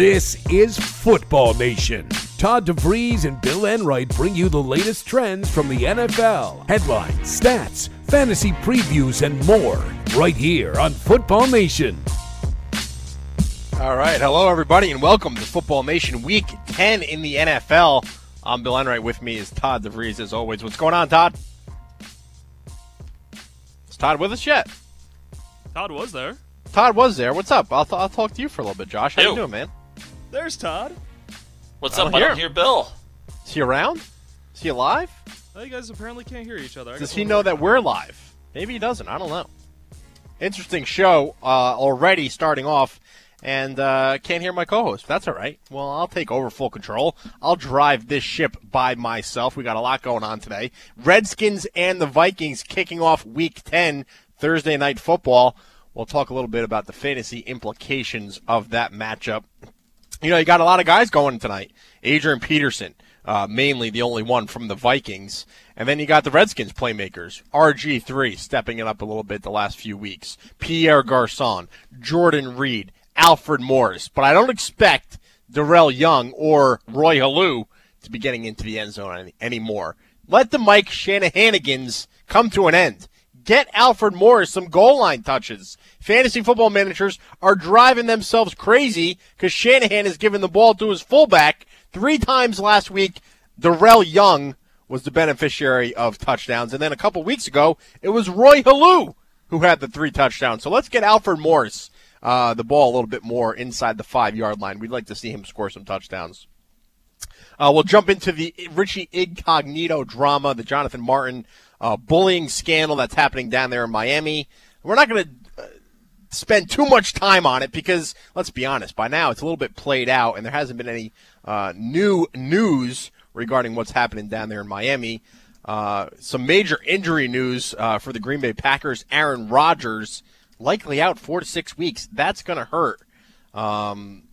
This is Football Nation. Todd DeVries and Bill Enright bring you the latest trends from the NFL, headlines, stats, fantasy previews, and more right here on Football Nation. All right, hello everybody, and welcome to Football Nation Week 10 in the NFL. I'm Bill Enright. With me is Todd DeVries, as always. What's going on, Todd? Is Todd with us yet? Todd was there. Todd was there. What's up? I'll, I'll talk to you for a little bit, Josh. How you doing, man? There's Todd. What's I up? don't I don't hear Bill. Is he around? Is he alive? Oh, you guys apparently can't hear each other. I Does he know that we're live? Maybe he doesn't. I don't know. Interesting show uh, already starting off, and uh, can't hear my co-host. That's all right. Well, I'll take over full control. I'll drive this ship by myself. We got a lot going on today. Redskins and the Vikings kicking off Week 10 Thursday night football. We'll talk a little bit about the fantasy implications of that matchup. You know, you got a lot of guys going tonight. Adrian Peterson, uh, mainly the only one from the Vikings. And then you got the Redskins playmakers. RG3 stepping it up a little bit the last few weeks. Pierre Garcon, Jordan Reed, Alfred Morris. But I don't expect Darrel Young or Roy Helu to be getting into the end zone any, anymore. Let the Mike Shanahanigans come to an end. Get Alfred Morris some goal line touches. Fantasy football managers are driving themselves crazy because Shanahan has given the ball to his fullback three times last week. Darrel Young was the beneficiary of touchdowns, and then a couple weeks ago it was Roy Helu who had the three touchdowns. So let's get Alfred Morris uh, the ball a little bit more inside the five yard line. We'd like to see him score some touchdowns. Uh, we'll jump into the Richie Incognito drama, the Jonathan Martin uh, bullying scandal that's happening down there in Miami. We're not going to uh, spend too much time on it because, let's be honest, by now it's a little bit played out, and there hasn't been any uh, new news regarding what's happening down there in Miami. Uh, some major injury news uh, for the Green Bay Packers. Aaron Rodgers likely out four to six weeks. That's going to hurt. Um,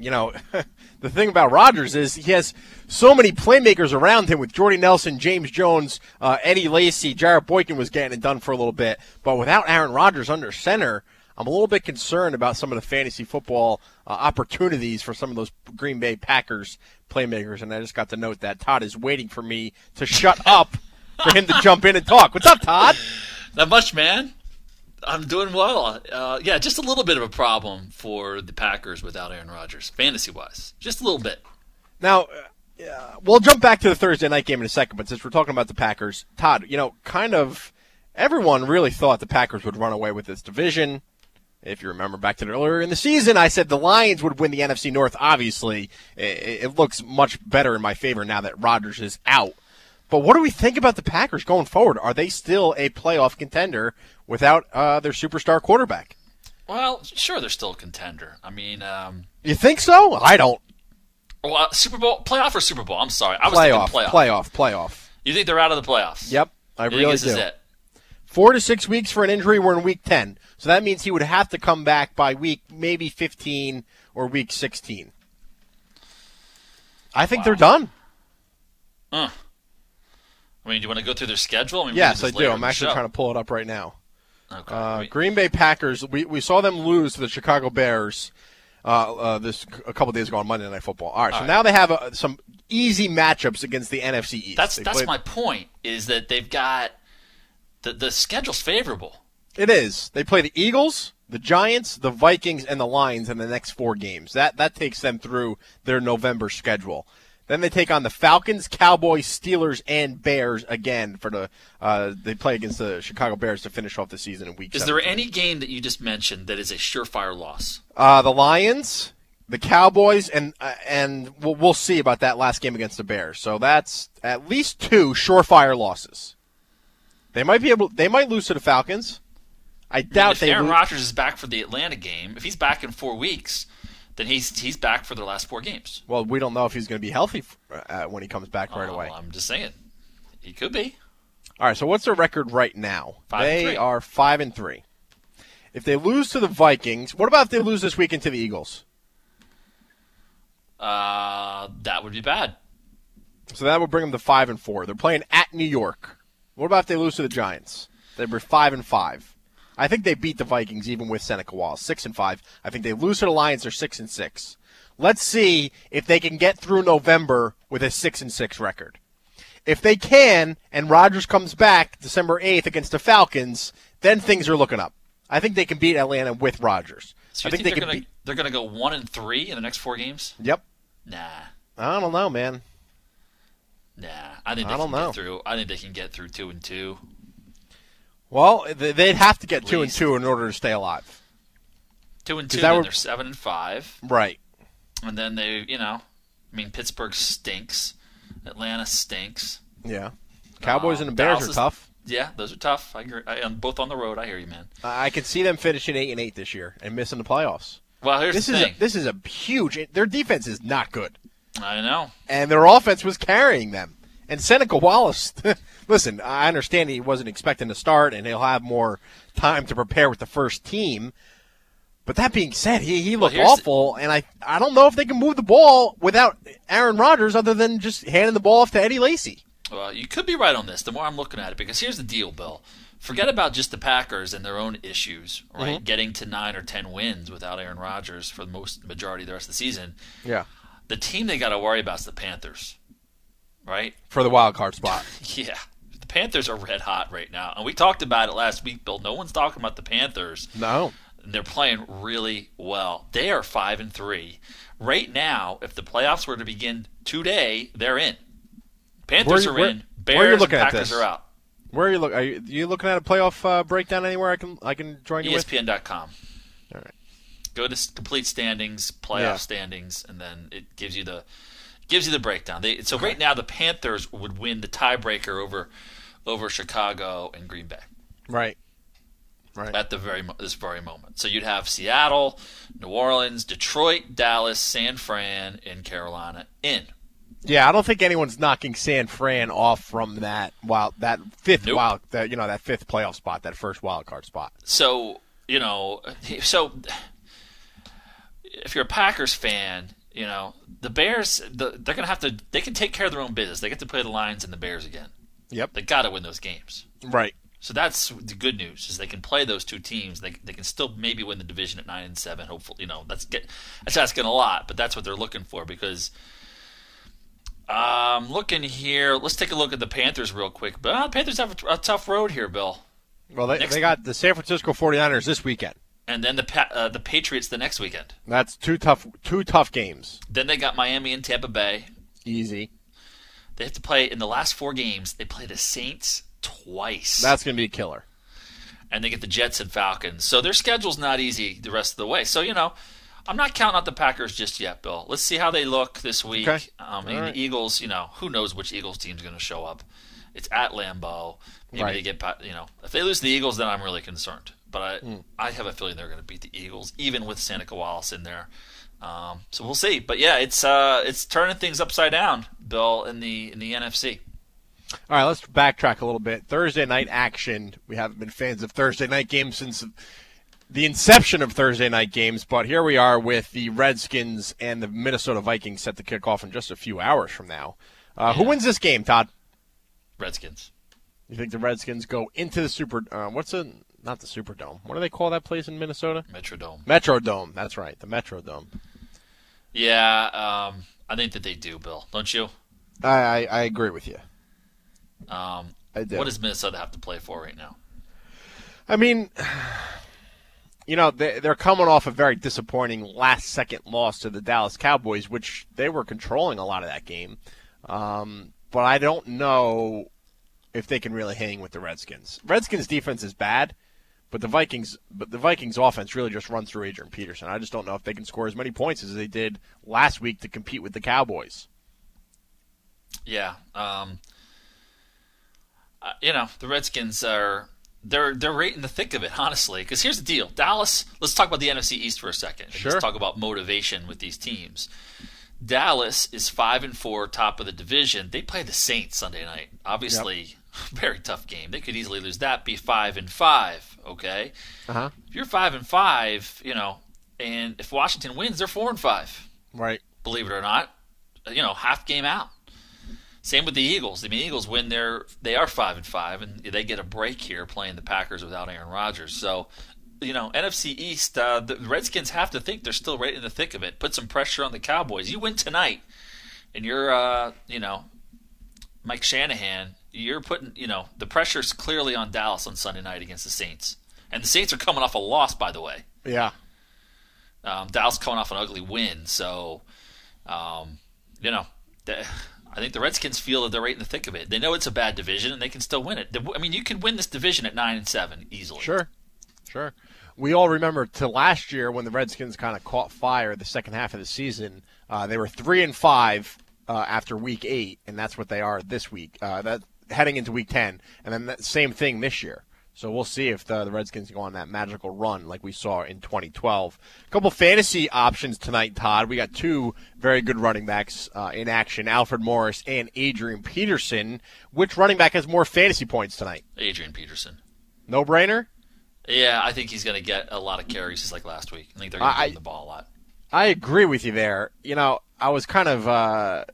you know, the thing about Rodgers is he has so many playmakers around him with Jordy Nelson, James Jones, uh, Eddie Lacy, Jarrett Boykin was getting it done for a little bit. But without Aaron Rodgers under center, I'm a little bit concerned about some of the fantasy football uh, opportunities for some of those Green Bay Packers playmakers. And I just got to note that Todd is waiting for me to shut up for him to jump in and talk. What's up, Todd? Not much, man. I'm doing well. Uh, yeah, just a little bit of a problem for the Packers without Aaron Rodgers, fantasy wise. Just a little bit. Now, uh, we'll jump back to the Thursday night game in a second, but since we're talking about the Packers, Todd, you know, kind of everyone really thought the Packers would run away with this division. If you remember back to earlier in the season, I said the Lions would win the NFC North. Obviously, it, it looks much better in my favor now that Rodgers is out. But what do we think about the Packers going forward? Are they still a playoff contender without uh, their superstar quarterback? Well, sure, they're still a contender. I mean, um, You think so? I don't. well, uh, Super Bowl, playoff or Super Bowl? I'm sorry. I was Playoff, thinking playoff. playoff, playoff. You think they're out of the playoffs? Yep, I You really this do. is it? four to six weeks for an injury. We're in week 10. So that means he would have to come back by week maybe 15 or week 16. I think they're done. Huh. I mean, do you want to go through their schedule? I mean, Yes, I do. I'm actually show. trying to pull it up right now. Okay. Uh, Green Bay Packers, we, we saw them lose to the Chicago Bears uh, uh, this a couple days ago on Monday Night Football. All right, so All right. now they have uh, some easy matchups against the NFC East. that's They that's played- my point. Is that they've got the the schedule's favorable. It is. They play the Eagles, the Giants, the Vikings, and the Lions in the next four games. That that takes them through their November schedule. Then they take on the Falcons, Cowboys, Steelers, and Bears again for the. Uh, they play against the Chicago Bears to finish off the season in week. Is there any game that you just mentioned that is a surefire loss? Uh, the Lions, the Cowboys, and uh, and we'll, we'll see about that last game against the Bears. So that's at least two surefire losses. They might be able. They might lose to the Falcons. I I mean, doubt if they. Aaron Rodgers is back for the Atlanta game, if he's back in four weeks, then he's he's back for their last four games. Well, we don't know if he's going to be healthy uh, when he comes back right Oh, away. I'm just saying, he could be. All right. So what's their record right now? Five and they are five and three. If they lose to the Vikings, what about if they lose this weekend to the Eagles? Uh, that would be bad. So that would bring them to five and four. They're playing at New York. What about if they lose to the Giants? They were five and five. I think they beat the Vikings even with Seneca Wallace, six and five. I think they lose to the Lions, they're six and six. Let's see if they can get through November with a six and six record. If they can, and Rodgers comes back December eighth against the Falcons, then things are looking up. I think they can beat Atlanta with Rodgers. So I think, think, they they're can gonna beat. they're gonna go one and three in the next four games? Yep. Nah, I don't know, man. nah. I think they I don't can know. get through. I think they can get through two and two. Well, they'd have to get two and two in order to stay alive. Two and two, then would- they're seven and five, Right. and then they, you know, I mean, Pittsburgh stinks, Atlanta stinks. Yeah. Cowboys Um, and the Bears Dallas are is- tough. Yeah, those are tough. I agree. I, am both on the road. I hear you, man. I I can see them finishing eight and eight this year and missing the playoffs. Well, here's This the is thing. a, this is a huge. Their defense is not good, I know. and their offense was carrying them. And Seneca Wallace, listen, I understand he wasn't expecting to start, and he'll have more time to prepare with the first team. But that being said, he, he looked the- awful, and I I don't know if they can move the ball without Aaron Rodgers, other than just handing the ball off to Eddie Lacy. Well, you could be right on this. The more I'm looking at it, because here's the deal, Bill. Forget about just the Packers and their own issues, right? Mm-hmm. Getting to nine or ten wins without Aaron Rodgers for the most majority of the rest of the season. Yeah, The team they got to worry about is the Panthers, right? for the wild card spot. Yeah, the Panthers are red hot right now, and we talked about it last week, Bill. No one's talking about the Panthers. No, They're playing really well. They are five and three right now. If the playoffs were to begin today, they're in. Panthers Where- are where- in. where are you Bears looking and at Packers this? are out. where are you look? Are you, you looking at a playoff uh, breakdown anywhere? I can I can join you with. ESPN.com. All right. Go to complete standings, playoff Yeah. standings, and then it gives you the gives you the breakdown. They, so right now the Panthers would win the tiebreaker over over Chicago and Green Bay Right. Right. at the very this very moment. So you'd have Seattle, New Orleans, Detroit, Dallas, San Fran, and Carolina in. Yeah, I don't think anyone's knocking San Fran off from that wild that fifth Nope. wild that you know that fifth playoff spot, that first wild card spot. So you know, so if you're a Packers fan, you know the Bears, the, they're gonna have to. They can take care of their own business. They get to play the Lions and the Bears again. Yep. They got to win those games. Right. So that's the good news is they can play those two teams. They, they can still maybe win the division at nine and seven. Hopefully, you know that's get that's asking a lot, but that's what they're looking for because. Um, looking here, let's take a look at the Panthers real quick. But uh, Panthers have a, a tough road here, Bill. Well, they, Next- they got the San Francisco 49ers this weekend. And then the Pa- uh, the Patriots the next weekend. That's two tough two tough games. Then they got Miami and Tampa Bay. Easy. They have to play in the last four games. They play the Saints twice. That's going to be a killer. and they get the Jets and Falcons. So their schedule's not easy the rest of the way. So you know, I'm not counting out the Packers just yet, Bill. Let's see how they look this week. Okay. Um, and right. the Eagles, you know, who knows which Eagles team's going to show up? It's at Lambeau. Maybe Right. they get, you know, if they lose the Eagles, then I'm really concerned. But I, Hmm. I have a feeling they're going to beat the Eagles, even with Seneca Wallace in there. Um, so we'll see. But yeah, it's uh, it's turning things upside down, Bill, in the in the NFC. All right, let's backtrack a little bit. Thursday night action. We haven't been fans of Thursday night games since the inception of Thursday night games, but here we are with the Redskins and the Minnesota Vikings set to kick off in just a few hours from now. Uh, Who wins this game, Todd? Redskins. You think the Redskins go into the Super? Uh, what's a not the Superdome? What do they call that place in Minnesota? Metrodome. Metrodome. That's right, the Metrodome. Yeah, um, I think that they do, Bill. Don't you? I I, I agree with you. Um, I do. what does Minnesota have to play for right now? I mean, you know, they, they're coming off a very disappointing last second loss to the Dallas Cowboys, which they were controlling a lot of that game. Um, but I don't know if they can really hang with the Redskins. Redskins defense is bad, but the Vikings but the Vikings offense really just runs through Adrian Peterson. I just don't know if they can score as many points as they did last week to compete with the Cowboys. Yeah, um, uh, you know the Redskins are they're they're right in the thick of it, honestly. Because here's the deal: Dallas. Let's talk about the NFC East for a second. Sure. Let's talk about motivation with these teams. Dallas is five and four, top of the division. They play the Saints Sunday night. Obviously, very tough game. They could easily lose that. Be five and five. Okay. Uh huh. If you're five and five, you know, and if Washington wins, they're four and five. Right. Believe it or not, you know, half game out. Same with the Eagles. I mean, Eagles win their they are five and five, and they get a break here playing the Packers without Aaron Rodgers. So, you know, NFC East, uh, the Redskins have to think they're still right in the thick of it. Put some pressure on the Cowboys. You win tonight, and you're, uh, you know, Mike Shanahan. You're putting, you know, the pressure's clearly on Dallas on Sunday night against the Saints, and the Saints are coming off a loss, by the way. Yeah. Um, Dallas coming off an ugly win, so um, you know, the, I think the Redskins feel that they're right in the thick of it. They know it's a bad division, and they can still win it. I mean, you can win this division at nine and seven easily. Sure, sure. We all remember to last year when the Redskins kind of caught fire the second half of the season. Uh, they were three and five uh, after week eight, and that's what they are this week. Uh, that heading into week ten, and then that same thing this year. So we'll see if the, the, Redskins go on that magical run like we saw in 2012. A couple fantasy options tonight, Todd. We got two very good running backs uh, in action: Alfred Morris and Adrian Peterson. Which running back has more fantasy points tonight? Adrian Peterson. No brainer. Yeah, I think he's going to get a lot of carries just like last week. I think they're going to give the ball a lot. I agree with you there. You know, I was kind of. Uh,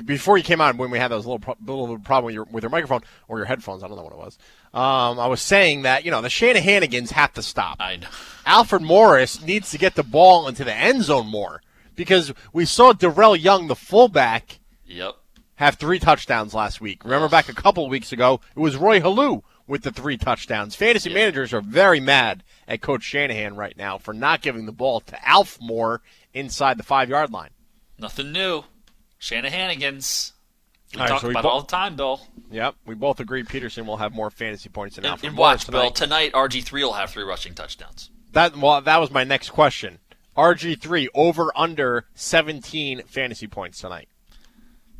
before you came on, when we had those little, pro- little problem with your, with your microphone or your headphones, I don't know what it was. Um, I was saying that you know the Shanahanigans have to stop. I know. Alfred Morris needs to get the ball into the end zone more because we saw Darrel Young, the fullback, yep, have three touchdowns last week. Remember back a couple of weeks ago, it was Roy Helu with the three touchdowns. Fantasy yep. managers are very mad at Coach Shanahan right now for not giving the ball to Alf more inside the five yard line. Nothing new. Shanahanigans. We right, talk so we about bo- all the time, Bill. Yep, we both agree Peterson will have more fantasy points than Alfred. And, and watch, tonight. Bill. Tonight, RG three will have three rushing touchdowns. That well, that was my next question. RG three over under seventeen fantasy points tonight.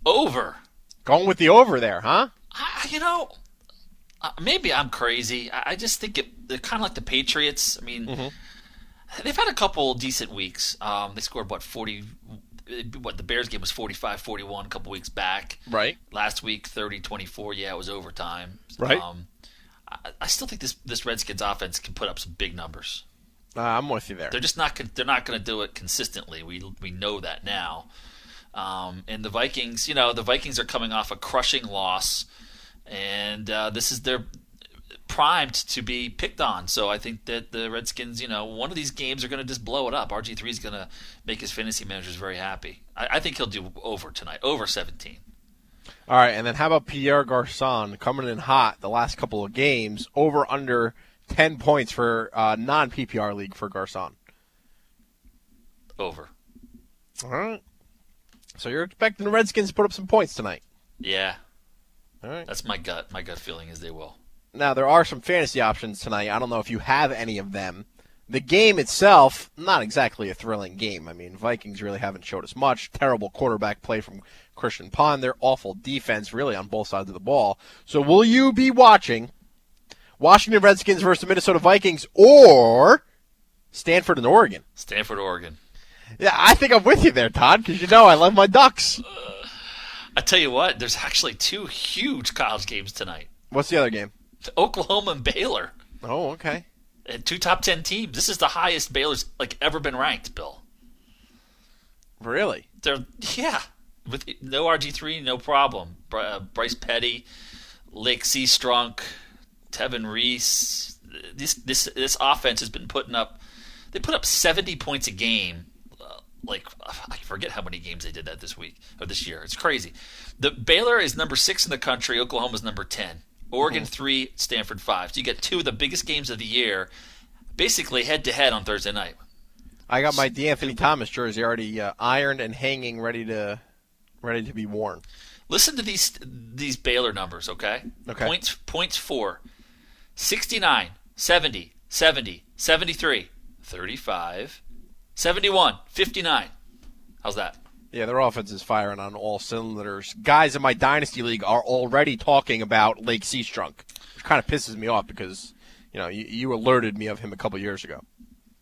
Over. Going with the over there, huh? I, you know, uh, maybe I'm crazy. I, I just think it, they're kind of like the Patriots. I mean, mm-hmm. they've had a couple decent weeks. Um, they scored what forty what the Bears game was 45-41 a couple weeks back. Right. Last week 30-24. Yeah, it was overtime. Right. Um, I, I, still think this this Redskins offense can put up some big numbers. Uh, I'm with you there. They're just not they're not going to do it consistently. We we know that now. Um, and the Vikings, you know, the Vikings are coming off a crushing loss, and uh, this is their primed to be picked on. So I think that the Redskins, you know, one of these games are going to just blow it up. RG3 is going to make his fantasy managers very happy. I, I, think he'll do over tonight, over 17. All right, and then how about Pierre Garcon coming in hot the last couple of games, over under 10 points for uh, non PPR league for Garcon? Over. All right. So you're expecting the Redskins to put up some points tonight? Yeah. All right. That's my gut. My gut feeling is they will. Now, there are some fantasy options tonight. I don't know if you have any of them. The game itself, not exactly a thrilling game. I mean, Vikings really haven't showed us much. Terrible quarterback play from Christian Pond. Their awful defense, really, on both sides of the ball. So, will you be watching Washington Redskins versus Minnesota Vikings or Stanford and Oregon? Stanford, Oregon. Yeah, I think I'm with you there, Todd, because you know I love my Ducks. Uh, I tell you what, there's actually two huge college games tonight. What's the other game? Oklahoma and Baylor. Oh, okay. And two top ten teams. This is the highest Baylor's like ever been ranked, Bill. Really? They're yeah, with no RG three, no problem. Uh, Bryce Petty, Lache Seastrunk, Tevin Reese. This this this offense has been putting up. They put up seventy points a game. Uh, like I forget how many games they did that this week or this year. It's crazy. The Baylor is number six in the country. Oklahoma's number ten. Oregon mm-hmm. three, Stanford five. So you get two of the biggest games of the year, basically head to head on Thursday night. I got my De'Anthony Thomas jersey already uh, ironed and hanging, ready to ready to be worn. Listen to these these Baylor numbers, okay? Okay. Points points for 69, 70, 70, 73, 35, 71, 59. How's that? Yeah, their offense is firing on all cylinders. Guys in my dynasty league are already talking about Lache Seastrunk, which kind of pisses me off because you know you, you alerted me of him a couple years ago.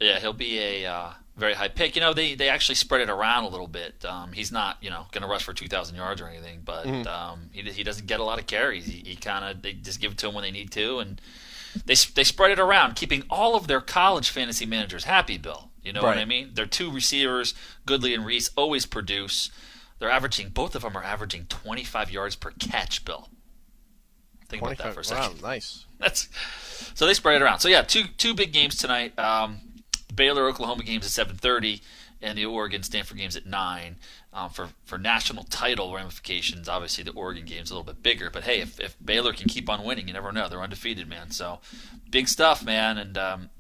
Yeah, he'll be a uh, very high pick. You know, they they actually spread it around a little bit. Um, he's not you know going to rush for two thousand yards or anything, but mm-hmm. um, he he doesn't get a lot of carries. He, he kind of they just give it to him when they need to, and they they spread it around, keeping all of their college fantasy managers happy. Bill. You know right. what I mean? Their two receivers, Goodley and Reese, always produce. They're averaging both of them are averaging 25 yards per catch. Bill, think about that for a second. Wow, nice. That's so they spread it around. So yeah, two two big games tonight. Um, Baylor Oklahoma games at 7:30, and the Oregon Stanford games at nine. Um, for for national title ramifications, obviously the Oregon game's a little bit bigger. But hey, if, if Baylor can keep on winning, you never know. They're undefeated, man. So big stuff, man. And um,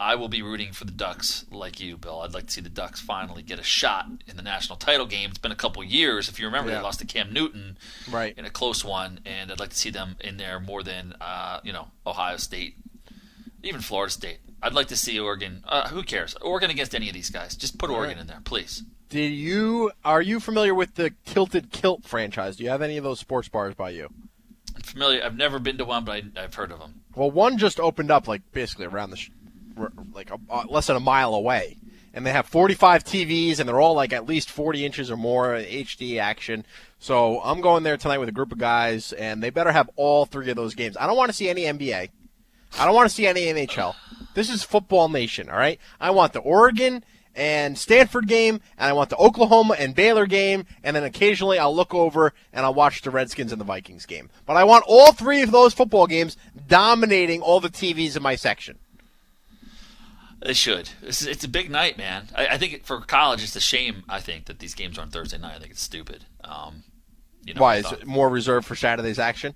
I will be rooting for the Ducks like you, Bill. I'd like to see the Ducks finally get a shot in the national title game. It's been a couple years. If you remember, Yeah. they lost to Cam Newton Right. in a close one, and I'd like to see them in there more than uh, you know Ohio State, even Florida State. I'd like to see Oregon. Uh, who cares? Oregon against any of these guys. Just put Oregon right. in there, please. Do you are you familiar with the Tilted Kilt franchise? Do you have any of those sports bars by you? I'm familiar. I've never been to one, but I, I've heard of them. Well, one just opened up like basically around the sh- like a, uh, less than a mile away, and they have 45 TVs, and they're all like at least 40 inches or more HD action. So I'm going there tonight with a group of guys, and they better have all three of those games. I don't want to see any NBA. I don't want to see any NHL. This is football nation, all right? I want the Oregon and Stanford game, and I want the Oklahoma and Baylor game, and then occasionally I'll look over and I'll watch the Redskins and the Vikings game. But I want all three of those football games dominating all the TVs in my section. They should. It's, it's a big night, man. I, I think for college, it's a shame. I think that these games are on Thursday night. I think it's stupid. Um, you know, Why is it more reserved for Saturday's action?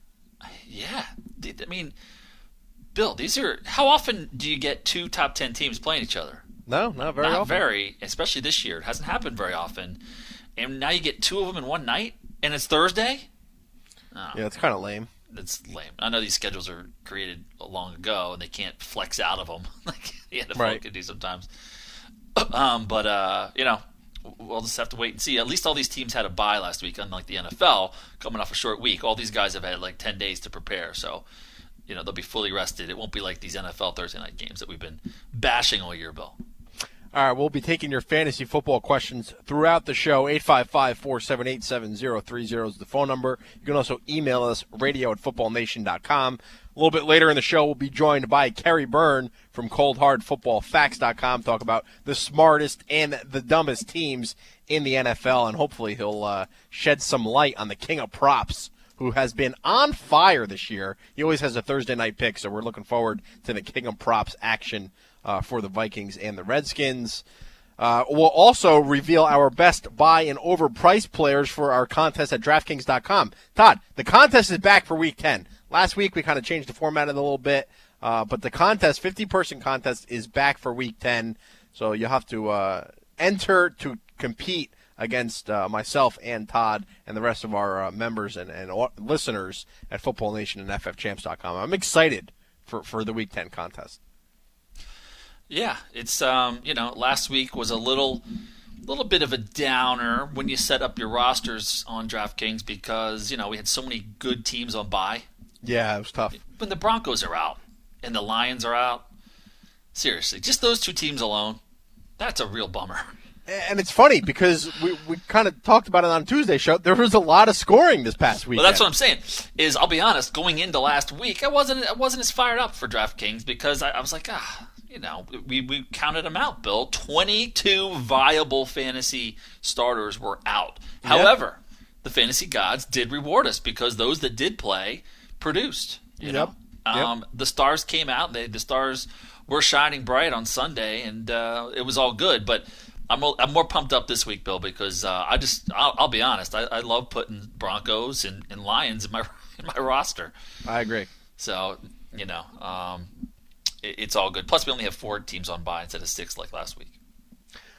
Yeah, I mean, Bill, these are how often do you get two top ten teams playing each other? No, not very Not often. very, especially this year. It hasn't happened very often, and now you get two of them in one night, and it's Thursday. Oh, Yeah, it's kind of lame. That's lame. I know these schedules are created long ago, and they can't flex out of them like the NFL Right. can do sometimes. Um, but uh, you know, we'll just have to wait and see. At least all these teams had a bye last week, unlike the NFL, coming off a short week. All these guys have had like ten days to prepare, so you know they'll be fully rested. It won't be like these NFL Thursday night games that we've been bashing all year, Bill. All right, we'll be taking your fantasy football questions throughout the show. 855 478 7030 is the phone number. You can also email us, radio at footballnation.com. A little bit later in the show, we'll be joined by Kerry Byrne from coldhardfootballfacts.com. Talk about the smartest and the dumbest teams in the NFL, and hopefully he'll uh, shed some light on the king of props who has been on fire this year. He always has a Thursday night pick, so we're looking forward to the king of props action uh, for the Vikings and the Redskins. Uh, we'll also reveal our best buy and overpriced players for our contest at DraftKings.com. Todd, the contest is back for Week 10. Last week we kind of changed the format a little bit, uh, but the contest, 50 person contest, is back for Week 10. So you have to uh, enter to compete against uh, myself and Todd and the rest of our uh, members and, and listeners at Football Nation and FFChamps.com. I'm excited for, for the Week 10 contest. Yeah, it's um, you know, last week was a little little bit of a downer when you set up your rosters on DraftKings because, you know, we had so many good teams on bye. Yeah, it was tough. When the Broncos are out and the Lions are out, seriously, just those two teams alone, that's a real bummer. And it's funny because we, we kind of talked about it on Tuesday show. There was a lot of scoring this past week. Well, that's what I'm saying. Is I'll be honest, going into last week, I wasn't I wasn't as fired up for DraftKings because I, I was like, ah, you know, we we counted them out. Bill, 22 viable fantasy starters were out. However, the fantasy gods did reward us because those that did play produced. You Yep. know, Yep. um, the stars came out. They the stars were shining bright on Sunday, and uh, it was all good. But I'm I'm more pumped up this week, Bill, because uh, I just I'll, I'll be honest. I, I love putting Broncos and, and Lions in my in my roster. I agree. So you know, um, it's all good. Plus, we only have four teams on bye instead of six like last week.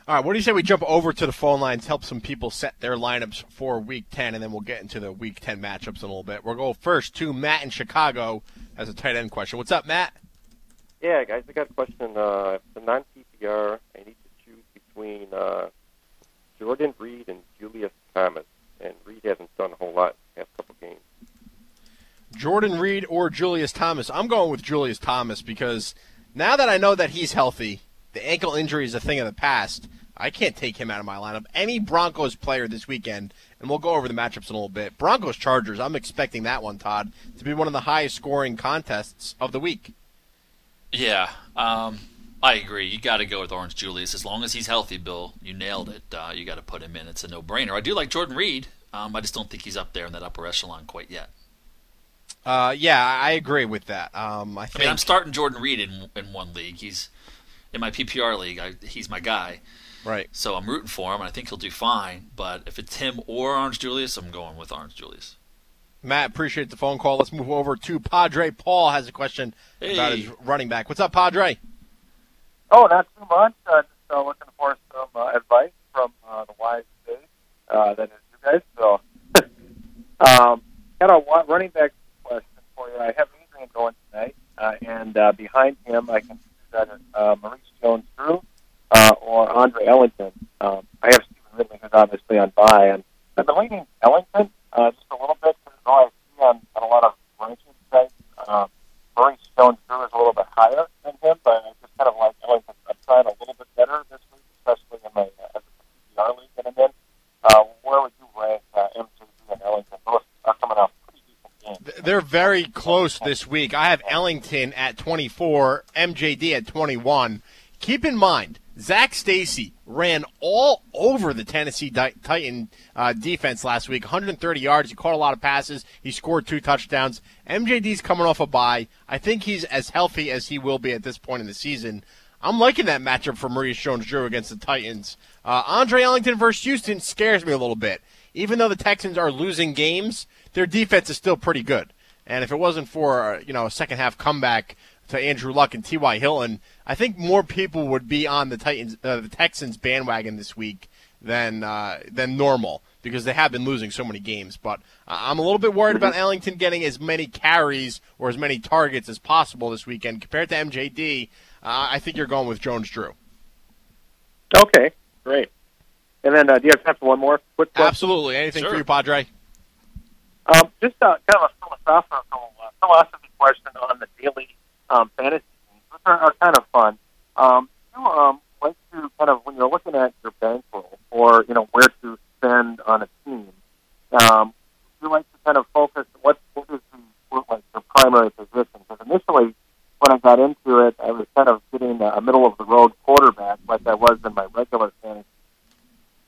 All right, what do you say we jump over to the phone lines, help some people set their lineups for Week 10, and then we'll get into the Week 10 matchups in a little bit. We'll go first to Matt in Chicago as a tight end question. What's up, Matt? Yeah, guys, I got a question. Uh, for non PPR, I need to choose between uh, Jordan Reed and Julius Thomas, and Reed hasn't done a whole lot the past couple games. Jordan Reed or Julius Thomas? I'm going with Julius Thomas because now that I know that he's healthy, the ankle injury is a thing of the past. I can't take him out of my lineup. Any Broncos player this weekend, and we'll go over the matchups in a little bit. Broncos Chargers, I'm expecting that one, Todd, to be one of the highest scoring contests of the week. Yeah, um, I agree. You got to go with Orange Julius as long as he's healthy. Bill, you nailed it. Uh, you got to put him in. It's a no-brainer. I do like Jordan Reed. Um, I just don't think he's up there in that upper echelon quite yet. Uh, yeah, I agree with that. Um, I I think mean, I'm starting Jordan Reed in in one league. He's in my PPR league. I, he's my guy, right. so I'm rooting for him, and I think he'll do fine. But if it's him or Orange Julius, I'm going with Orange Julius. Matt, appreciate the phone call. Let's move over to Padre. Paul has a question about his running back. What's up, Padre? Oh, not too much. Uh, just uh, looking for some uh, advice from uh, the wise state. Uh, that is you guys. So, um, got a running back I have Adrian going tonight, uh, and uh, behind him, I can choose either uh, Maurice Jones-Drew uh, or Andre Ellington. Um, I have Stevan Ridley, who's obviously on bye, and I've been leaning Ellington uh, just a little bit because I see on, on a lot of ranking sites, um, Maurice Jones-Drew is a little bit higher than him, but I just kind of like Ellington's upside a little bit better this week, especially in my uh, as PPR league that I'm in. Uh, where would you rank uh, MJD and Ellington? Those are coming games. They're very close this week. I have Ellington at 24, MJD at 21. Keep in mind, Zac Stacy ran all over the Tennessee Titan uh, defense last week. 130 yards. He caught a lot of passes. He scored two touchdowns. MJD's coming off a bye. I think he's as healthy as he will be at this point in the season. I'm liking that matchup for Maurice Jones-Drew against the Titans. Uh, Andre Ellington versus Houston scares me a little bit. Even though the Texans are losing games, their defense is still pretty good. And if it wasn't for uh, you know a second half comeback to Andrew Luck and T.Y. Hilton, I think more people would be on the Titans, uh, the Texans bandwagon this week than uh, than normal because they have been losing so many games. But uh, I'm a little bit worried about Ellington getting as many carries or as many targets as possible this weekend compared to MJD. Uh, I think you're going with Jones Drew. Okay, great. And then, uh, do you have time for one more quick question? Absolutely. Anything for you, Padre? Um, just uh, kind of a philosophical, uh, philosophy question on the daily um, fantasy games, which are, are kind of fun. Um, you um, like to kind of when you're looking at your bankroll or you know where to spend on a team, um, you like to kind of focus what what is the what, like your primary position? Because initially, when I got into it, I was kind of getting a middle of the road quarterback like I was in my regular fantasy,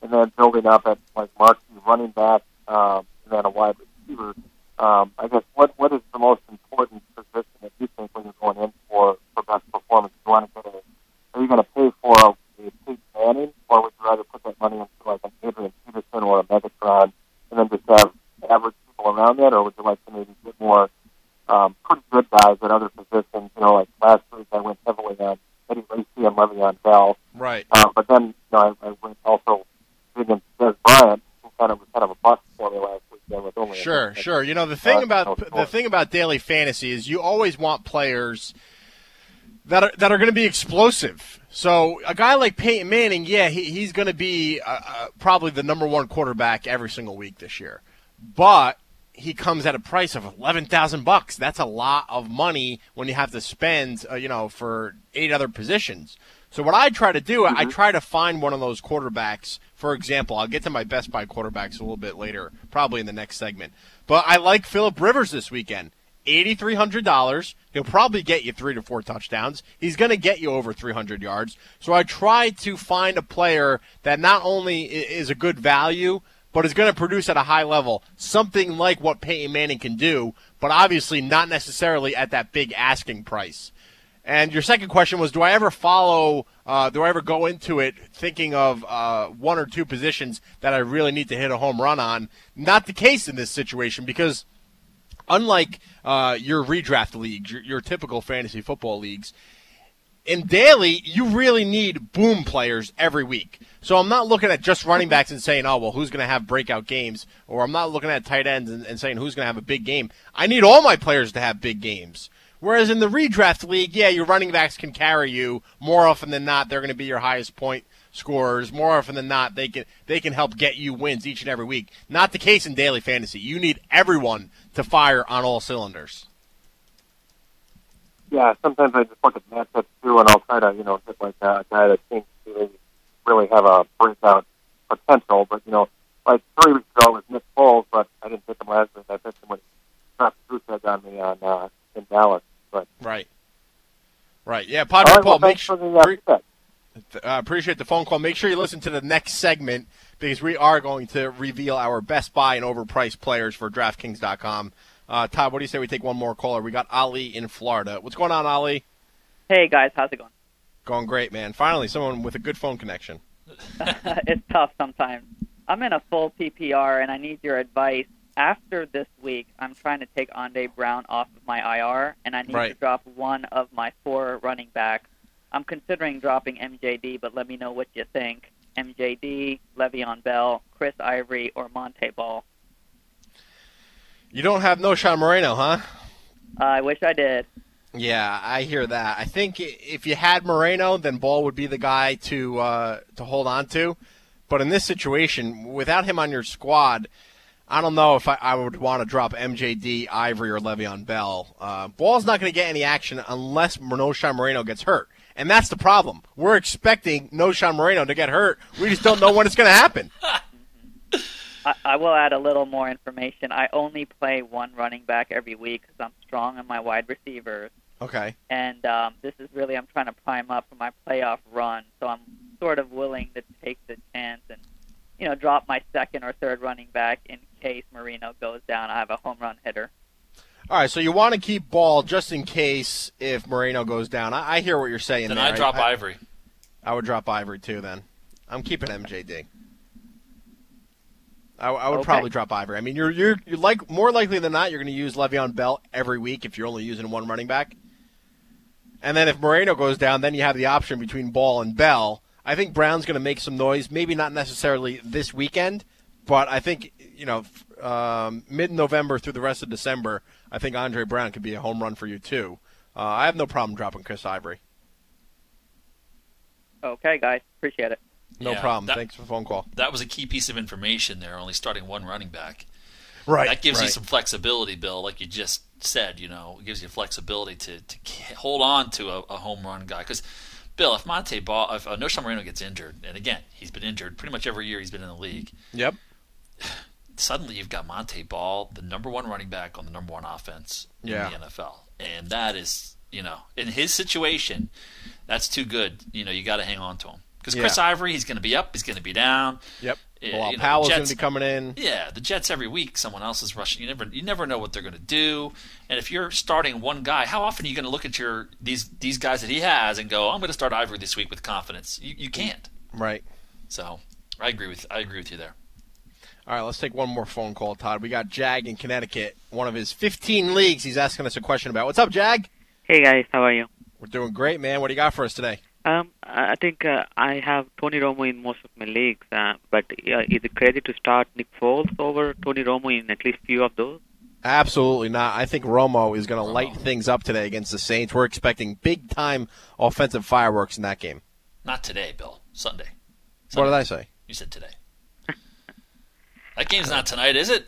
and then building up at like marquee running back, um, and then a wide receiver. Um, I guess what what is the most important position that you think when you're going in for for best performance? Do you want to get a are you going to pay for a, a Peyton Manning, or would you rather put that money into like an Adrian Peterson or a Megatron, and then just have average people around that, or would you like to maybe get more um, pretty good guys at other positions? You know, like last week I went heavily on Eddie Lacy and Le'Veon Bell, Right. uh, but then you know I, I went also big Dez Bryant, who kind of was kind of a bust for me last only a- Sure, sure. You know the thing Uh, about no, the thing about daily fantasy is you always want players that are that are going to be explosive. So a guy like Peyton Manning, yeah, he, he's going to be uh, uh, probably the number one quarterback every single week this year, but he comes at a price of eleven thousand bucks. That's a lot of money when you have to spend, uh, you know, for eight other positions. So what I try to do, I try to find one of those quarterbacks. For example, I'll get to my best buy quarterbacks a little bit later, probably in the next segment. But I like Philip Rivers this weekend. Eighty-three hundred dollars. He'll probably get you three to four touchdowns. He's going to get you over three hundred yards. So I try to find a player that not only is a good value, but is going to produce at a high level, something like what Peyton Manning can do, but obviously not necessarily at that big asking price. And your second question was, do I ever follow? Uh, do I ever go into it thinking of uh, one or two positions that I really need to hit a home run on? Not the case in this situation because unlike uh, your redraft leagues, your, your typical fantasy football leagues, in daily, you really need boom players every week. So I'm not looking at just running backs and saying, oh, well, who's going to have breakout games? Or I'm not looking at tight ends and, and saying who's going to have a big game. I need all my players to have big games. Whereas in the redraft league, yeah, your running backs can carry you more often than not. They're going to be your highest point scorers. More often than not, they can they can help get you wins each and every week. Not the case in daily fantasy. You need everyone to fire on all cylinders. yeah, sometimes I just look at matchups too, and I'll try to, you know, hit like a guy that seems to really have a breakout potential. But you know, like three weeks ago was Nick Foles, but I didn't pick him last week. I picked him when he dropped the on me on uh, in Dallas. But Right. Right. Yeah, All Padre right, Paul, well, make sure. for the uh, pre- uh, appreciate the phone call. Make sure you listen to the next segment because we are going to reveal our best buy and overpriced players for DraftKings.com. Uh, Todd, what do you say we take one more caller? We got Ali in Florida. What's going on, Ali? Hey guys, how's it going? Going great, man. Finally, someone with a good phone connection. it's tough sometimes. I'm in a full PPR and I need your advice. After this week, I'm trying to take Andre Brown off of my IR and I need to drop one of my four running backs. I'm considering dropping MJD, but let me know what you think. MJD, Le'Veon Bell, Chris Ivory, or Montee Ball. You don't have Knowshon Moreno, huh? I wish I did. Yeah, I hear that. I think if you had Moreno, then Ball would be the guy to uh, to hold on to. But in this situation, without him on your squad, I don't know if I, I would want to drop MJD, Ivory, or Le'Veon Bell. Uh, Ball's not going to get any action unless Knowshon Moreno gets hurt. And that's the problem. We're expecting Knowshon Moreno to get hurt. We just don't know when it's going to happen. I, I will add a little more information. I only play one running back every week because I'm strong on my wide receivers. Okay. and um, this is really I'm trying to prime up for my playoff run. So I'm sort of willing to take the chance and you know drop my second or third running back in case Moreno goes down. I have a home run hitter. All right, so you want to keep Ball just in case if Moreno goes down. I, I hear what you're saying. Then there. I drop I, Ivory. I would drop Ivory too. Then I'm keeping MJD. I, I would Okay. probably drop Ivory. I mean, you're you're you're like more likely than not you're going to use Le'Veon Bell every week if you're only using one running back. And then if Moreno goes down, then you have the option between Ball and Bell. I think Brown's going to make some noise. Maybe not necessarily this weekend, but I think you know um, mid-November through the rest of December. I think Andre Brown could be a home run for you too. Uh, I have no problem dropping Chris Ivory. Okay, guys, appreciate it. No Yeah, problem. that- Thanks for the phone call. That was a key piece of information there, only starting one running back. Right. That gives you some flexibility, Bill, like you just said. You know, it gives you flexibility to, to hold on to a, a home run guy. Because, Bill, if Montee Ball, if uh, Knowshon Moreno gets injured, and again, he's been injured pretty much every year he's been in the league, Yep. suddenly you've got Montee Ball, the number one running back on the number one offense in Yeah. the NFL. And that is, you know, in his situation, that's too good. You know, you got to hang on to him. Because Chris Yeah. Ivory, he's going to be up, he's going to be down. Yep. Yeah, Bilal you know, Powell's going to be coming in. Yeah, the Jets every week, someone else is rushing. You never, you never know what they're going to do. And if you're starting one guy, how often are you going to look at your these these guys that he has and go, "I'm going to start Ivory this week with confidence"? You, you can't. Right. So, I agree with I agree with you there. All right, let's take one more phone call, Todd. We got Jag in Connecticut, one of his 15 leagues. He's asking us a question about. What's up, Jag? Hey guys, how are you? We're doing great, man. What do you got for us today? Um, I I think uh, I have Tony Romo in most of my leagues, uh, but uh, is it crazy to start Nick Foles over Tony Romo in at least few of those? Absolutely not. I think Romo is going to light things up today against the Saints. We're expecting big time offensive fireworks in that game. Not today, Bill. Sunday. What did I say? You said today. that game's not tonight, is it?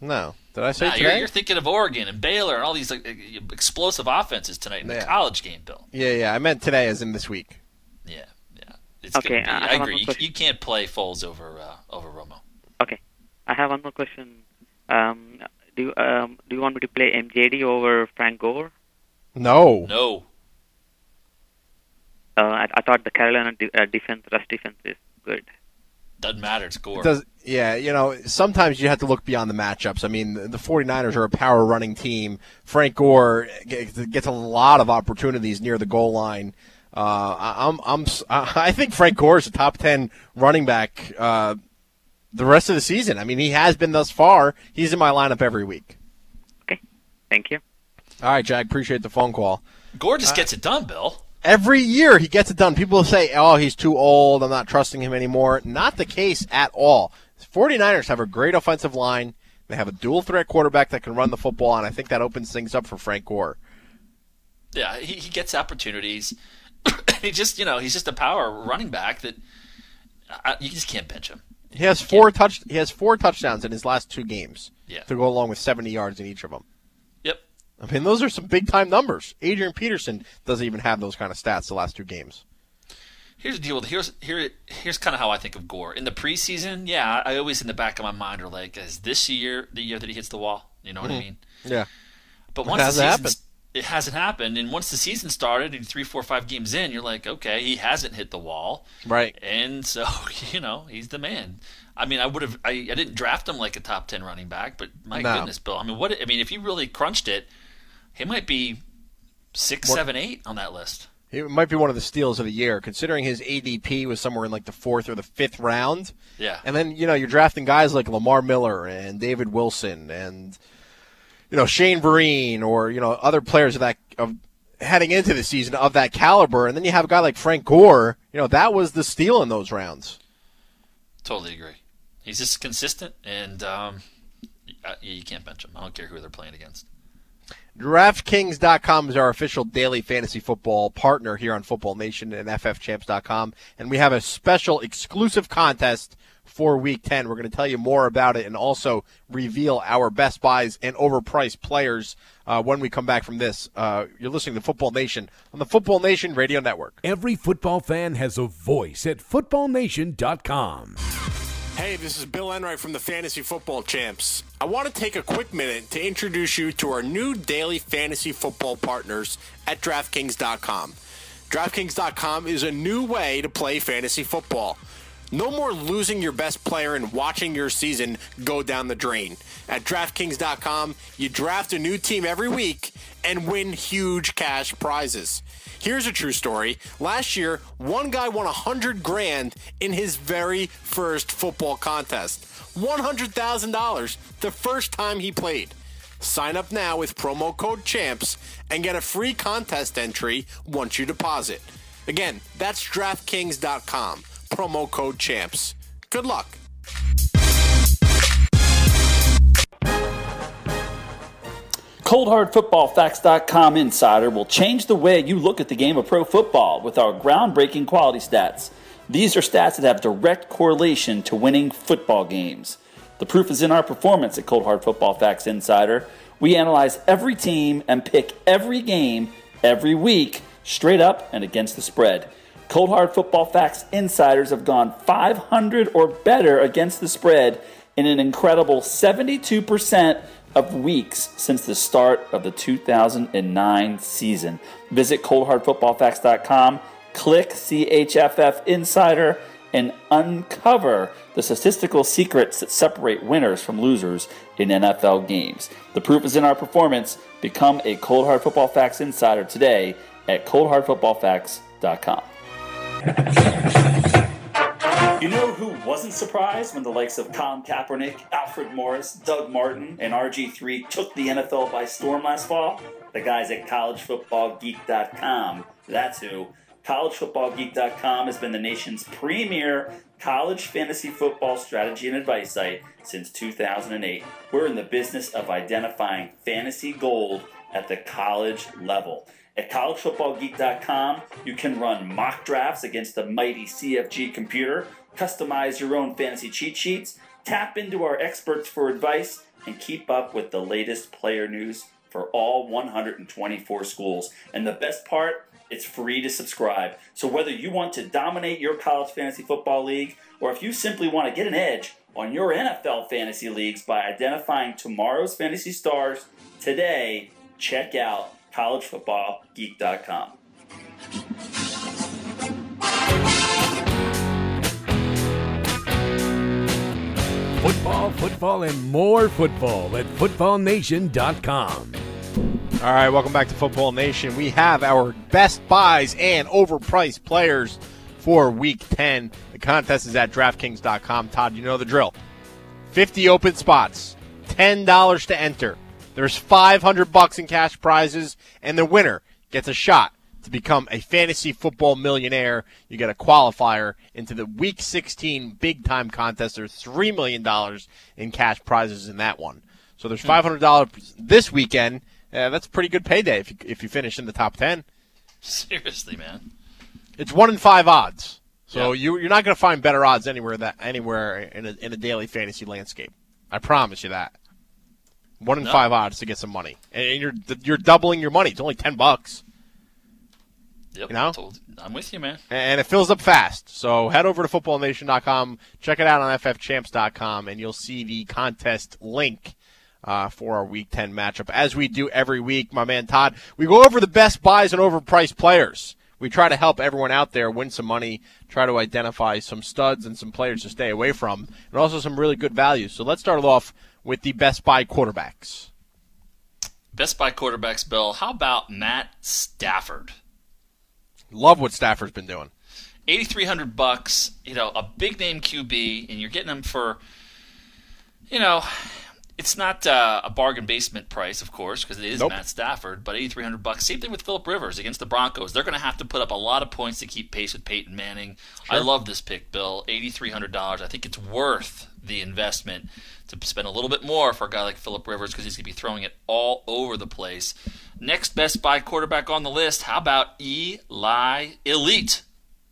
No. Did I say Nah, you're, you're thinking of Oregon and Baylor and all these like, explosive offenses tonight in the college game, Bill. Yeah, yeah. I meant today, as in this week. Yeah, yeah. It's Okay, gonna be, I I, agree. You, you can't play Foles over uh, over Romo. Okay, I have one more question. Um, do you, um, do you want me to play MJD over Frank Gore? No. No. Uh, I, I thought the Carolina de- uh, defense, rush defense, is good. Doesn't matter. It's Gore. It does yeah, you know, sometimes you have to look beyond the matchups. I mean, the 49ers are a power running team. Frank Gore gets gets a lot of opportunities near the goal line. Uh, I- I'm, I'm, I think Frank Gore is a top 10 running back uh, the rest of the season. I mean, he has been thus far. He's in my lineup every week. Okay. Thank you. All right, Jack, appreciate the phone call. Gore Uh, just gets it done, Bill. Every year he gets it done. People say, oh, he's too old. I'm not trusting him anymore. Not the case at all. 49ers have a great offensive line. They have a dual threat quarterback that can run the football, and I think that opens things up for Frank Gore. Yeah, he, he gets opportunities. he just, you know, he's just a power running back that uh, you just can't bench him. He has four touch. He has four touchdowns in his last two games Yeah. to go along with 70 yards in each of them. I mean, those are some big time numbers. Adrian Peterson doesn't even have those kind of stats the last two games. Here's the deal here's here here's kind of how I think of Gore in the preseason. Yeah, I always in the back of my mind are like, is this year the year that he hits the wall? You know what I mm-hmm. mean? Yeah. But once the it season's, it hasn't happened. And once the season started, and three, four, five games in, you're like, okay, he hasn't hit the wall, Right. and so you know he's the man. I mean, I would have. I, I didn't draft him like a top ten running back, but my No. goodness, Bill. I mean, what? I mean, if you really crunched it, he might be six, What- seven, eight on that list. It might be one of the steals of the year, considering his ADP was somewhere in like the fourth or the fifth round. Yeah. And then, you know, you're drafting guys like Lamar Miller and David Wilson and, you know, Shane Vereen or, you know, other players of that, of heading into the season of that caliber. And then you have a guy like Frank Gore. You know, that was the steal in those rounds. Totally agree. He's just consistent, and um, uh, you can't bench him. I don't care who they're playing against. DraftKings.com is our official daily fantasy football partner here on Football Nation and FFChamps.com. And we have a special exclusive contest for week 10. We're going to tell you more about it and also reveal our best buys and overpriced players uh, when we come back from this. Uh, you're listening to Football Nation on the Football Nation Radio Network. Every football fan has a voice at footballnation.com. Hey, this is Bill Enright from the Fantasy Football Champs. I want to take a quick minute to introduce you to our new daily fantasy football partners at DraftKings.com. DraftKings.com is a new way to play fantasy football. No more losing your best player and watching your season go down the drain. At DraftKings.com, you draft a new team every week and win huge cash prizes. Here's a true story. Last year, one guy won a hundred grand in his very first football contest. $100,000 the first time he played. Sign up now with promo code CHAMPS and get a free contest entry once you deposit. Again, that's DraftKings.com. Promo code CHAMPS. Good luck. ColdHardFootballFacts.com Insider will change the way you look at the game of pro football with our groundbreaking quality stats. These are stats that have direct correlation to winning football games. The proof is in our performance at Cold Hard Football Facts Insider. We analyze every team and pick every game every week, straight up and against the spread. Cold Hard Football Facts Insiders have gone 500 or better against the spread in an incredible 72% of weeks since the start of the 2009 season. Visit coldhardfootballfacts.com, click CHFF Insider, and uncover the statistical secrets that separate winners from losers in NFL games. The proof is in our performance. Become a Cold Hard Football Facts Insider today at coldhardfootballfacts.com. You know who wasn't surprised when the likes of Colin Kaepernick, Alfred Morris, Doug Martin, and RG3 took the NFL by storm last fall? The guys at collegefootballgeek.com. That's who. CollegeFootballGeek.com has been the nation's premier college fantasy football strategy and advice site since 2008. We're in the business of identifying fantasy gold at the college level. At collegefootballgeek.com, you can run mock drafts against the mighty CFG computer, customize your own fantasy cheat sheets, tap into our experts for advice, and keep up with the latest player news for all 124 schools. And the best part, it's free to subscribe. So whether you want to dominate your college fantasy football league, or if you simply want to get an edge on your NFL fantasy leagues by identifying tomorrow's fantasy stars today, check out collegefootballgeek.com. Football, football, and more football at footballnation.com. All right, welcome back to Football Nation. We have our best buys and overpriced players for week 10. The contest is at DraftKings.com. Todd, you know the drill. 50 open spots, $10 to enter. There's 500 bucks in cash prizes, and the winner gets a shot to become a fantasy football millionaire. You get a qualifier into the Week 16 big time contest. There's $3 million in cash prizes in that one. So there's $500 this weekend. Uh, that's a pretty good payday if you, if you finish in the top 10. Seriously, man. It's one in five odds. So Yeah. you, you're not going to find better odds anywhere that anywhere in a, in a daily fantasy landscape. I promise you that. One in No. five odds to get some money, and you're you're doubling your money. It's only ten bucks, Yep. You know? I'm with you, man. and it fills up fast. So head over to footballnation.com, check it out on ffchamps.com, and you'll see the contest link uh, for our Week 10 matchup. As we do every week, my man Todd, we go over the best buys and overpriced players. We try to help everyone out there win some money, try to identify some studs and some players to stay away from, and also some really good values. So let's start off with the best buy quarterbacks. Best buy quarterbacks, Bill. How about Matt Stafford? Love what Stafford's been doing. 8300 bucks, you know, a big name QB and you're getting him for you know, it's not uh, a bargain basement price, of course, because it is Nope. Matt Stafford, but 8300 bucks. Same thing with Philip Rivers against the Broncos. They're going to have to put up a lot of points to keep pace with Peyton Manning. I love this pick, Bill. $8300. I think it's worth the investment to spend a little bit more for a guy like Philip Rivers because he's going to be throwing it all over the place. Next best buy quarterback on the list. How about Eli Elite?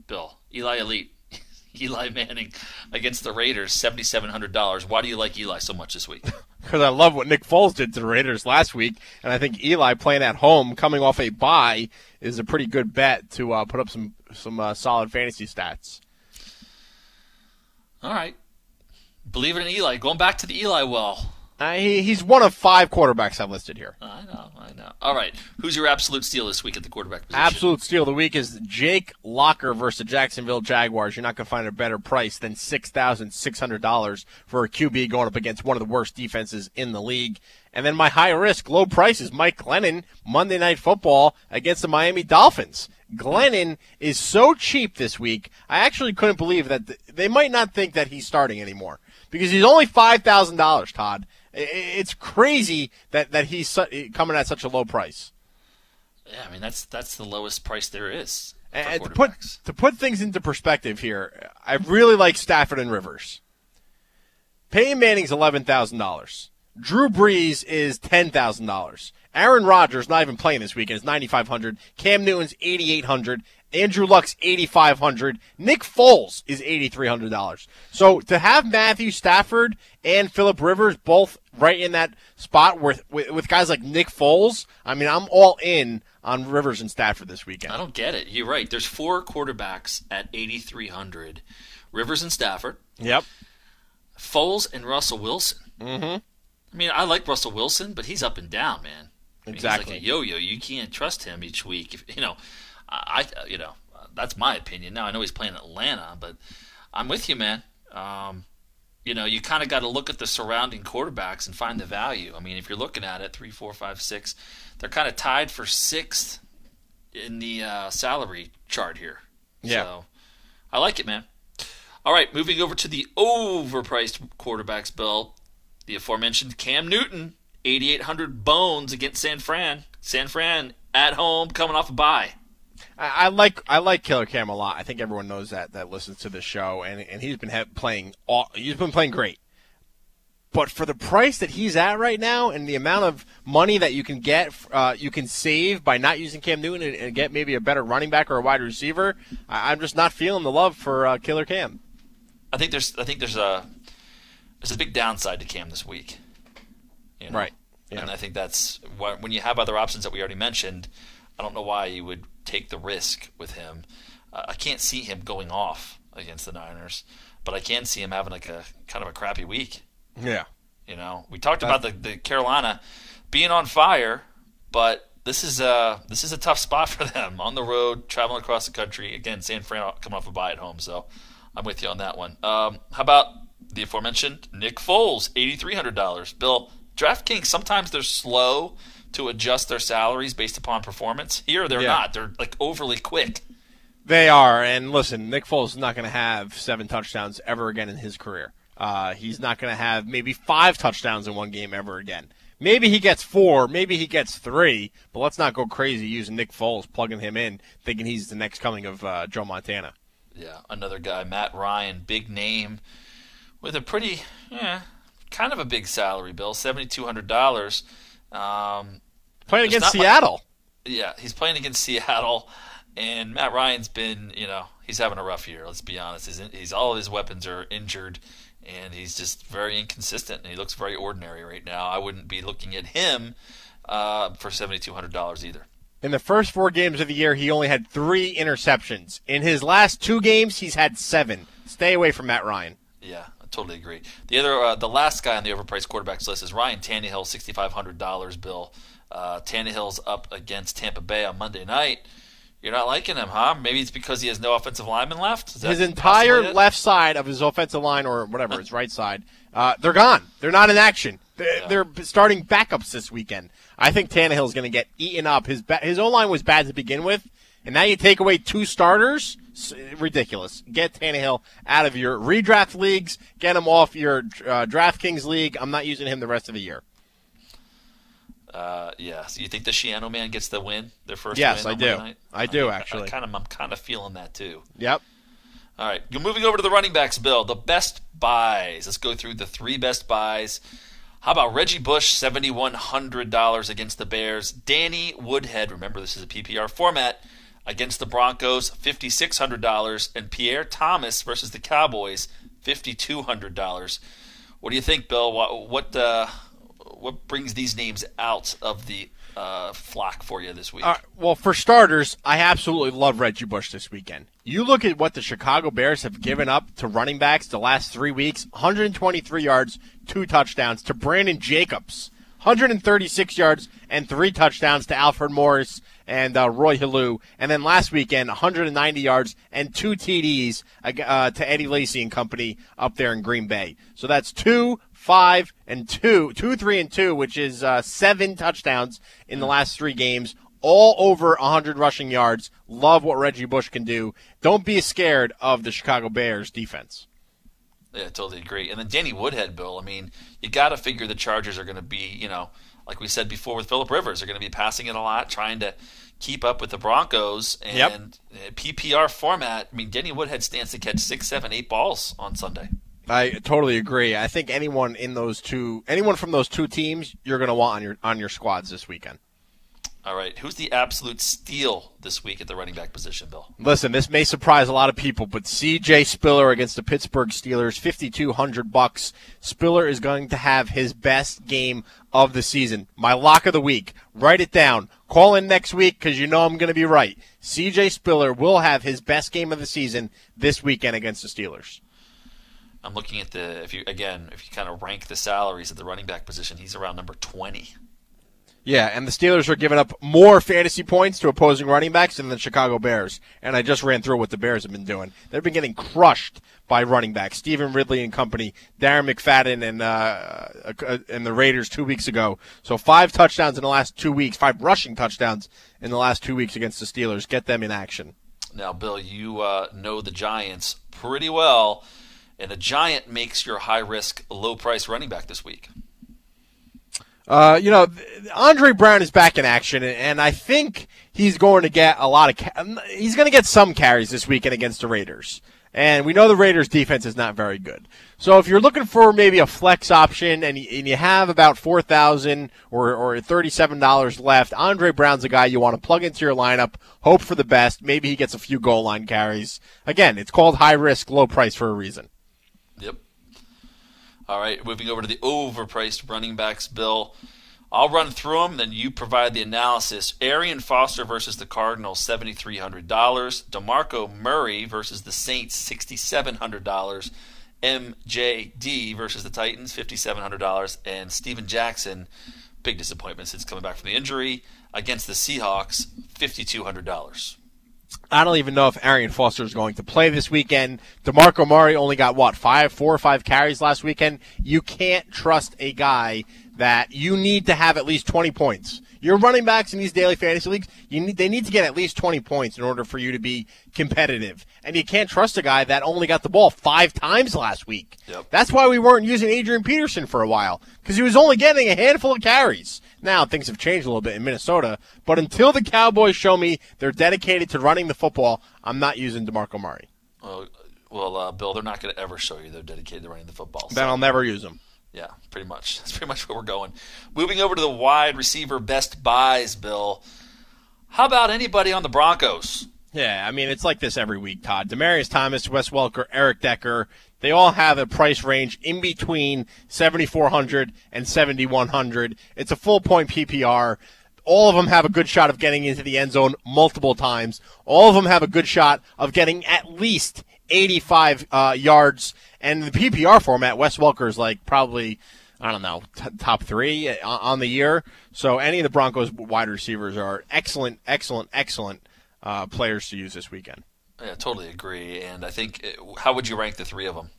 Bill, Eli Elite. Eli Manning against the Raiders, seventy-seven hundred dollars. Why do you like Eli so much this week? because I love what Nick Foles did to the Raiders last week, and I think Eli playing at home, coming off a bye, is a pretty good bet to uh, put up some some uh, solid fantasy stats. All right, believe it in Eli. Going back to the Eli well. Uh, he, he's one of five quarterbacks I've listed here. I know, I know. All right, who's your absolute steal this week at the quarterback position? Absolute steal of the week is Jake Locker versus the Jacksonville Jaguars. You're not going to find a better price than six thousand six hundred dollars for a QB going up against one of the worst defenses in the league. And then my high risk, low price is Mike Glennon Monday Night Football against the Miami Dolphins. Glennon is so cheap this week. I actually couldn't believe that th- they might not think that he's starting anymore because he's only five thousand dollars. Todd, it's crazy that that he's su- coming at such a low price. Yeah, I mean that's that's the lowest price there is. And to put to put things into perspective here, I really like Stafford and Rivers. Peyton Manning's eleven thousand dollars. Drew Brees is ten thousand dollars. Aaron Rodgers not even playing this weekend is ninety five hundred. Cam Newton's eighty eight hundred. Andrew Luck's eighty five hundred. Nick Foles is eighty three hundred dollars. So to have Matthew Stafford and Philip Rivers both right in that spot with, with with guys like Nick Foles, I mean I'm all in on Rivers and Stafford this weekend. I don't get it. You're right. There's four quarterbacks at 8,300. Rivers and Stafford, Yep. Foles and Russell Wilson. Mm-hmm. I mean, I like Russell Wilson, but he's up and down, man. I mean, Exactly. He's like a yo-yo. You can't trust him each week. If, you know, I, I- you know, that's my opinion. Now I know he's playing Atlanta, but I'm with you, man. Um, you know, you kind of got to look at the surrounding quarterbacks and find the value. I mean, if you're looking at it, three, four, five, six, they're kind of tied for sixth in the uh, salary chart here. Yeah. So I like it, man. All right, moving over to the overpriced quarterbacks, Bill. The aforementioned Cam Newton, 8,800 bones against San Fran. San Fran at home, coming off a bye. I, I like I like Killer Cam a lot. I think everyone knows that that listens to the show, and and he's been ha- playing all, he's been playing great. But for the price that he's at right now, and the amount of money that you can get, uh, you can save by not using Cam Newton and, and get maybe a better running back or a wide receiver. I, I'm just not feeling the love for uh, Killer Cam. I think there's I think there's a there's a big downside to Cam this week. You know? Right. Yeah. And I think that's when you have other options that we already mentioned. I don't know why you would take the risk with him. Uh, I can't see him going off against the Niners, but I can see him having like a kind of a crappy week. Yeah. You know, we talked about the, the Carolina being on fire, but this is a this is a tough spot for them on the road, traveling across the country. Again, San Fran coming off a bye at home, so I'm with you on that one. Um, how about the aforementioned Nick Foles, eighty three hundred dollars? Bill, DraftKings sometimes they're slow to adjust their salaries based upon performance. Here they're Yeah. not. They're like overly quick. They are, and listen, Nick Foles is not going to have seven touchdowns ever again in his career. Uh, he's not going to have maybe five touchdowns in one game ever again. Maybe he gets four, maybe he gets three, but let's not go crazy using Nick Foles, plugging him in, thinking he's the next coming of uh, Joe Montana. Yeah, another guy, Matt Ryan, big name, with a pretty, yeah, kind of a big salary bill, seventy two hundred dollars. Um, Playing There's against much- Seattle. yeah, he's playing against Seattle, and Matt Ryan's been, you know, he's having a rough year. Let's be honest. He's, he's all of his weapons are injured, and he's just very inconsistent, and he looks very ordinary right now. I wouldn't be looking at him uh, for seventy two hundred dollars either. In the first four games of the year, he only had three interceptions. In his last two games, he's had seven. Stay away from Matt Ryan. Yeah, I totally agree. The other, uh, the last guy on the overpriced quarterbacks list is Ryan Tannehill, sixty five hundred dollars. Bill, uh, Tannehill's up against Tampa Bay on Monday night. You're not liking him, huh? Maybe it's because he has no offensive lineman left. Is His entire left side of his offensive line, or whatever, his right side, uh, they're gone. They're not in action. They're, they're starting backups this weekend. I think Tannehill's going to get eaten up. His ba- his O line was bad to begin with, and now you take away two starters. Ridiculous. Get Tannehill out of your redraft leagues. Get him off your uh, DraftKings league. I'm not using him the rest of the year. Uh, yeah. So you think the Schiano man gets the win, their first Yes, win? I on do. Night? I do, I- actually. I kind of, I'm kind of feeling that too. Yep. All right, you're moving over to the running backs, Bill. The best buys. Let's go through the three best buys. How about Reggie Bush, seventy-one hundred dollars against the Bears? Danny Woodhead, remember this is a PPR format, against the Broncos, fifty-six hundred dollars, and Pierre Thomas versus the Cowboys, fifty-two hundred dollars. What do you think, Bill? What what uh, what brings these names out of the uh, flock for you this week? Right, well, for starters, I absolutely love Reggie Bush this weekend. You look at what the Chicago Bears have given up to running backs the last three weeks 123 yards, two touchdowns to Brandon Jacobs, 136 yards, and three touchdowns to Alfred Morris and uh, Roy Helu. And then last weekend, 190 yards and two TDs uh, to Eddie Lacy and company up there in Green Bay. So that's two, five, and two, two, three, and two, which is uh, seven touchdowns in the last three games. All over 100 rushing yards. Love what Reggie Bush can do. Don't be scared of the Chicago Bears defense. Yeah, totally agree. And then Danny Woodhead, Bill. I mean, you got to figure the Chargers are going to be, you know, like we said before with Philip Rivers, they're going to be passing it a lot, trying to keep up with the Broncos. And Yep. uh, PPR format. I mean, Danny Woodhead stands to catch six, seven, eight balls on Sunday. I totally agree. I think anyone in those two, anyone from those two teams, you're going to want on your on your squads this weekend. All right, who's the absolute steal this week at the running back position, Bill? Listen, this may surprise a lot of people, but C.J. Spiller against the Pittsburgh Steelers, fifty-two hundred bucks. Spiller is going to have his best game of the season. My lock of the week. Write it down. Call in next week because you know I'm going to be right. C.J. Spiller will have his best game of the season this weekend against the Steelers. I'm looking at the if you again if you kind of rank the salaries at the running back position, he's around number twenty. Yeah, and the Steelers are giving up more fantasy points to opposing running backs than the Chicago Bears. And I just ran through what the Bears have been doing. They've been getting crushed by running backs. Stevan Ridley and company, Darren McFadden and uh, uh, and the Raiders two weeks ago. So five touchdowns in the last two weeks, five rushing touchdowns in the last two weeks against the Steelers. Get them in action. Now, Bill, you uh, know the Giants pretty well, and a Giant makes your high risk, low price running back this week. Uh, you know, Andre Brown is back in action, and I think he's going to get a lot of. Ca- he's going to get some carries this weekend against the Raiders, and we know the Raiders' defense is not very good. So if you're looking for maybe a flex option, and and you have about four thousand or or thirty seven dollars left, Andre Brown's a guy you want to plug into your lineup. Hope for the best. Maybe he gets a few goal line carries. Again, it's called high risk, low price for a reason. All right, moving over to the overpriced running backs, Bill. I'll run through them, then you provide the analysis. Arian Foster versus the Cardinals, $7,300. DeMarco Murray versus the Saints, $6,700. MJD versus the Titans, $5,700. And Steven Jackson, big disappointment since coming back from the injury, against the Seahawks, $5,200. I don't even know if Arian Foster is going to play this weekend. DeMarco Murray only got what five, four or five carries last weekend. You can't trust a guy that you need to have at least twenty points. Your running backs in these daily fantasy leagues, you need they need to get at least twenty points in order for you to be competitive. And you can't trust a guy that only got the ball five times last week. Yep. That's why we weren't using Adrian Peterson for a while because he was only getting a handful of carries. Now things have changed a little bit in Minnesota, but until the Cowboys show me they're dedicated to running the football, I'm not using DeMarco Murray. Well, well uh, Bill, they're not going to ever show you they're dedicated to running the football. Then I'll never use them. Yeah, pretty much. That's pretty much where we're going. Moving over to the wide receiver best buys, Bill. How about anybody on the Broncos? Yeah, I mean it's like this every week, Todd. Demaryius Thomas, Wes Welker, Eric Decker, they all have a price range in between 7400 and 7100. It's a full point PPR. All of them have a good shot of getting into the end zone multiple times. All of them have a good shot of getting at least 85 uh, yards. And the PPR format, Wes Welker is like probably, I don't know, t- top three uh, on the year. So any of the Broncos wide receivers are excellent, excellent, excellent uh, players to use this weekend. Yeah, totally agree. And I think, uh, how would you rank the three of them?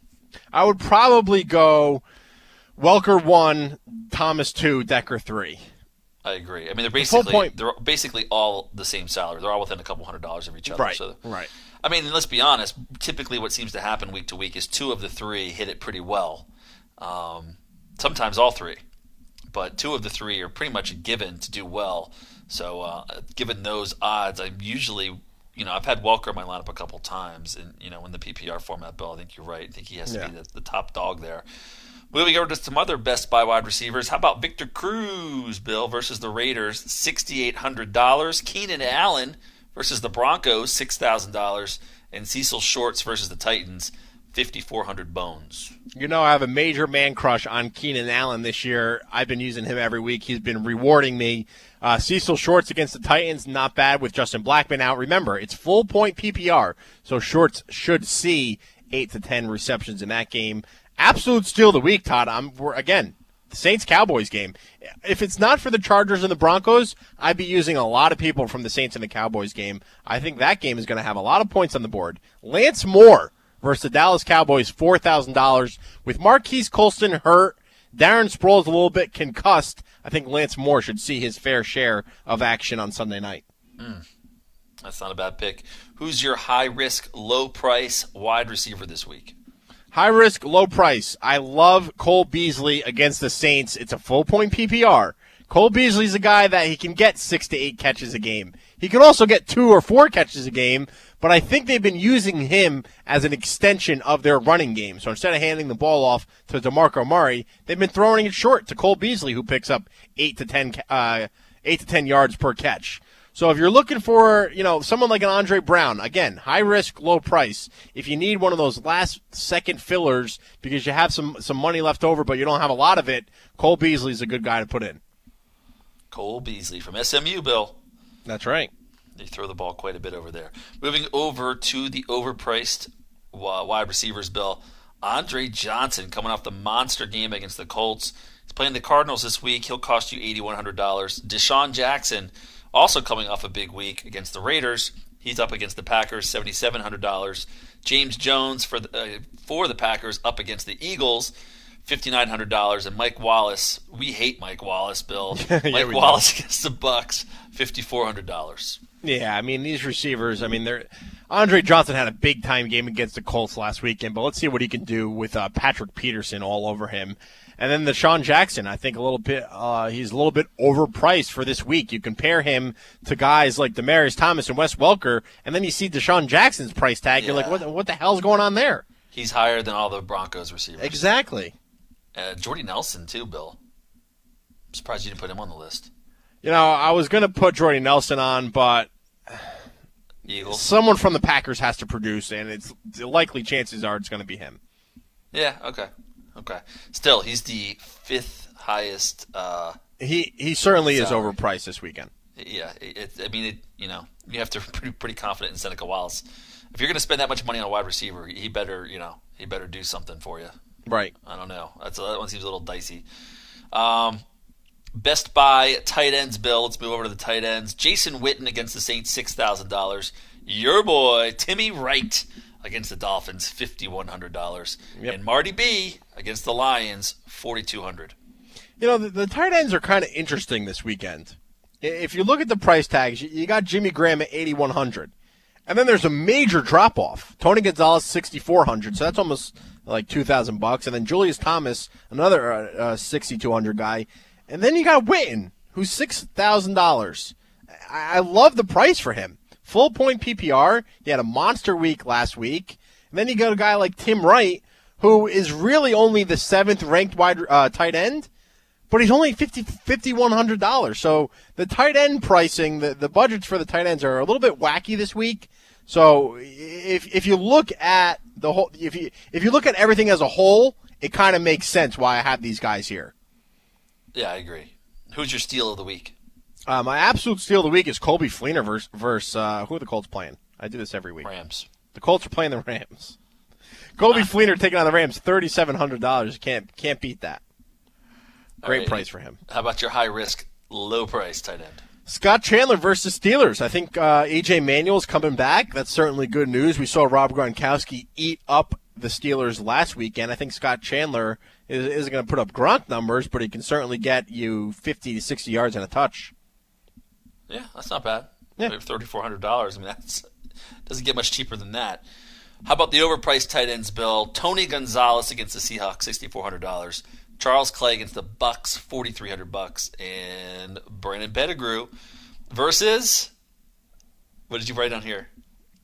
I would probably go Welker one, Thomas two, Decker three. I agree. I mean, they're The basically point- they're basically all the same salary. They're all within a couple hundred dollars of each other. Right, So, right. I mean, let's be honest. Typically, what seems to happen week to week is two of the three hit it pretty well. Um, sometimes all three, but two of the three are pretty much a given to do well. So, uh, given those odds, I'm usually, you know, I've had Welker in my lineup a couple times, and you know, in the PPR format, Bill, I think you're right. I think he has to Yeah. be the, the top dog there. Moving over to some other best buy wide receivers. How about Victor Cruz, Bill, versus the Raiders, $6,800. Keenan Allen versus the Broncos, $6,000. And Cecil Shorts versus the Titans, 5,400 bones. You know, I have a major man crush on Keenan Allen this year. I've been using him every week. He's been rewarding me. Uh, Cecil Shorts against the Titans, not bad with Justin Blackmon out. Remember, it's full point PPR, so Shorts should see eight to ten receptions in that game. Absolute steal of the week, Todd. I'm we're, again the Saints Cowboys game. If it's not for the Chargers and the Broncos, I'd be using a lot of people from the Saints and the Cowboys game. I think that game is going to have a lot of points on the board. Lance Moore versus the Dallas Cowboys, four thousand dollars with Marques Colston hurt. Darren Sproles a little bit concussed. I think Lance Moore should see his fair share of action on Sunday night. Hmm. That's not a bad pick. Who's your high risk, low price wide receiver this week? High risk, low price. I love Cole Beasley against the Saints. It's a full point PPR. Cole Beasley's a guy that he can get six to eight catches a game. He can also get two or four catches a game, but I think they've been using him as an extension of their running game. So instead of handing the ball off to DeMarco Murray, they've been throwing it short to Cole Beasley, who picks up eight to ten, uh, eight to ten yards per catch. So if you're looking for, you know, someone like an Andre Brown, again, high risk, low price. If you need one of those last second fillers because you have some some money left over but you don't have a lot of it, Cole Beasley's a good guy to put in. Cole Beasley from SMU, Bill. That's right. They throw the ball quite a bit over there. Moving over to the overpriced wide receivers, Bill. Andre Johnson coming off the monster game against the Colts. He's playing the Cardinals this week. He'll cost you $8,100. DeSean Jackson also coming off a big week against the Raiders. He's up against the Packers, $7,700. James Jones for the, uh, for the Packers up against the Eagles, $5,900. And Mike Wallace, we hate Mike Wallace, Bill. Yeah, Mike Wallace against the Bucs, $5,400. Yeah, I mean these receivers. I mean, they're Andre Johnson had a big time game against the Colts last weekend, but let's see what he can do with uh, Patrick Peterson all over him. And then DeSean Jackson, I think a little bit. Uh, he's a little bit overpriced for this week. You compare him to guys like Demaryius Thomas and Wes Welker, and then you see DeSean Jackson's price tag. You're like, what? What the hell's going on there? He's higher than all the Broncos receivers. Exactly. Uh, Jordy Nelson too, Bill. I'm surprised you didn't put him on the list. You know, I was gonna put Jordy Nelson on, but Eagles. someone from the Packers has to produce, and it's the likely chances are it's going to be him. Yeah. Okay. Okay. Still, he's the fifth highest. Uh, He he certainly is overpriced this weekend. yeah. It, I mean, it, you know, you have to be pretty, pretty confident in Seneca Wallace. If you're going to spend that much money on a wide receiver, he better, you know, he better do something for you. Right. I don't know. That's that one seems a little dicey. Um, best buy tight ends. Bill. Let's move over to the tight ends. Jason Witten against the Saints, six thousand dollars. Your boy Timmy Wright against the Dolphins, fifty one hundred dollars. Yep. And Marty B against the Lions, forty two hundred. You know, the, the tight ends are kind of interesting this weekend. If you look at the price tags, you, got Jimmy Graham at 8,100. And then there's a major drop off. Tony Gonzalez, 6,400. So that's almost like 2,000 bucks. And then Julius Thomas, another uh, uh, 6,200 guy. And then you got Witten, who's $6,000. I, I love the price for him. Full point PPR. He had a monster week last week. And then you got a guy like Tim Wright, who is really only the seventh ranked wide uh, tight end but he's only fifty fifty one hundred dollars. So the tight end pricing, the, the budgets for the tight ends are a little bit wacky this week. So if if you look at the whole, if you if you look at everything as a whole, it kind of makes sense why I have these guys here. Yeah, I agree. Who's your steal of the week? Uh, my absolute steal of the week is Coby Fleener versus, versus uh, who are the Colts playing? I do this every week. Rams. The Colts are playing the Rams. Coby Fleener taking on the Rams, thirty seven hundred dollars. Can't can't beat that. Great right. price for him. How about your high risk, low price tight end? Scott Chandler versus Steelers. I think uh, EJ Manuel's coming back. That's certainly good news. We saw Rob Gronkowski eat up the Steelers last weekend. I think Scott Chandler isn't going to put up Gronk numbers, but he can certainly get you 50 to 60 yards and a touch. Yeah, that's not bad. Yeah. thirty four hundred dollars. I mean, that doesn't get much cheaper than that. How about the overpriced tight ends, Bill? Tony Gonzalez against the Seahawks, sixty four hundred dollars. Charles Clay against the Bucs, forty three hundred bucks, and Brandon Pettigrew versus. What did you write down here?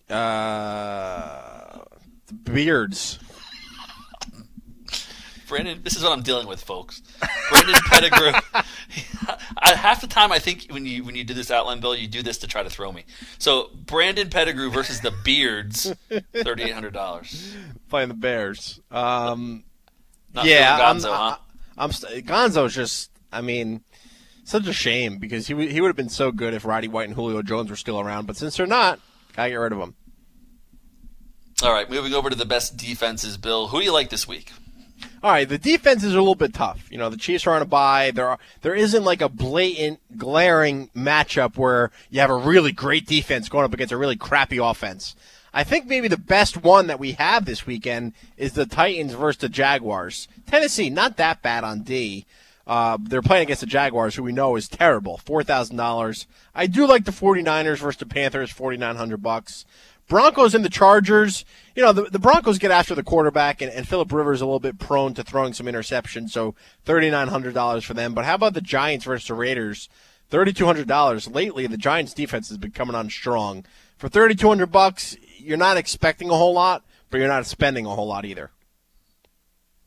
Uh, the Beards. Brandon, this is what I'm dealing with, folks. Brandon Pettigrew. I, half the time, I think when you when you do this outline, Bill, you do this to try to throw me. So Brandon Pettigrew versus the Beards, thirty eight hundred dollars. Playing the Bears. Um, Not yeah, feeling I'm, Gonzo, huh? I'm st- Gonzo's just. I mean, such a shame because he w- he would have been so good if Roddy White and Julio Jones were still around. But since they're not, gotta get rid of them. All right, moving over to the best defenses, Bill. Who do you like this week? All right, the defenses are a little bit tough. You know, the Chiefs are on a bye. There are there isn't like a blatant, glaring matchup where you have a really great defense going up against a really crappy offense. I think maybe the best one that we have this weekend is the Titans versus the Jaguars. Tennessee, not that bad on D. Uh, they're playing against the Jaguars, who we know is terrible. Four thousand dollars. I do like the 49ers versus the Panthers, forty nine hundred bucks. Broncos and the Chargers. You know, the, the Broncos get after the quarterback, and, and Philip Rivers a little bit prone to throwing some interceptions, so thirty nine hundred dollars for them. But how about the Giants versus the Raiders? Thirty two hundred dollars. Lately, the Giants' defense has been coming on strong. For thirty two hundred bucks, you're not expecting a whole lot, but you're not spending a whole lot either.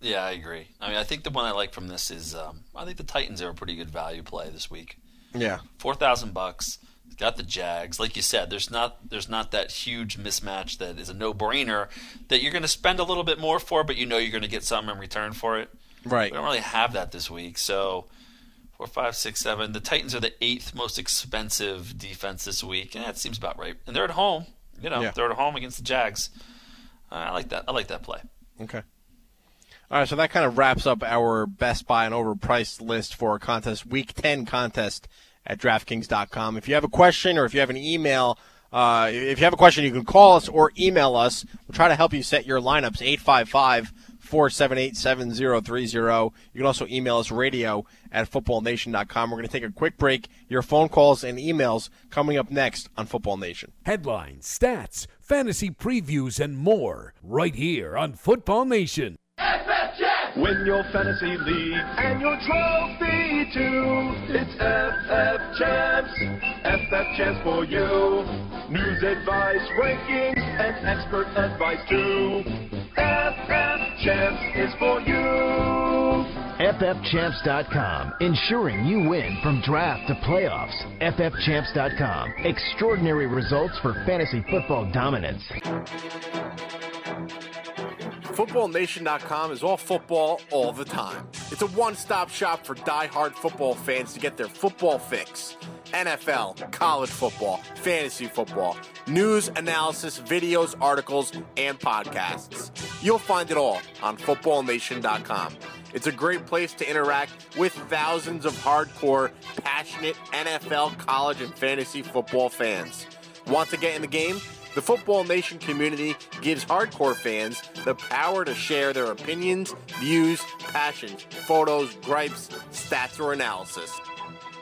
Yeah, I agree. I mean, I think the one I like from this is um, I think the Titans are a pretty good value play this week. Yeah. Four thousand bucks. Got the Jags. Like you said, there's not there's not that huge mismatch that is a no brainer that you're going to spend a little bit more for, but you know you're going to get something in return for it. Right. We don't really have that this week, so four, five, six, seven. The Titans are the eighth most expensive defense this week, and that seems about right. And they're at home. You know, Yeah. they're at home against the Jags. Uh, I like that. I like that play. Okay. All right, so that kind of wraps up our Best Buy and overpriced list for contest, Week 10 contest at DraftKings.com. If you have a question or if you have an email, uh, if you have a question, you can call us or email us. We'll try to help you set your lineups, 855 478 7030. You can also email us radio at footballnation.com. We're going to take a quick break. Your phone calls and emails coming up next on Football Nation. Headlines, stats, fantasy previews, and more right here on Football Nation. Win your fantasy league and your trophy too. It's FF Champs, FF Champs for you. News, advice, rankings, and expert advice too. FF Champs is for you. FFChamps.com, ensuring you win from draft to playoffs. FFChamps.com, extraordinary results for fantasy football dominance. FootballNation.com is all football all the time. It's a one stop shop for die-hard football fans to get their football fix. NFL, college football, fantasy football, news, analysis, videos, articles, and podcasts. You'll find it all on FootballNation.com. It's a great place to interact with thousands of hardcore, passionate NFL, college, and fantasy football fans. Want to get in the game? The Football Nation community gives hardcore fans the power to share their opinions, views, passions, photos, gripes, stats, or analysis.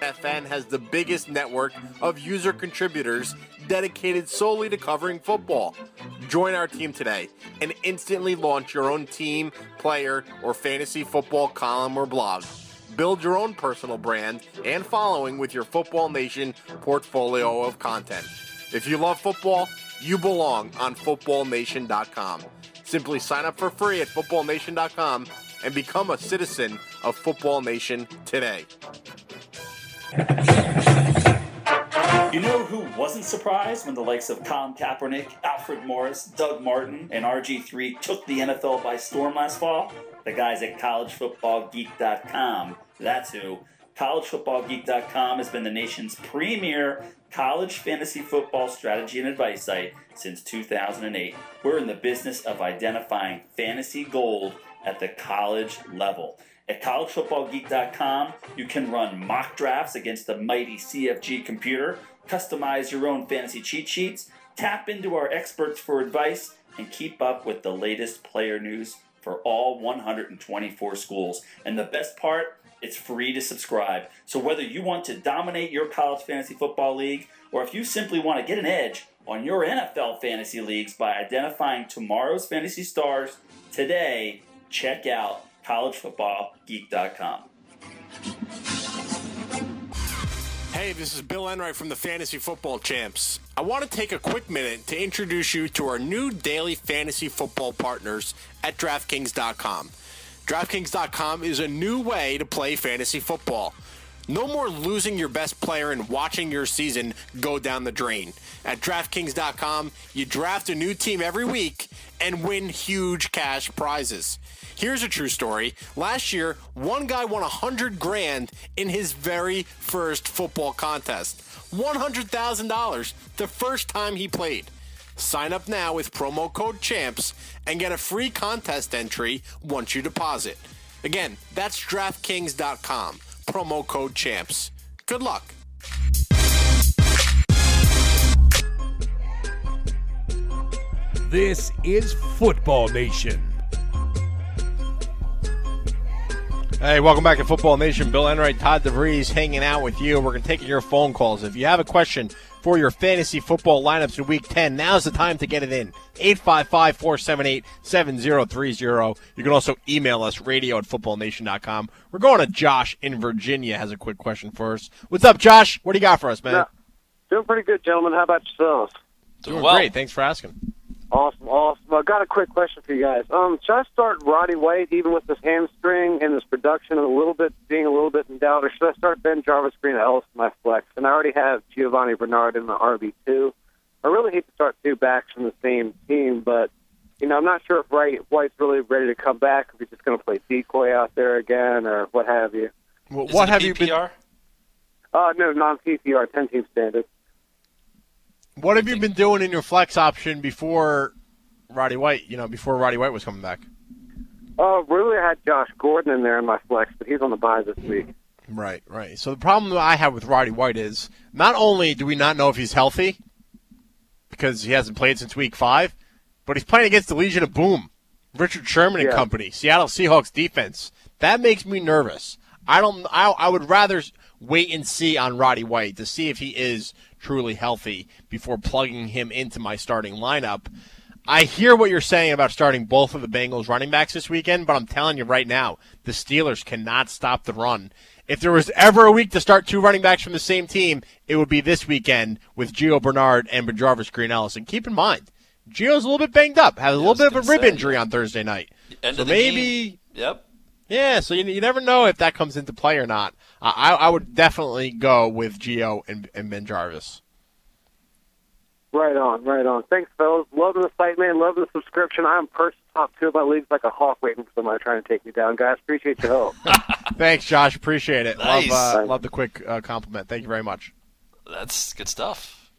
FN has the biggest network of user contributors dedicated solely to covering football. Join our team today and instantly launch your own team, player, or fantasy football column or blog. Build your own personal brand and following with your Football Nation portfolio of content. If you love football, you belong on footballnation.com. Simply sign up for free at footballnation.com and become a citizen of Football Nation today. You know who wasn't surprised when the likes of Colin Kaepernick, Alfred Morris, Doug Martin, and RG3 took the NFL by storm last fall? The guys at collegefootballgeek.com. That's who. CollegeFootballGeek.com has been the nation's premier college fantasy football strategy and advice site since 2008. We're in the business of identifying fantasy gold at the college level. At collegefootballgeek.com, you can run mock drafts against the mighty CFG computer, customize your own fantasy cheat sheets, tap into our experts for advice, and keep up with the latest player news for all 124 schools. And the best part, it's free to subscribe. So whether you want to dominate your college fantasy football league, or if you simply want to get an edge on your NFL fantasy leagues by identifying tomorrow's fantasy stars today, check out collegefootballgeek.com. Hey, this is Bill Enright from the Fantasy Football Champs. I want to take a quick minute to introduce you to our new daily fantasy football partners at DraftKings.com. DraftKings.com is a new way to play fantasy football. No more losing your best player and watching your season go down the drain. At DraftKings.com, you draft a new team every week and win huge cash prizes. Here's a true story. Last year, one guy won 100 grand in his very first football contest. $100,000 the first time he played. Sign up now with promo code CHAMPS and get a free contest entry once you deposit. Again, that's DraftKings.com. Promo code CHAMPS. Good luck. This is Football Nation. Hey, welcome back to Football Nation. Bill Enright, Todd DeVries hanging out with you. We're going to take your phone calls. If you have a question for your fantasy football lineups in week 10, now's the time to get it in. 855 478 7030. You can also email us, radio at footballnation.com. We're going to Josh in Virginia, has a quick question for us. What's up, Josh? What do you got for us, man? Yeah. Doing pretty good, gentlemen. How about yourselves? Doing great. Thanks for asking. Awesome, awesome. I got a quick question for you guys. Um, should I start Roddy White even with this hamstring and this production a little bit being a little bit in doubt, or should I start BenJarvus Green Ellis in my flex? And I already have Giovani Bernard in the RB two. I really hate to start two backs from the same team, but you know I'm not sure if Wright White's really ready to come back. If he's just going to play decoy out there again, or what have you. Well, what have you been? Uh, no, non PPR, ten team standard. What have you been doing in your flex option before Roddy White? You know, before Roddy White was coming back. Uh, really, I had Josh Gordon in there in my flex, but he's on the bye this week. Right, right. So the problem that I have with Roddy White is not only do we not know if he's healthy because he hasn't played since week five, but he's playing against the Legion of Boom, Richard Sherman and Yeah. company, Seattle Seahawks defense. That makes me nervous. I don't. I, I would rather wait and see on Roddy White to see if he is truly healthy before plugging him into my starting lineup. I hear what you're saying about starting both of the Bengals running backs this weekend, but I'm telling you right now, the Steelers cannot stop the run. If there was ever a week to start two running backs from the same team, it would be this weekend with Gio Bernard and Jarvus Green Ellis. And keep in mind, Gio's a little bit banged up, had a little bit of a rib injury on Thursday night. So maybe game. Yep. yeah, so you, you never know if that comes into play or not. I, I I would definitely go with Gio and, and BenJarvus. Right on, right on. Thanks, fellas. Loving the site, man. Loving the subscription. I'm personally top two of my leagues like a hawk waiting for somebody trying to take me down, guys. Appreciate your help. Thanks, Josh. Appreciate it. Nice. Love uh, love the quick uh, compliment. Thank you very much. That's good stuff.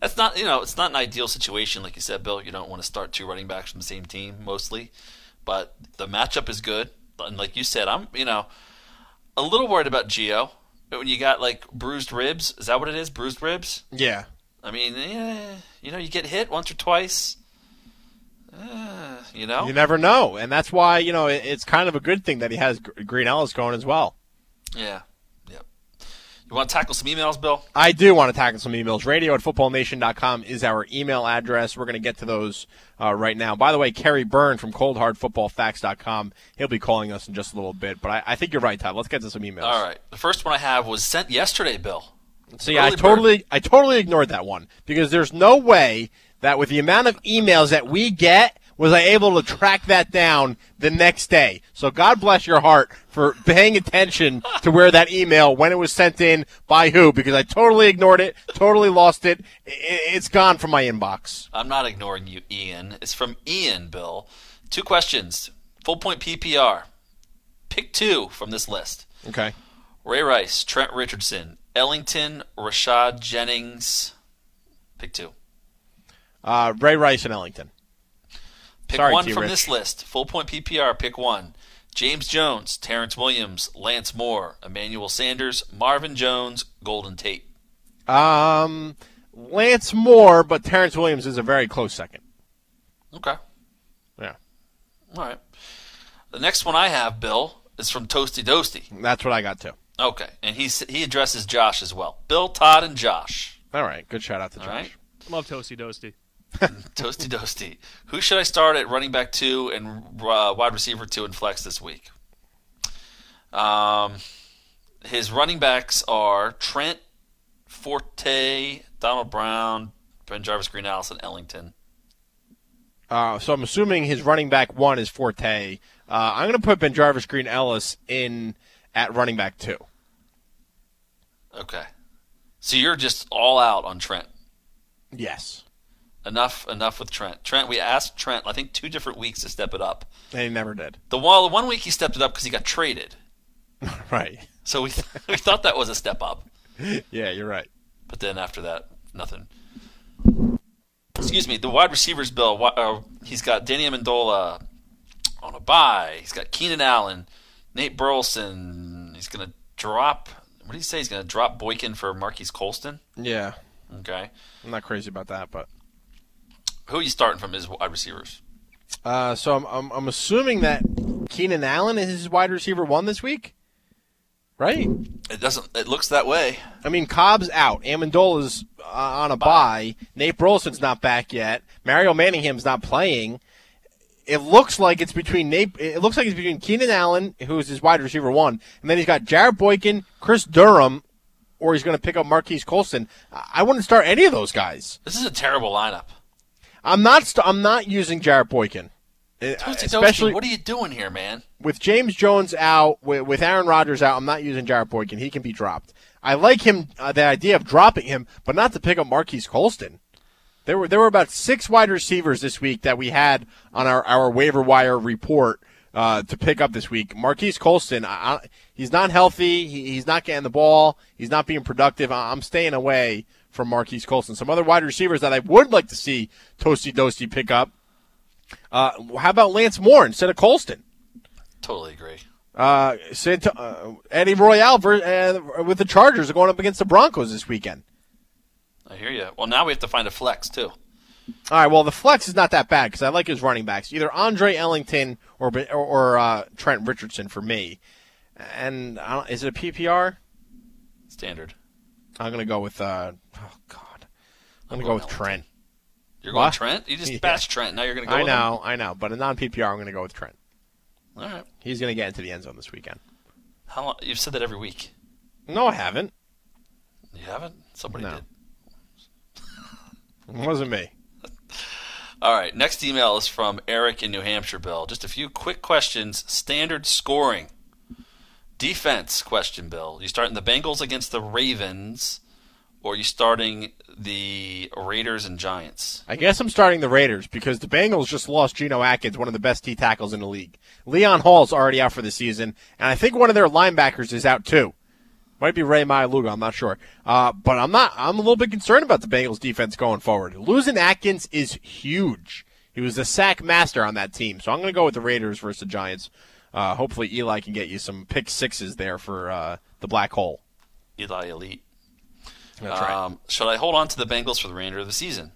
That's not you know it's not an ideal situation like you said, Bill. You don't want to start two running backs from the same team mostly, but the matchup is good. And like you said, I'm you know a little worried about Gio. When you got like bruised ribs, is that what it is? Bruised ribs? Yeah. I mean, eh, you know, you get hit once or twice. Uh, you know, You never know, and that's why you know it, it's kind of a good thing that he has Green Ellis going as well. yeah. You want to tackle some emails, Bill? I do want to tackle some emails. Radio at footballnation.com is our email address. We're going to get to those uh, right now. By the way, Kerry Byrne from coldhardfootballfacts.com. He'll be calling us in just a little bit, but I, I think you're right, Todd. Let's get to some emails. All right. The first one I have was sent yesterday, Bill. See, I Early bird. totally, I totally ignored that one because there's no way that with the amount of emails that we get, was I able to track that down the next day. So God bless your heart for paying attention to where that email, when it was sent in, by who, because I totally ignored it, totally lost it. It's gone from my inbox. I'm not ignoring you, Ian. It's from Ian, Bill. Two questions. Full point PPR. Pick two from this list. Okay. Ray Rice, Trent Richardson, Ellington, Rashad Jennings. Pick two. Uh, Ray Rice and Ellington. Pick Sorry, one T. from this list. Full point PPR. Pick one. James Jones, Terrance Williams, Lance Moore, Emmanuel Sanders, Marvin Jones, Golden Tate. Um, Lance Moore, but Terrance Williams is a very close second. Okay. Yeah. All right. The next one I have, Bill, is from Toasty Doasty. That's what I got too. Okay, and he he addresses Josh as well. Bill, Todd, and Josh. All right. Good shout out to Josh. All right. Love Toasty Doasty. Toasty Doasty. Who should I start at running back two and uh, wide receiver two and flex this week? Um, his running backs are Trent Forte, Donald Brown, BenJarvus, Green Allison, Ellington. Uh, so I'm assuming his running back one is Forte. Uh, I'm going to put BenJarvus Green Ellis in at running back two. Okay, so you're just all out on Trent. Yes. Enough, enough with Trent. Trent, we asked Trent, I think two different weeks to step it up. And he never did. The one, one week he stepped it up because he got traded. Right. So we we thought that was a step up. Yeah, you're right. But then after that, nothing. Excuse me. The wide receivers, Bill. Uh, he's got Danny Amendola on a bye. He's got Keenan Allen, Nate Burleson. He's gonna drop. What did he say? He's gonna drop Boykin for Marques Colston. Yeah. Okay. I'm not crazy about that, but Who are you starting from his wide receivers? uh, so I'm, I'm I'm assuming that Keenan Allen is his wide receiver one this week, right? It doesn't. It looks that way. I mean, Cobb's out. Amendola's uh, on a bye. Nate Burleson's not back yet. Mario Manningham's not playing. It looks like it's between Nate. It looks like it's between Keenan Allen, who's his wide receiver one, and then he's got Jared Boykin, Chris Durham, or he's going to pick up Marques Colston. I wouldn't start any of those guys. This is a terrible lineup. I'm not. St- I'm not using Jared Boykin, Uh, Toasty especially Toasty, what are you doing here, man? with James Jones out, with, with Aaron Rodgers out. I'm not using Jared Boykin. He can be dropped. I like him. Uh, the idea of dropping him, but not to pick up Marques Colston. There were there were about six wide receivers this week that we had on our, our waiver wire report uh, to pick up this week. Marques Colston, I, I, he's not healthy. He, he's not getting the ball. He's not being productive. I, I'm staying away from Marques Colston. Some other wide receivers that I would like to see Toasty Doasty pick up. Uh, how about Lance Moore instead of Colston? Totally agree. Uh, Sant- uh, Eddie Royal ver- uh, with the Chargers are going up against the Broncos this weekend. I hear you. Well, now we have to find a flex too. All right. Well, the flex is not that bad because I like his running backs, either Andre Ellington or or, or uh, Trent Richardson for me. And I don't, is it a PPR? Standard. I'm gonna go with. Uh, oh God, I'm gonna go with Trent. You're going What? Trent. You just Yeah. bashed Trent. Now you're going to go. I with him? know, I know, but a non PPR, I'm gonna go with Trent. All right. He's gonna get into the end zone this weekend. How long? You've said that every week. No, I haven't. You haven't? Somebody No. did. It wasn't me. All right. Next email is from Eric in New Hampshire. Bill, just a few quick questions. Standard scoring. Defense question, Bill. You starting the Bengals against the Ravens, or you starting the Raiders and Giants? I guess I'm starting the Raiders because the Bengals just lost Geno Atkins, one of the best T tackles in the league. Leon Hall's already out for the season, and I think one of their linebackers is out too. Might be Rey Maualuga, I'm not sure. Uh, but I'm not. I'm a little bit concerned about the Bengals defense going forward. Losing Atkins is huge. He was the sack master on that team, so I'm going to go with the Raiders versus the Giants. Uh, hopefully, Eli can get you some pick sixes there for uh, the black hole. Eli Elite. That's right. Um, should I hold on to the Bengals for the remainder of the season?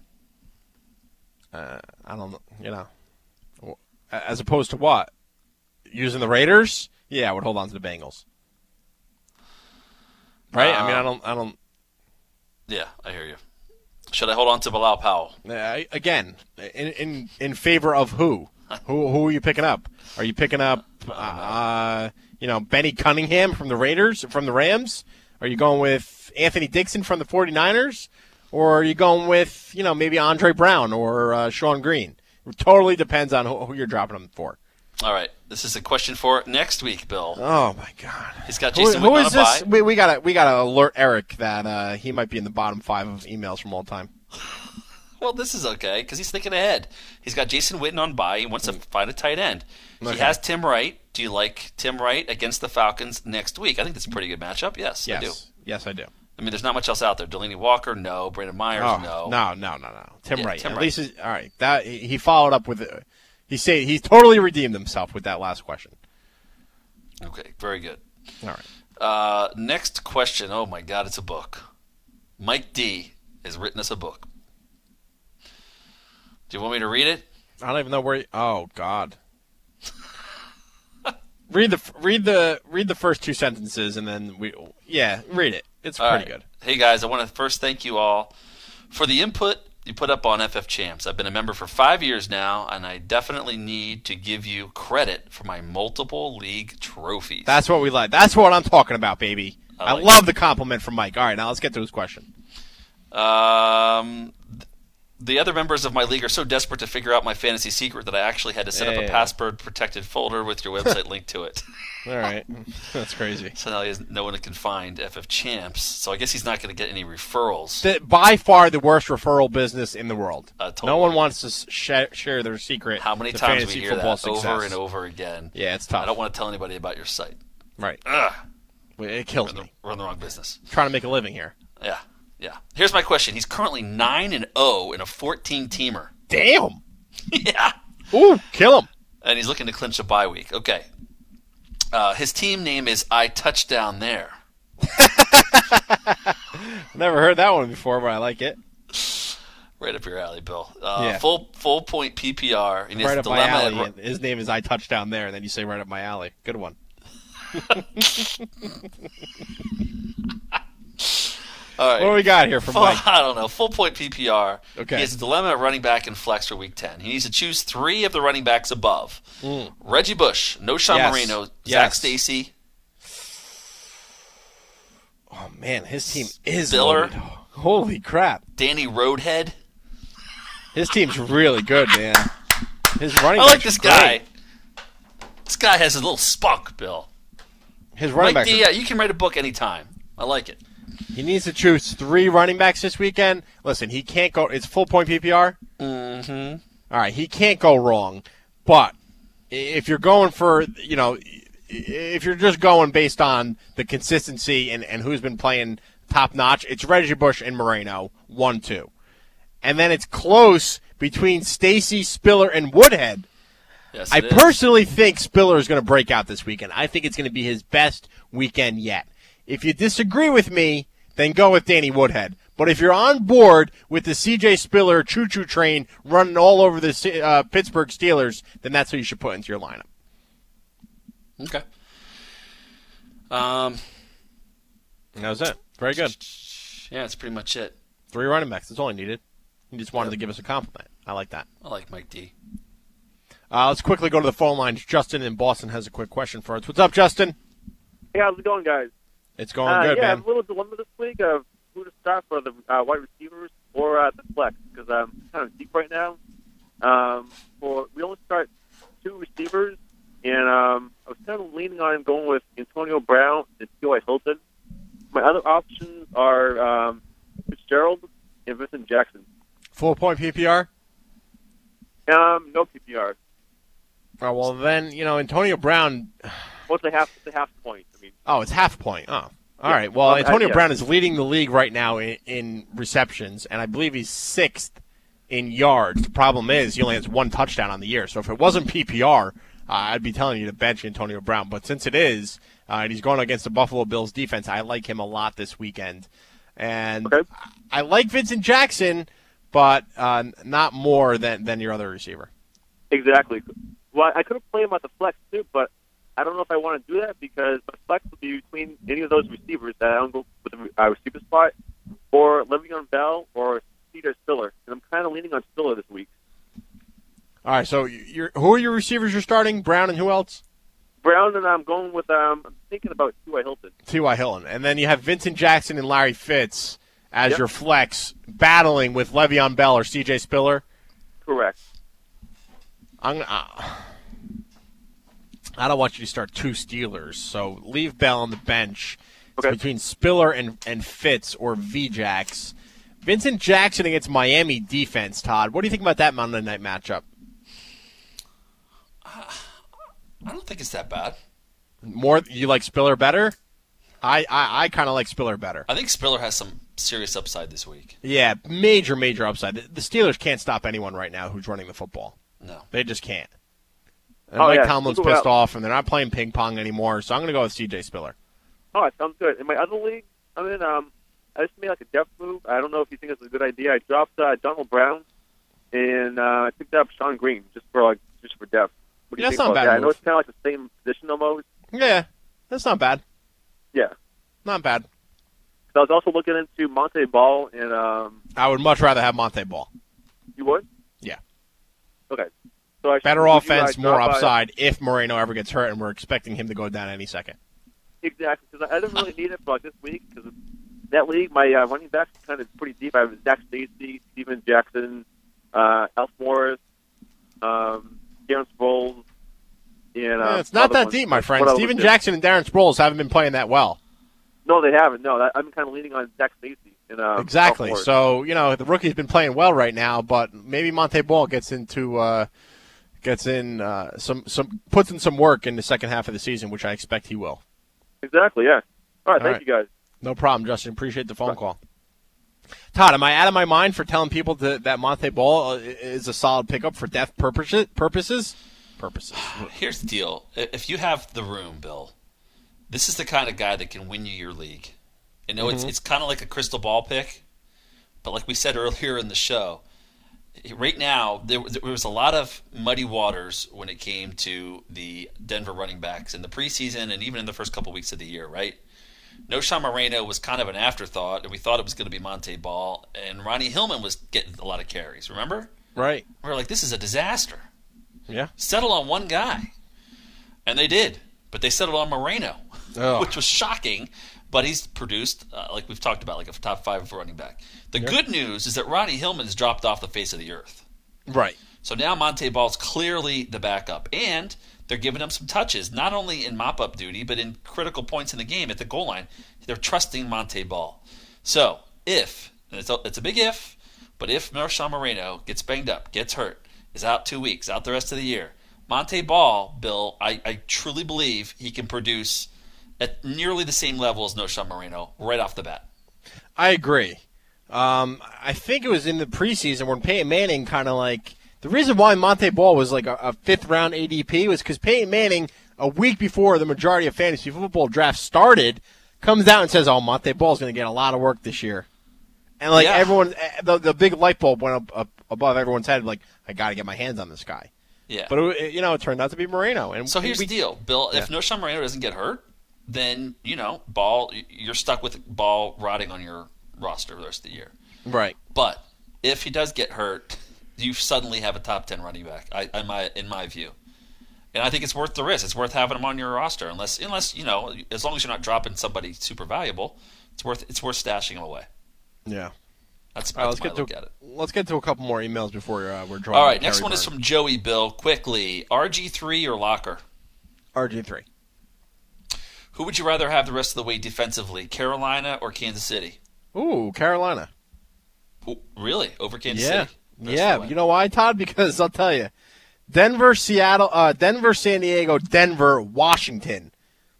Uh, I don't know. You know, as opposed to what? Using the Raiders? Yeah, I would hold on to the Bengals. Right? I mean, I Um, don't. I don't. Yeah, I hear you. Should I hold on to Bilal Powell? Uh, again, in in in favor of who? Who who are you picking up? Are you picking up, uh, you know, Benny Cunningham from the Raiders, from the Rams? Are you going with Anthony Dixon from the 49ers? Or are you going with, you know, maybe Andre Brown or uh, Shonn Greene? It totally depends on who, who you're dropping them for. All right, this is a question for next week, Bill. Oh my God! He's got Who, Jason who on is this? We, we gotta we gotta alert Eric that uh, he might be in the bottom five of emails from all time. Well, this is okay because he's thinking ahead. He's got Jason Witten on bye. He wants to find a tight end. He has Tim Wright. Do you like Tim Wright against the Falcons next week? I think that's a pretty good matchup. Yes, I do. Yes. Yes, I do. I mean, there's not much else out there. Delaney Walker, no. Brandon Myers, Oh, no. no, no, no, no. Tim Yeah, Wright. Tim At Wright. least, all right. That he he followed up with. uh, He say he totally redeemed himself with that last question. Okay, very good. All right. Uh, next question. Oh my God, it's a book. Mike D has written us a book. Do you want me to read it? I don't even know where. He, oh God. read the read the read the first two sentences and then we yeah read it. It's All pretty right. good. Hey guys, I want to first thank you all for the input you put up on FF Champs. I've been a member for five years now, and I definitely need to give you credit for my multiple league trophies. That's what we like. That's what I'm talking about, baby. I I, like love the compliment from Mike. All right, now let's get to his question. Um, the other members of my league are so desperate to figure out my fantasy secret that I actually had to set up Yeah. a password protected folder with your website linked to it. All right, that's crazy. So now he has, no one can find FF Champs. So I guess he's not going to get any referrals. The, by far the worst referral business in the world. Uh, totally. No one wants to sh- share their secret. How many times we hear that success. over and over again? Yeah, it's tough. I don't want to tell anybody about your site. Right. Ugh. It kills me. We're in the wrong business. trying to make a living here. Yeah, yeah. Here's my question. He's currently nine and zero in a 14 teamer. Damn. yeah. Ooh, kill him. And he's looking to clinch a bye week. Okay. Uh, his team name is I Touchdown There. Never heard that one before, but I like it. Right up your alley, Bill. Uh, Yeah. Full full point PPR. And right up my alley. and His name is I touched down there, and then you say right up my alley. Good one. All right. What do we got here from Full- Mike? I don't know. Full point PPR. Okay. He has a dilemma at running back and flex for week 10. He needs to choose three of the running backs above Mm. Reggie Bush, Knowshon Yes. Moreno, Zac Yes. Stacy, Oh man, his team is Spiller. loaded. Holy crap! Danny Woodhead. His team's really good, man. His running. I like this guy. great. This guy has a little spunk, Bill. His running. D, uh, you can write a book anytime. I like it. He needs to choose three running backs this weekend. Listen, he can't go. It's full point PPR. Mm-hmm. All right, he can't go wrong. But if you're going for, you know, if you're just going based on the consistency and, and who's been playing top notch, it's Reggie Bush and Moreno, one two, and then it's close between Stacy Spiller and Woodhead. Yes, I is. personally think Spiller is going to break out this weekend. I think it's going to be his best weekend yet. If you disagree with me, then go with Danny Woodhead. But if you're on board with the CJ Spiller choo-choo train running all over the uh, Pittsburgh Steelers, then that's who you should put into your lineup. Okay. Um, And that was it. Very good. yeah, that's pretty much it. Three running backs. That's all I needed. He just wanted to give us a compliment. I like that. I like Mike D. Uh, let's quickly go to the phone lines. Justin in Boston has a quick question for us. What's up, Justin? Hey, how's it going, guys? It's going uh, good, yeah, I man. have a little dilemma this week of who to start for the uh, wide receivers or uh, the flex because I'm kind of deep right now. Um, for we only start two receivers, and um, I was kind of leaning on going with Antonio Brown and T.Y. Hilton. My other options are um, Fitzgerald and Vincent Jackson. Full point PPR? Um, no PPR. Oh, well, then, you know, Antonio Brown. What's the half? What's the half point? I mean, Oh, it's half point. Oh, all Yeah. right. Well, Um, Antonio uh, yeah. Brown is leading the league right now in, in receptions, and I believe he's sixth in yards. The problem is he only has one touchdown on the year. So if it wasn't PPR, uh, I'd be telling you to bench Antonio Brown. But since it is, uh, and he's going against the Buffalo Bills defense, I like him a lot this weekend. And I like Vincent Jackson, but uh, not more than, than your other receiver. Exactly. Well, I could have played him at the flex too, but I don't know if I want to do that because my flex will be between any of those receivers that I don't go with the uh, receiver spot, or Le'Veon Bell or C.J. Spiller, and I'm kind of leaning on Spiller this week. All right. So you're, who are your receivers you're starting? Brown and who else? Brown and I'm going with um. I'm thinking about T.Y. Hilton. T.Y. Hilton. And then you have Vincent Jackson and Larry Fitz as Yep. your flex, battling with Le'Veon Bell or C.J. Spiller. Correct. I'm, uh, I don't want you to start two Steelers, so leave Bell on the bench. It's Okay. between Spiller and, and Fitz or VJax. Vincent Jackson against Miami defense. Todd, what do you think about that Monday night matchup? Uh, I don't think it's that bad. More, you like Spiller better? I I, I kind of like Spiller better. I think Spiller has some serious upside this week. Yeah, major major upside. The the Steelers can't stop anyone right now who's running the football. No, they just can't. And Oh, Mike yeah, Tomlin's pissed out- off, and they're not playing ping pong anymore. So I'm going to go with C.J. Spiller. All right, sounds good. In my other league, I'm in. Um, I just made like a depth move. I don't know if you think it's a good idea. I dropped uh, Donald Brown, and uh, I picked up Shonn Greene just for like just for depth. What do you Yeah, that's think not bad that? I know it's kind of like the same position almost. Yeah, that's not bad. Yeah. Not bad. So I was also looking into Montee Ball, and um, I would much rather have Montee Ball. you would? Yeah. Okay. So Better offense, more drop by- upside if Moreno ever gets hurt, and we're expecting him to go down any second. Exactly, because I didn't really need it for like this week because that league, my uh, running backs kind of pretty deep. I have Zac Stacy, Steven Jackson, uh, Elf Morris, um, Darren Sproles, and uh, Yeah, it's not that ones. deep, my friend. Steven? Jackson and Darren Sproles haven't been playing that well. No, they haven't. No, that, I'm kind of leaning on Zac Stacy. And, uh, exactly. So you know the rookie's been playing well right now, but maybe Montee Ball gets into uh, gets in uh, some some puts in some work in the second half of the season, which I expect he will. exactly, yeah. All right, All thank right. you guys. No problem, Justin. Appreciate the phone call. Todd, am I out of my mind for telling people to, that Montee Ball uh, is a solid pickup for depth purposes? Purposes? Purposes. Here's the deal: if you have the room, Bill, this is the kind of guy that can win you your league. You know, it's Mhm. it's kind of like a crystal ball pick, but like we said earlier in the show, right now there, was- there was a lot of muddy waters when it came to the Denver running backs in the preseason and even in the first couple weeks of the year, right? Knowshon Moreno was kind of an afterthought, and we thought it was going to be Montee Ball, and Ronnie Hillman was getting a lot of carries. Remember? Right. We are like, this is a disaster. Yeah. Settle on one guy. And they did. But they settled on Moreno, Oh. which was shocking. But he's produced, uh, like we've talked about, like a top five running back. The Yeah. good news is that Ronnie Hillman's dropped off the face of the earth. Right. So now Montee Ball's clearly the backup. And they're giving him some touches, not only in mop up duty, but in critical points in the game at the goal line. They're trusting Montee Ball. So if, and it's a, it's a big if, but if Marshawn Moreno gets banged up, gets hurt, is out two weeks, out the rest of the year, Montee Ball, Bill, I, I truly believe he can produce at nearly the same level as Knowshon Moreno right off the bat. I agree. Um, I think it was in the preseason when Peyton Manning kind of like the reason why Montee Ball was like a, a fifth round ADP was because Peyton Manning a week before the majority of fantasy football drafts started comes out and says, "Oh, Montee Ball's going to get a lot of work this year," and like Yeah. everyone, eh, the, the big light bulb went up, up above everyone's head. Like, I got to get my hands on this guy. Yeah. But it, you know, it turned out to be Moreno. And So here's we- the deal, Bill. If Yeah. Knowshon Moreno doesn't get hurt, then you know, ball you're stuck with ball rotting on your roster the rest of the year. Right. But if he does get hurt, you suddenly have a top ten running back. I, in my in my view, and I think it's worth the risk. It's worth having him on your roster, unless unless you know, as long as you're not dropping somebody super valuable, it's worth it's worth stashing him away. Yeah. That's, All right, that's let's get look to at it. let's get to a couple more emails before uh, we're drawing. All right, next one is from Joey Bill. Quickly, RG three or Locker. RG three. Who would you rather have the rest of the way defensively, Carolina or Kansas City? Ooh, Carolina. Ooh, really? Over Kansas yeah, City? Yeah. You know why, Todd? Because I'll tell you, Denver, Seattle, uh, Denver, San Diego, Denver, Washington.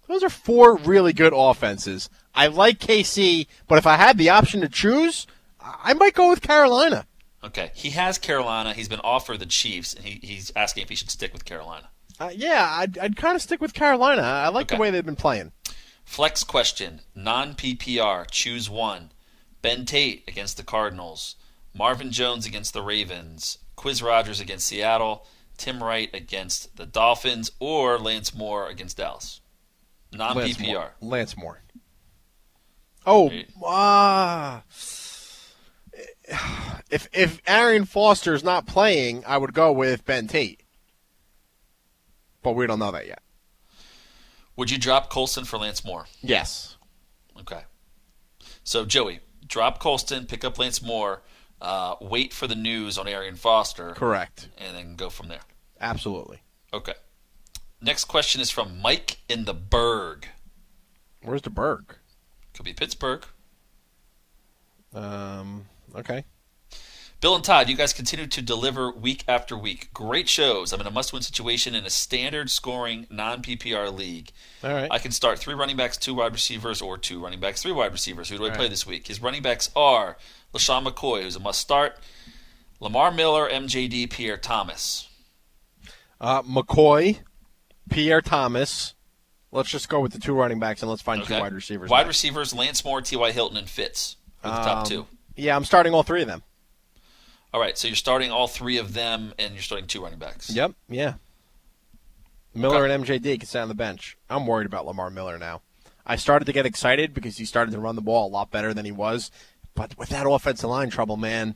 Those are four really good offenses. I like KC, but if I had the option to choose, I might go with Carolina. Okay, he has Carolina. He's been offered the Chiefs, and he, he's asking if he should stick with Carolina. Uh, yeah, I'd, I'd kind of stick with Carolina. I like the way they've been playing. Flex question: Non PPR. Choose one. Ben Tate against the Cardinals. Marvin Jones against the Ravens. Quiz Rogers against Seattle. Tim Wright against the Dolphins, or Lance Moore against Dallas. Non PPR. Lance Moore. Oh, ah. if if Arian Foster is not playing, I would go with Ben Tate. But we don't know that yet. Would you drop Colston for Lance Moore? Yes. Okay. So Joey, drop Colston, pick up Lance Moore, uh, wait for the news on Arian Foster. Correct. And then go from there. Absolutely. Okay. Next question is from Mike in the Berg. Where's the Berg? Could be Pittsburgh. Um, Okay. Bill and Todd, you guys continue to deliver week after week. Great shows. I'm in a must win situation in a standard scoring non PPR league. All right. I can start three running backs, two wide receivers, or two running backs, three wide receivers. Who do I All play right. this week? His running backs are LeSean McCoy, who's a must start, Lamar Miller, MJD, Pierre Thomas. Uh, McCoy, Pierre Thomas. Let's just go with the two running backs and let's find two Okay. wide receivers. Wide receivers, Lance Moore, T.Y. Hilton, and Fitz are the top Um, two. Yeah, I'm starting all three of them. All right, so you're starting all three of them, and you're starting two running backs. Yep. Yeah. Miller and MJD can sit on the bench. I'm worried about Lamar Miller now. I started to get excited because he started to run the ball a lot better than he was, but with that offensive line trouble, man,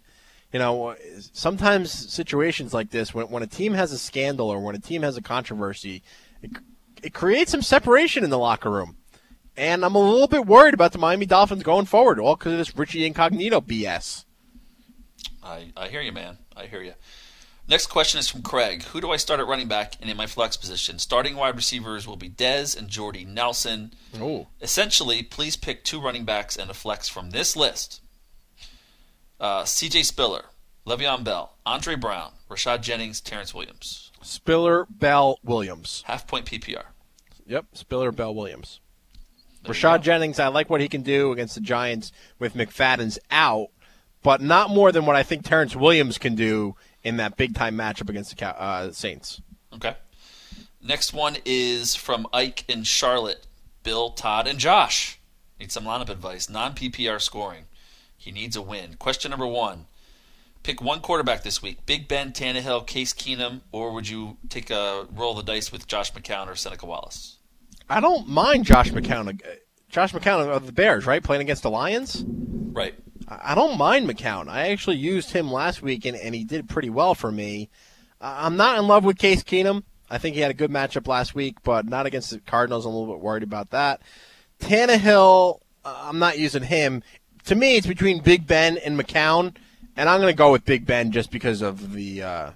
you know, sometimes situations like this, when when a team has a scandal or when a team has a controversy, it, it creates some separation in the locker room. And I'm a little bit worried about the Miami Dolphins going forward, all because of this Richie Incognito BS. I, I hear you, man. I hear you. Next question is from Craig. Who do I start at running back and in my flex position? Starting wide receivers will be Dez and Jordy Nelson. Oh. Essentially, please pick two running backs and a flex from this list. Uh, C.J. Spiller, Le'Veon Bell, Andre Brown, Rashad Jennings, Terrance Williams. Spiller, Bell, Williams. Half point PPR. Yep, Spiller, Bell, Williams. Rashad Jennings, I like what he can do against the Giants with McFadden's out, but not more than what I think Terrance Williams can do in that big time matchup against the uh, Saints. Okay. Next one is from Ike in Charlotte. Bill, Todd, and Josh need some lineup advice. Non PPR scoring. He needs a win. Question number one: Pick one quarterback this week: Big Ben, Tannehill, Case Keenum, or would you take a roll of the dice with Josh McCown or Seneca Wallace? I don't mind Josh McCown. Josh McCown of the Bears, right? Playing against the Lions? Right. I don't mind McCown. I actually used him last week, and, and he did pretty well for me. I'm not in love with Case Keenum. I think he had a good matchup last week, but not against the Cardinals. I'm a little bit worried about that. Tannehill, uh, I'm not using him. To me, it's between Big Ben and McCown, and I'm going to go with Big Ben just because of the, uh,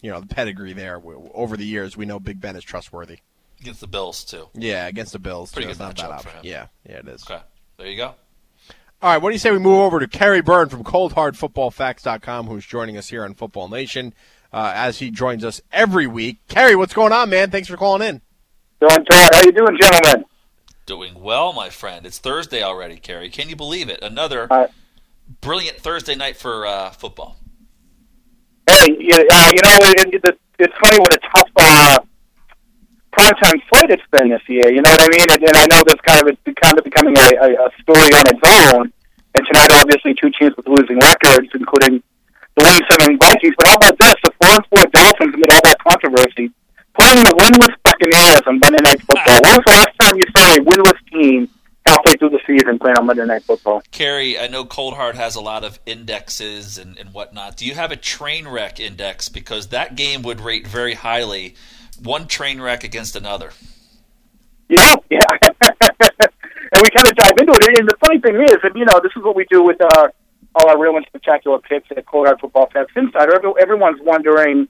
you know, the pedigree there. Over the years, we know Big Ben is trustworthy. Against the Bills too. Yeah, against the Bills. Pretty too. good It's not a bad matchup for him. Yeah, yeah, it is. Okay. There you go. All right, what do you say we move over to Kerry Byrne from ColdHardFootballFacts.com, who's joining us here on Football Nation uh, as he joins us every week. Kerry, what's going on, man? Thanks for calling in. Doing Todd, how you doing, gentlemen? Doing well, my friend. It's Thursday already, Kerry. Can you believe it? Another brilliant Thursday night for uh, football. Hey, you, uh, you know, it, it, it's funny what a tough uh, primetime slate it's been this year. You know what I mean? And, and I know this kind of it's kind of becoming a, a, a story on its own. And tonight, obviously, two teams with losing records, including the Win Seven Vikings. But how about this? The four and four Dolphins amid all that controversy, playing the winless Buccaneers on Monday Night Football. When was the last time you saw a winless team halfway through the season playing on Monday Night Football? Kerry, I know Cold Hard has a lot of indexes and, and whatnot. Do you have a train wreck index? Because that game would rate very highly. One train wreck against another. Know, yeah. and we kind of dive into it. And the funny thing is, and you know, this is what we do with our all our real and spectacular picks at Hard Football Facts Insider. Every- Everyone's wondering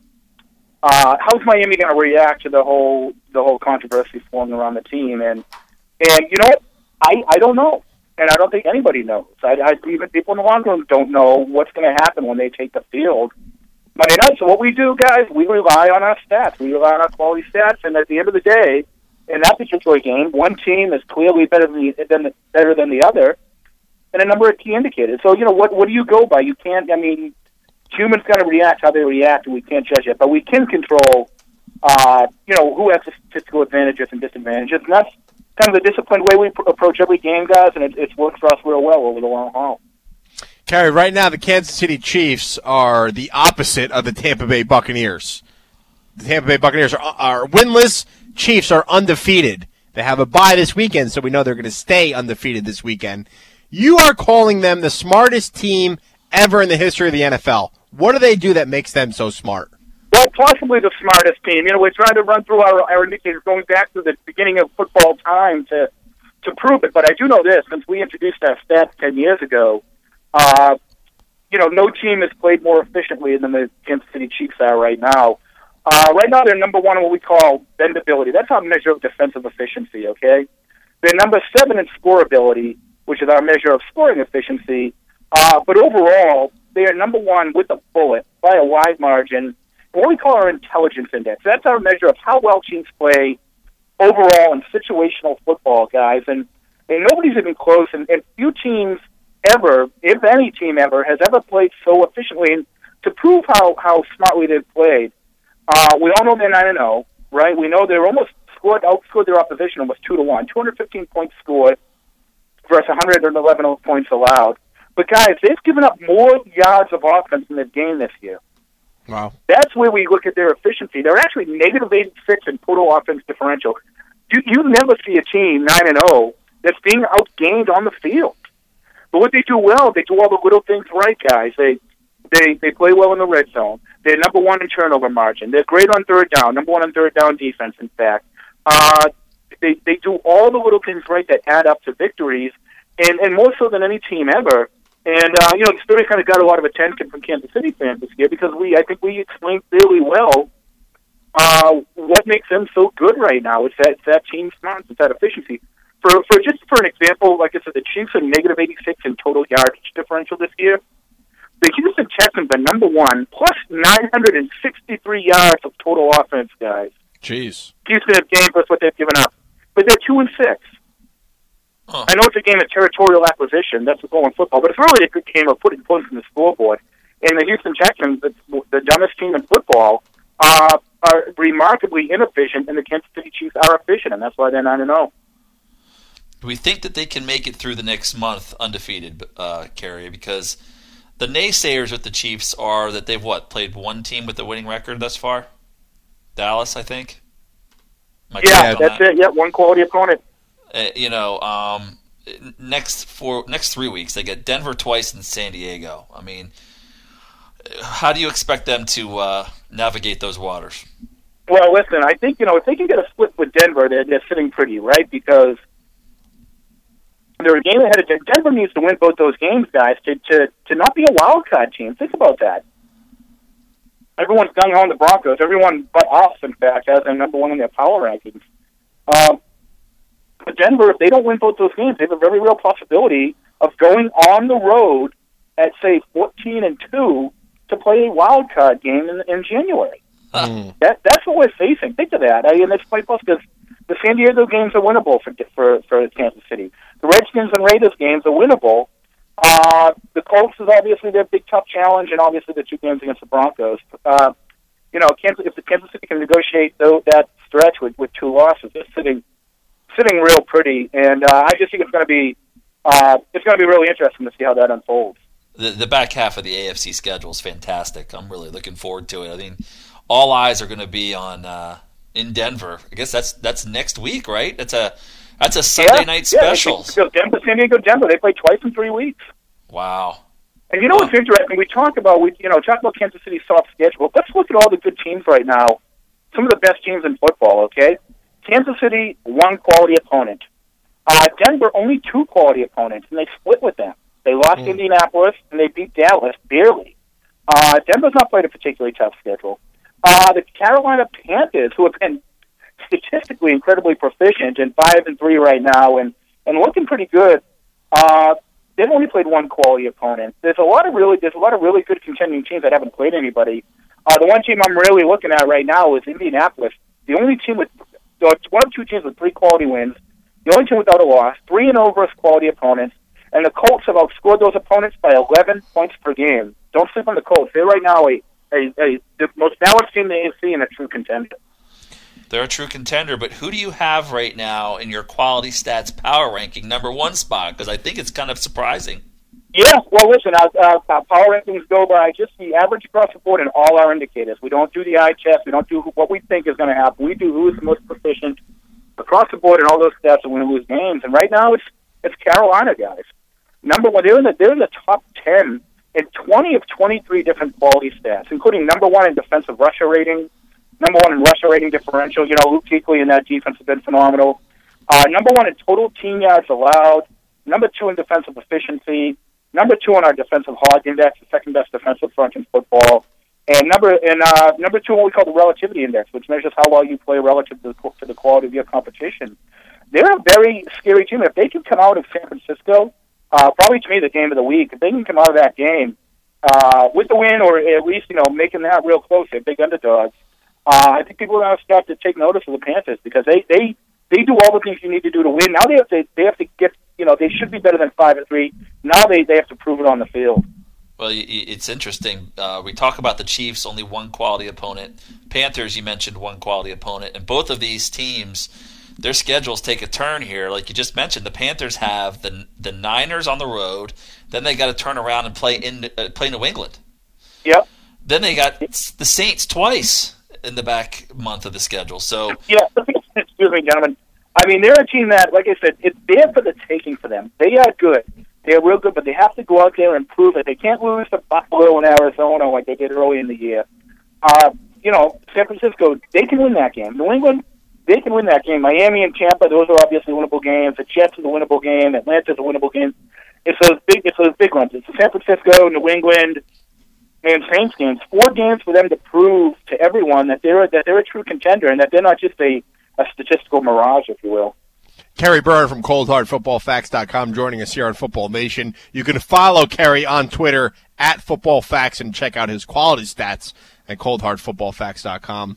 uh, how's Miami going to react to the whole the whole controversy flowing around the team. And and you know, I I don't know, and I don't think anybody knows. I, I even people in the locker room don't know what's going to happen when they take the field. Monday night. So what we do, guys, we rely on our stats. We rely on our quality stats, and at the end of the day, in that particular game, one team is clearly better than the, than the, better than the other, and a number of key indicators. So you know what what do you go by? You can't. I mean, humans going to react how they react, and we can't judge it, but we can control. Uh, you know who has the statistical advantages and disadvantages, and that's kind of the disciplined way we pr- approach every game, guys, and it, it's worked for us real well over the long haul. Kerry, right now the Kansas City Chiefs are the opposite of the Tampa Bay Buccaneers. The Tampa Bay Buccaneers are, are winless. Chiefs are undefeated. They have a bye this weekend, so we know they're going to stay undefeated this weekend. You are calling them the smartest team ever in the history of the NFL. What do they do that makes them so smart? Well, possibly the smartest team. You know, we're trying to run through our, our indicators going back to the beginning of football time to to prove it. But I do know this: since we introduced our stats ten years ago, uh, you know, no team has played more efficiently than the Kansas City Chiefs are right now. Uh, right now, they're number one in what we call bendability. That's our measure of defensive efficiency. Okay, they're number seven in scoreability, which is our measure of scoring efficiency. Uh, but overall, they are number one with a bullet by a wide margin. What we call our intelligence index. That's our measure of how well teams play overall in situational football, guys. And, and nobody's even close. And, and few teams ever, if any team ever, has ever played so efficiently. And to prove how, how smartly they've played, uh, we all know they're 9 and 0, right? We know they're almost scored, outscored their opposition almost 2 to 1. 215 points scored versus 111 points allowed. But guys, they've given up more yards of offense in the game this year. Wow. That's where we look at their efficiency. They're actually negative 86 in total offense differential. You, you never see a team 9 and 0 that's being outgained on the field. But what they do well, they do all the little things right, guys. They they they play well in the red zone. They're number one in turnover margin. They're great on third down. Number one on third down defense. In fact, uh, they they do all the little things right that add up to victories, and and more so than any team ever. And uh, you know, the story kind of got a lot of attention from Kansas City fans this year because we, I think, we explained really well uh, what makes them so good right now. It's that it's that team smarts, it's that efficiency. For for just for an example, like I said, the Chiefs are negative 86 in total yardage differential this year. The Houston Texans are number one, plus 963 yards of total offense, guys. Jeez. Houston have gained plus what they've given up, but they're two and six. I know it's a game of territorial acquisition. That's the goal in football, but it's really a good game of putting points in the scoreboard. And the Houston Texans, the, the dumbest team in football, uh, are remarkably inefficient, and the Kansas City Chiefs are efficient, and that's why they're nine and zero. Do we think that they can make it through the next month undefeated, uh, Kerry? Because the naysayers with the Chiefs are that they've what played one team with a winning record thus far. Dallas, I think. I Yeah, that's that? it. Yeah, one quality opponent. Uh, you know, um, next four next three weeks they get Denver twice and San Diego. I mean, how do you expect them to uh, navigate those waters? Well, listen, I think you know if they can get a split with Denver, they're, they're sitting pretty, right? Because they're a game ahead of Denver. Denver needs to win both those games, guys, to to to not be a wild card team. Think about that. Everyone's gung ho on the Broncos. Everyone but us, in fact, has them number one in their power rankings. Um, but Denver, if they don't win both those games, they have a very real possibility of going on the road at say fourteen and two to play a wild card game in, in January. That that's what we're facing. Think of that. I mean, it's quite close because the San Diego games are winnable for for for Kansas City. The Redskins and Raiders games are winnable. Uh, the Colts is obviously their big tough challenge, and obviously the two games against the Broncos. Uh, you know, Kansas, if the Kansas City can negotiate though, that stretch with, with two losses, they're sitting sitting real pretty. And uh, I just think it's going to be uh, it's going to be really interesting to see how that unfolds. The the back half of the AFC schedule is fantastic. I'm really looking forward to it. I mean, all eyes are going to be on uh, in Denver. I guess that's that's next week, right? That's a that's a Sunday yeah, night yeah, special. it's Denver, San Diego, Denver. They play twice in three weeks. Wow. And you know what's interesting? We talk about we you know talk about Kansas City's soft schedule. Let's look at all the good teams right now. Some of the best teams in football. Okay, Kansas City one quality opponent. Uh, Denver only two quality opponents, and they split with them. They lost Indianapolis and they beat Dallas barely. Uh, Denver's not played a particularly tough schedule. Uh, the Carolina Panthers, who have been statistically incredibly proficient and five and three right now, and and looking pretty good. Uh, they've only played one quality opponent. There's a lot of really there's a lot of really good contending teams that haven't played anybody. Uh, the one team I'm really looking at right now is Indianapolis. The only team with so one of two teams with three quality wins. The only team without a loss, three and over quality opponents, and the Colts have outscored those opponents by 11 points per game. Don't sleep on the Colts. They're right now a, a, a the most balanced team in the AFC and a true contender. They're a true contender, but who do you have right now in your quality stats power ranking number one spot? Because I think it's kind of surprising. Yeah, well, listen, our, our, our power rankings go by just the average across the board and all our indicators. We don't do the eye test. We don't do what we think is going to happen. We do who is the most proficient across the board and all those stats and and lose games. And right now, it's it's Carolina guys. Number one, they're in the they're in the top ten in twenty of twenty three different quality stats, including number one in defensive rusher rating, number one in rusher rating differential. You know, Luke Kuechly and that defense have been phenomenal. Uh, number one in total team yards allowed. Number two in defensive efficiency. Number two on our defensive hog index, the second best defensive front in football. And number and uh, number two, what we call the relativity index, which measures how well you play relative to the, to the quality of your competition. They're a very scary team. If they can come out of San Francisco uh, probably to me the game of the week. If they can come out of that game uh, with the win, or at least you know making that real close, they're big underdogs. Uh, I think people are going to start to take notice of the Panthers because they they they do all the things you need to do to win. Now they have to they have to get you know they should be better than five and three. Now they they have to prove it on the field. Well, it's interesting. Uh, we talk about the Chiefs, only one quality opponent. Panthers, you mentioned one quality opponent, and both of these teams, their schedules take a turn here. Like you just mentioned, the Panthers have the the Niners on the road, then they got to turn around and play in uh, play New England. Yep. Then they got the Saints twice in the back month of the schedule. So Yeah, excuse me, gentlemen. I mean, they're a team that, like I said, it's there for the taking for them. They are good. They're real good, but they have to go out there and prove it. They can't lose to Buffalo and Arizona like they did early in the year. Uh, you know, San Francisco, they can win that game. New England, they can win that game. Miami and Tampa, those are obviously winnable games. The Jets is a winnable game. Atlanta's a winnable game. It's those big, it's those big ones. It's San Francisco, New England, and Saints games. Four games for them to prove to everyone that they're that they're a true contender and that they're not just a, a statistical mirage, if you will. Kerry Byrne from ColdHardFootballFacts.com joining us here on Football Nation. You can follow Kerry on Twitter at FootballFacts and check out his quality stats at ColdHardFootballFacts.com.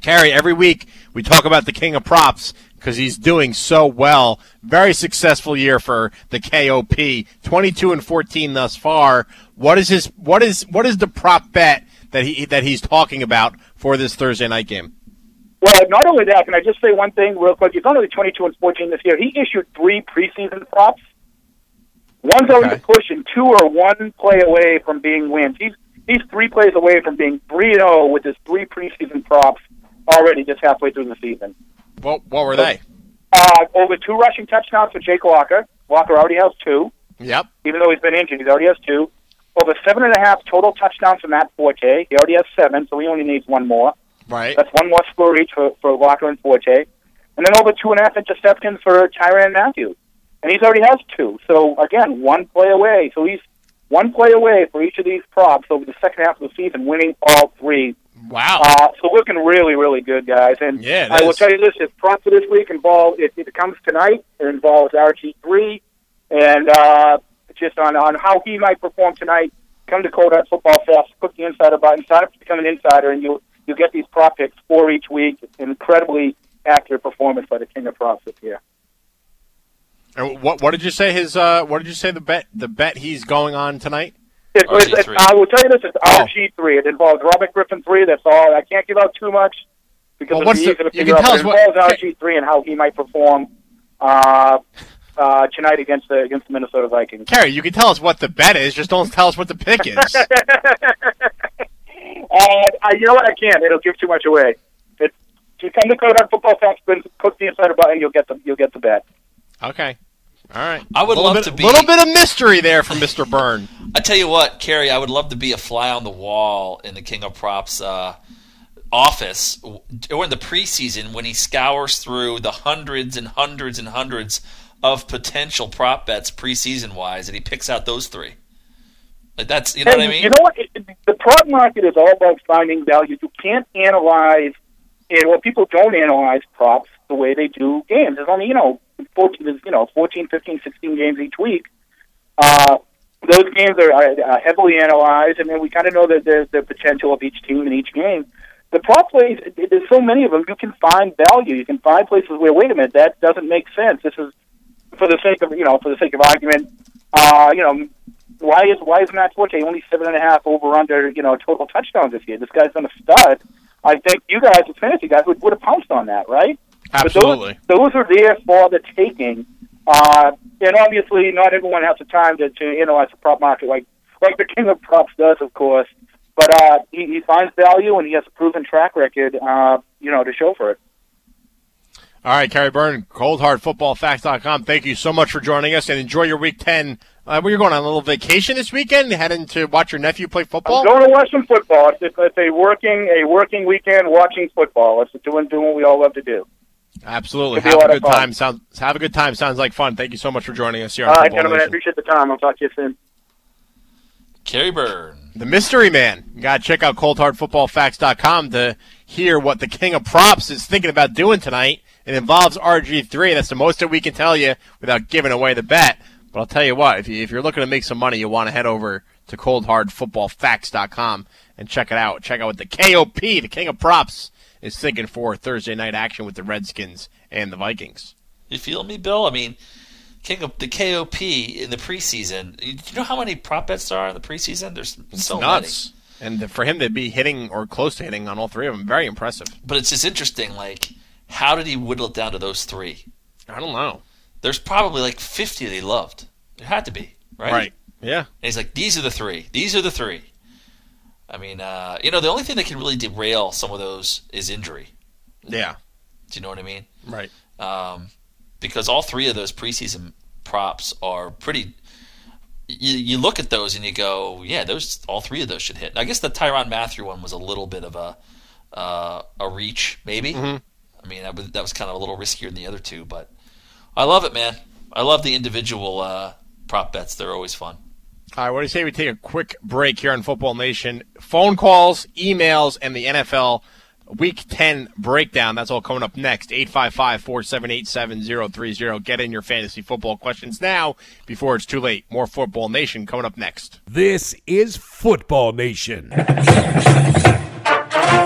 Kerry, every week we talk about the king of props because he's doing so well. Very successful year for the KOP. 22 and 14 thus far. What is his what is what is the prop bet that he that he's talking about for this Thursday night game? Well, not only that, can I just say one thing real quick? He's only 22 and 14 this year. He issued three preseason props. One's already Okay. pushing. Two are one play away from being wins. He's he's three plays away from being 3 0 with his three preseason props already just halfway through the season. What what were they? Uh, over two rushing touchdowns for Jake Walker. Walker already has two. Yep. Even though he's been injured, he already has two. Over seven and a half total touchdowns for Matt Forte. He already has seven, so he only needs one more. Right. That's one more score each for, for Walker and Forte. And then over two and a half interceptions for Tyrann Mathieu. And he's already has two. So, again, one play away. So he's one play away for each of these props over the second half of the season, winning all three. Wow. Uh, so looking really, really good, guys. And Yeah, I will tell you this: if prop for this week involves, if it comes tonight, it involves RG three, and uh, just on on how he might perform tonight. Come to Cold Hard Football Facts, click the insider button, sign up to become an insider, and you you get these prop picks for each week. It's an incredibly accurate performance by the King of Props this year. And what what did you say his uh what did you say the bet the bet he's going on tonight? It, was- it, I will tell you this: it's RG three. It involves Robert Griffin three. That's all. I can't give out too much because Well, it's what's easy the- to figure out. tell but us It what- involves RG three and how he might perform uh, uh, tonight against the against the Minnesota Vikings. Kerry, you can tell us what the bet is, just don't tell us what the pick is. Uh, I, you know what? I can't. It'll give too much away. It's, if you come to Code on Football Facts, click the insider button. You'll get the you'll get the bet. okay. All right. I would love bit, to be- a little bit of mystery there from Mr. Byrne. I tell you what, Kerry, I would love to be a fly on the wall in the King of Props uh, office or in the preseason when he scours through the hundreds and hundreds and hundreds of potential prop bets preseason wise, and he picks out those three. Like that's you know and what I mean. You know what? It, it- the prop market is all about finding value. You can't analyze, and well, people don't analyze props the way they do games. There's only you know 14, there's, you know 14, 15, 16 games each week. Uh, those games are, are heavily analyzed, and then we kind of know that there's the potential of each team in each game. The prop plays, there's so many of them. You can find value. You can find places where, wait a minute, that doesn't make sense. This is for the sake of you know, for the sake of argument. Uh, you know, why is why is Matt Forte only seven and a half over under you know total touchdowns this year? This guy's been a stud. I think you guys, as fantasy guys, would, would have pounced on that, right? Absolutely. But those, those are there for the taking. Uh, and obviously, not everyone has the time to, to analyze the prop market like like the king of props does, of course. But uh, he, he finds value, and he has a proven track record, uh, you know, to show for it. All right, Kerry Byrne, coldhardfootballfacts.com. Thank you so much for joining us and enjoy your week 10. Uh, where you going on a little vacation this weekend? Heading to watch your nephew play football? I'm going to watch some football. It's, it's, it's a working a working weekend watching football. It's doing doing what we all love to do. Absolutely. Have a a good fun. time. Sounds have a good time. Sounds like fun. Thank you so much for joining us here on All right, Football gentlemen, I appreciate the time. I'll talk to you soon. Kerry Byrne. The mystery man. You got to check out coldhardfootballfacts.com to hear what the king of props is thinking about doing tonight. It involves RG3. That's the most that we can tell you without giving away the bet. But I'll tell you what, if, you, if you're looking to make some money, you want to head over to coldhardfootballfacts.com and check it out. Check out what the KOP, the king of props, is thinking for Thursday night action with the Redskins and the Vikings. You feel me, Bill? I mean, King of the KOP in the preseason. Do you know how many prop bets there are in the preseason? There's It's so nuts. And for him to be hitting or close to hitting on all three of them, very impressive. But it's just interesting. Like, how did he whittle it down to those three? I don't know. There's probably like 50 that he loved. There had to be, right? Right. Yeah. And he's like, these are the three. These are the three. I mean, uh, you know, the only thing that can really derail some of those is injury. Yeah. Do you know what I mean? Right. Um, because all three of those preseason props are pretty. You, you look at those and you go, yeah, those all three of those should hit. I guess the Tyrann Mathieu one was a little bit of a uh, a reach, maybe. Mhm. I mean, that was that was kind of a little riskier than the other two, but I love it, man. I love the individual uh, prop bets; they're always fun. All right, what do you say we take a quick break here on Football Nation? Phone calls, emails, and the NFL Week 10 breakdown. That's all coming up next. 855 478 7030. Get in your fantasy football questions now before it's too late. More Football Nation coming up next. This is Football Nation.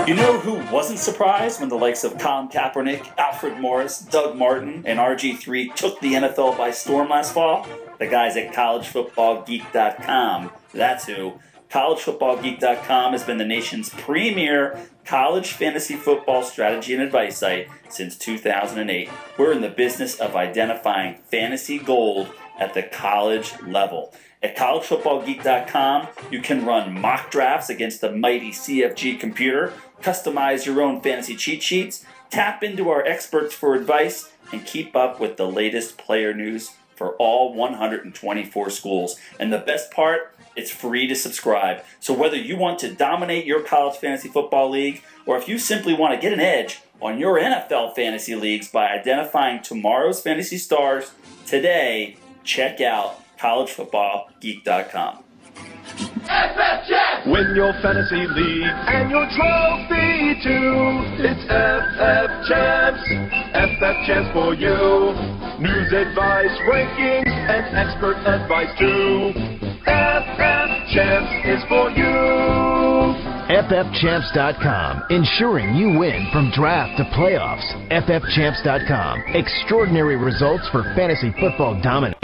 You know who wasn't surprised when the likes of Colin Kaepernick, Alfred Morris, Doug Martin, and RG3 took the NFL by storm last fall? The guys at collegefootballgeek.com. That's who. CollegeFootballGeek.com has been the nation's premier college fantasy football strategy and advice site since 2008. We're in the business of identifying fantasy gold at the college level. At collegefootballgeek.com, you can run mock drafts against the mighty CFG computer, customize your own fantasy cheat sheets, tap into our experts for advice, and keep up with the latest player news for all 124 schools. And the best part, it's free to subscribe. So whether you want to dominate your college fantasy football league, or if you simply want to get an edge on your NFL fantasy leagues by identifying tomorrow's fantasy stars today, check out collegefootballgeek.com. Win your fantasy league and your trophy too. It's FF Champs, FF Champs for you. News, advice, rankings, and expert advice too. FF Champs is for you. FFChamps.com, ensuring you win from draft to playoffs. FFChamps.com, extraordinary results for fantasy football dominance.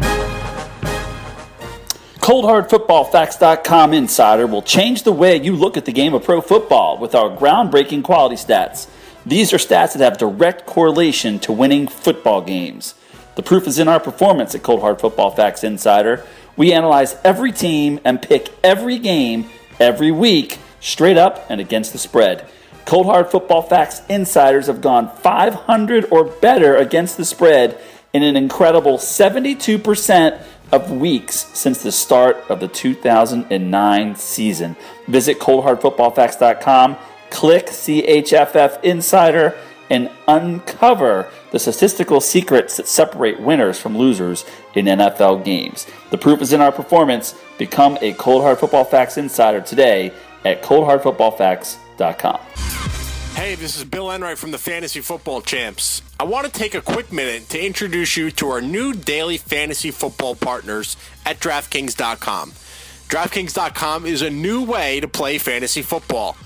ColdHardFootballFacts.com Insider will change the way you look at the game of pro football with our groundbreaking quality stats. These are stats that have direct correlation to winning football games. The proof is in our performance at Cold Hard Football Facts Insider. We analyze every team and pick every game every week, straight up and against the spread. Cold Hard Football Facts Insiders have gone 500 or better against the spread in an incredible 72% of weeks since the start of the 2009 season. Visit coldhardfootballfacts.com, click CHFF Insider, and uncover the statistical secrets that separate winners from losers in NFL games. The proof is in our performance. Become a Cold Hard Football Facts Insider today at coldhardfootballfacts.com. Hey, this is Bill Enright from the Fantasy Football Champs. I want to take a quick minute to introduce you to our new daily fantasy football partners at DraftKings.com. DraftKings.com is a new way to play fantasy football.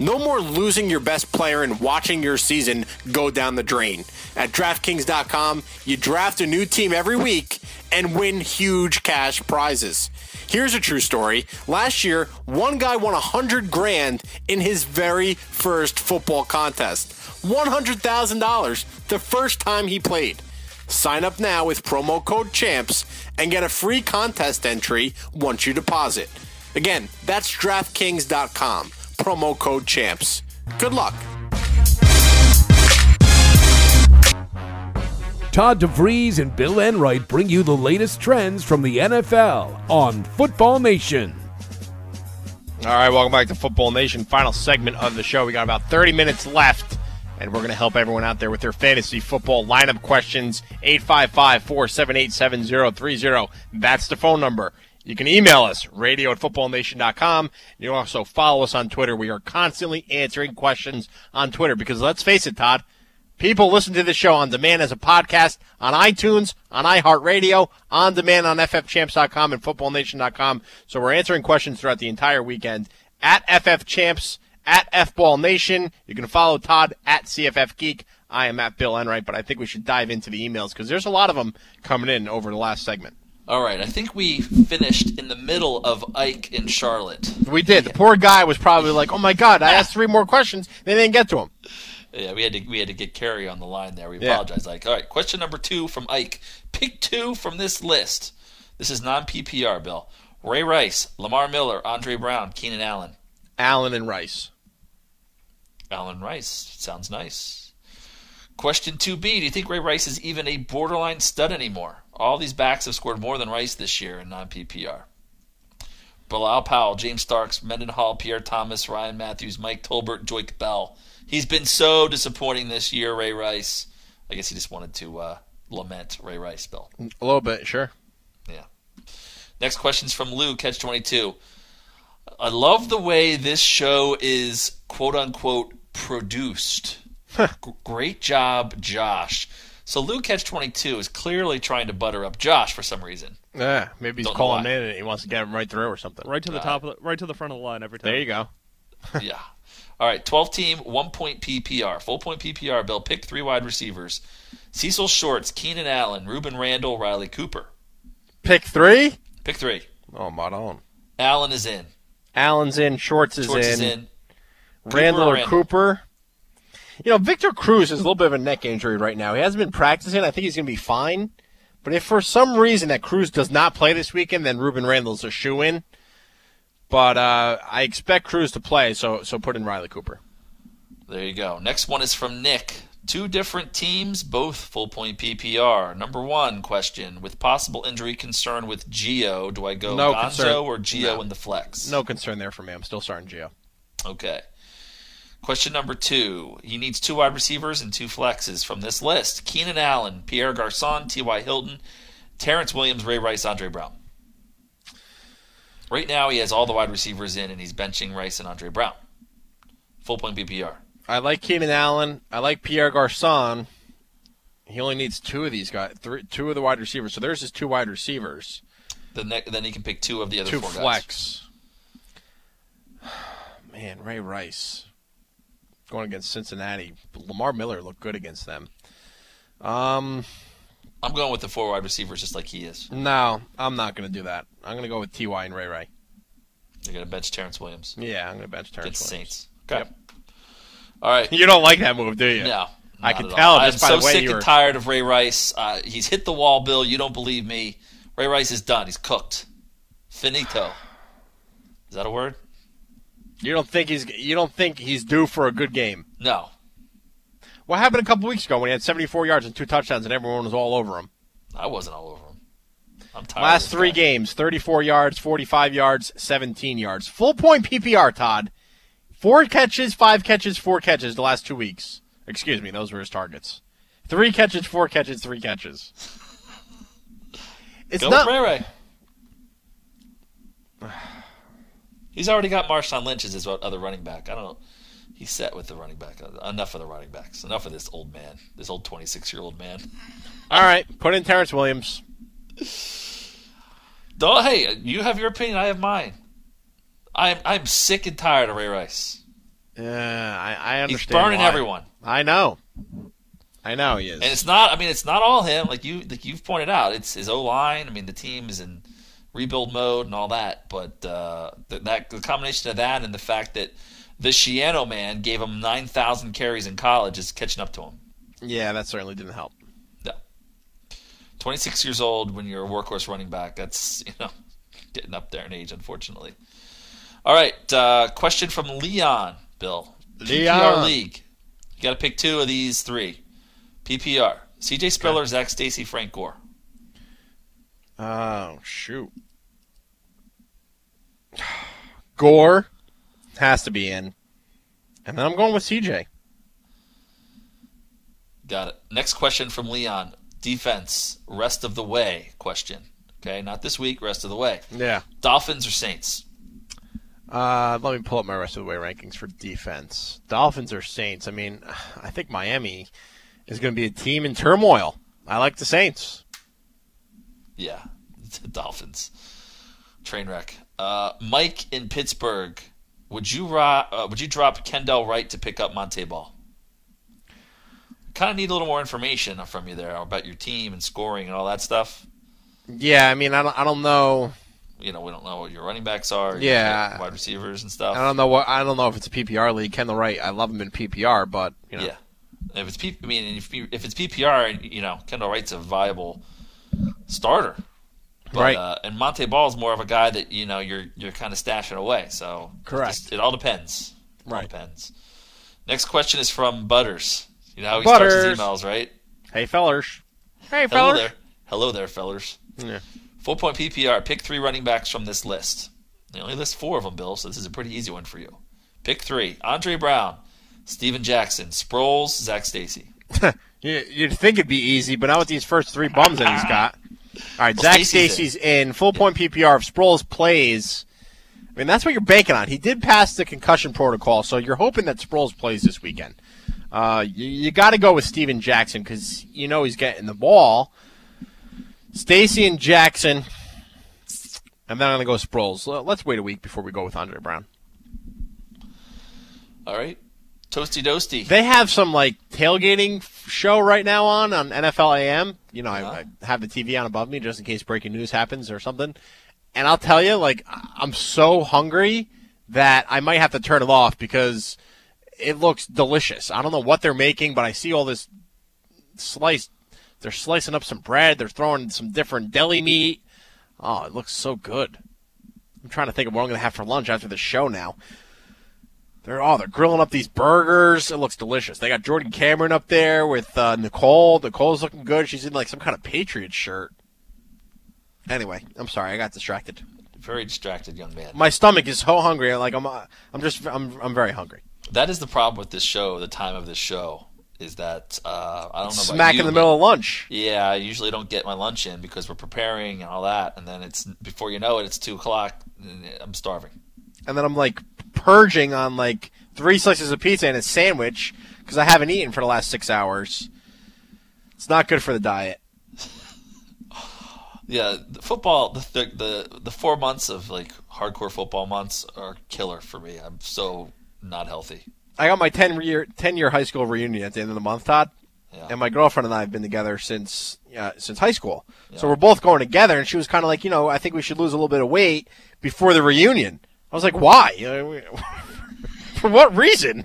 No more losing your best player and watching your season go down the drain. At DraftKings.com, you draft a new team every week and win huge cash prizes. Here's a true story. Last year, one guy won a hundred grand in his very first football contest. $100,000 the first time he played. Sign up now with promo code CHAMPS and get a free contest entry once you deposit. Again, that's DraftKings.com. Promo code CHAMPS. Good luck. Todd DeVries and Bill Enright bring you the latest trends from the NFL on Football Nation. All right, welcome back to Football Nation. Final segment of the show. We got about 30 minutes left, and we're going to help everyone out there with their fantasy football lineup questions. 855 478 7030. That's the phone number. You can email us, radio at footballnation.com. You can also follow us on Twitter. We are constantly answering questions on Twitter because let's face it, Todd, People listen to this show on demand as a podcast on iTunes, on iHeartRadio, on demand on FFChamps.com and FootballNation.com. So we're answering questions throughout the entire weekend at FFChamps, at FBallNation. You can follow Todd at CFF Geek. I am at Bill Enright, but I think we should dive into the emails because there's a lot of them coming in over the last segment. All right, I think we finished in the middle of Ike in Charlotte. We did. The poor guy was probably like, "Oh my God, I asked three more questions, they didn't get to him." Yeah, we had to we had to get Kerry on the line there. We Yeah. apologize. Like, all right, question number two from Ike. Pick two from this list. This is non PPR, Bill. Ray Rice, Lamar Miller, Andre Brown, Keenan Allen. Allen and Rice. Allen Rice sounds nice. Question two B: Do you think Ray Rice is even a borderline stud anymore? All these backs have scored more than Rice this year in non PPR. Bilal Powell, James Starks, Mendenhall, Pierre Thomas, Ryan Mathews, Mike Tolbert, Joique Bell. He's been so disappointing this year, Ray Rice. I guess he just wanted to uh, lament Ray Rice, Bill. A little bit, sure. Yeah. Next question's from Lou, Catch 22. I love the way this show is quote unquote produced. G- Great job, Josh. So Lou Catch 22 is clearly trying to butter up Josh for some reason. Yeah, maybe he's Don't calling why. in and he wants to get him right through or something. Right to the Uh, top, of the, right to the front of the line every time. There you go. yeah. All right, 12 team, one point PPR. Full point PPR, Bill. Pick three wide receivers Cecil Shorts, Keenan Allen, Rueben Randle, Riley Cooper. Pick three. Pick three. Oh, Madon. Allen is in. Allen's in. Shorts is Schwartz in. is in. Randle or Randle. Cooper. You know, Victor Cruz has a little bit of a neck injury right now. He hasn't been practicing. I think he's going to be fine. But if for some reason that Cruz does not play this weekend, then Rueben Randle's a shoe in. But uh, I expect Cruz to play, so so put in Riley Cooper. There you go. Next one is from Nick. Two different teams, both full point PPR. Number one question: With possible injury concern with Gio, do I go No Gonzo concern. or Gio No. in the flex? No concern there for me. I'm still starting Gio. Okay. Question number two. He needs two wide receivers and two flexes from this list. Keenan Allen, Pierre Garcon, T.Y. Hilton, Terrance Williams, Ray Rice, Andre Brown. Right now, he has all the wide receivers in, and he's benching Rice and Andre Brown. Full point PPR. I like Keenan Allen. I like Pierre Garcon. He only needs two of these guys, three, two of the wide receivers. So there's his two wide receivers. The ne- then he can pick two of the other two four guys. flex. Man, Ray Rice going against Cincinnati. Lamar Miller looked good against them. Um, I'm going with the four wide receivers just like he is. no, I'm not going to do that. I'm going to go with Ty and Ray Ray. You're going to bench Terrance Williams Yeah, I'm going to bench Terrance against Williams. Saints. Okay. All right. You don't like that move, do you? No. I can tell I'm so the way sick and were- tired of Ray Rice. Uh, he's hit the wall, Bill. You don't believe me. Ray Rice is done. He's cooked. Finito. Is that a word? You don't think he's you don't think he's due for a good game? No. What happened a couple weeks ago when he had 74 yards and two touchdowns and everyone was all over him? I wasn't all over him. I'm tired. Last three guy. games 34 yards, 45 yards, 17 yards. Full point PPR, Todd. Four catches, five catches, four catches the last two weeks. Excuse me, those were his targets. Three catches, four catches, three catches. It's Go not. with Ray Ray. He's already got Marshawn Lynch as his other running back. I don't He's set with the running back. Enough of the running backs. Enough of this old man. This old 26 year old man. All right, put in Terrance Williams. Don't, hey, you have your opinion. I have mine. I'm I'm sick and tired of Ray Rice. Yeah, I, I understand. He's burning why. everyone. I know. I know he is. And it's not. I mean, it's not all him. Like you, like you've pointed out, it's his O line. I mean, the team is in rebuild mode and all that. But uh, the, that the combination of that and the fact that the Schiano man gave him nine thousand carries in college is catching up to him. yeah, that certainly didn't help. Yeah. Twenty six years old when you're a workhorse running back. That's you know getting up there in age, unfortunately. All right. Uh, question from Leon. Bill. Leon. PPR league. You got to pick two of these three. PPR. C.J. Spiller, Zac Stacy, Frank Gore. Oh shoot. Gore has to be in, and then I'm going with CJ. Got it. Next question from Leon. Defense, rest of the way question. Okay, not this week, rest of the way. Yeah. Dolphins or Saints? Uh, let me pull up my rest of the way rankings for defense. Dolphins or Saints? I mean, I think Miami. is going to be a team in turmoil. I like the Saints. Yeah, the Dolphins. Train wreck. Uh, Mike in Pittsburgh. Would you ro- uh, would you drop Kendall Wright to pick up Montee Ball? Kind of need a little more information from you there about your team and scoring and all that stuff. Yeah, I mean, I don't, I don't know. You know, we don't know what your running backs are. Yeah. wide receivers and stuff. I don't know what. I don't know if it's a PPR league. Kendall Wright, I love him in PPR, but you know, Yeah. If it's P- I mean, if, if it's PPR, you know, Kendall Wright's a viable starter. But, Right. Uh, and Montee Ball's more of a guy that you know you're you're kind of stashing away. So it Correct. just- It, all depends. It all Right. depends. Next question is from Butters. You know how he starts his emails, right? Hey, fellers. Hey, Hello fellers. there. Hello there, fellers. Yeah. Full point PPR. Pick three running backs from this list. They only list four of them, Bill, so this is a pretty easy one for you. Pick three: Andre Brown, Steven Jackson, Sproles, Zac Stacy. You, you'd think it'd be easy, but not with these first three bums that he's got. All right, Well, Zac Stacy's Stacy's in. full point PPR. If Sproles plays, I mean that's what you're banking on. He did pass the concussion protocol, so you're hoping that Sproles plays this weekend. Uh, you, you got to go with Steven Jackson because you know he's getting the ball. Stacy and Jackson, and then I'm gonna go Sproles. Let's wait a week before we go with Andre Brown. All right. Toasty Doasty. They have some like tailgating show right now on on NFL AM. You know, I, I have the TV on above me just in case breaking news happens or something. And I'll tell you, like, I'm so hungry that I might have to turn it off because it looks delicious. I don't know what they're making, but I see all this sliced. They're slicing up some bread. They're throwing some different deli meat. Oh, it looks so good. I'm trying to think of what I'm going to have for lunch after the show now. They're oh, they're grilling up these burgers. It looks delicious. They got Jordan Cameron up there with uh, Nicole. Nicole's looking good. She's in like some kind of Patriot shirt. Anyway, I'm sorry, I got distracted. Very distracted young man. My stomach is so hungry. Like I'm, uh, I'm just, I'm, I'm very hungry. That is the problem with this show. The time of this show is that uh, I don't know. about Smack you, in the middle of lunch. Yeah, I usually don't get my lunch in because we're preparing and all that, and then it's before you know it, it's two o'clock. And I'm starving. and then I'm like purging on like three slices of pizza and a sandwich because I haven't eaten for the last six hours. It's not good for the diet. Yeah, the football. The, the the the four months of like hardcore football months are killer for me. I'm so not healthy. I got my 10 year 10 year high school reunion at the end of the month, Todd. And my girlfriend and I have been together since uh, since high school. So we're both going together and she was kind of like, you know, I think we should lose a little bit of weight before the reunion. I was like, "Why? Uh, we- For what reason?"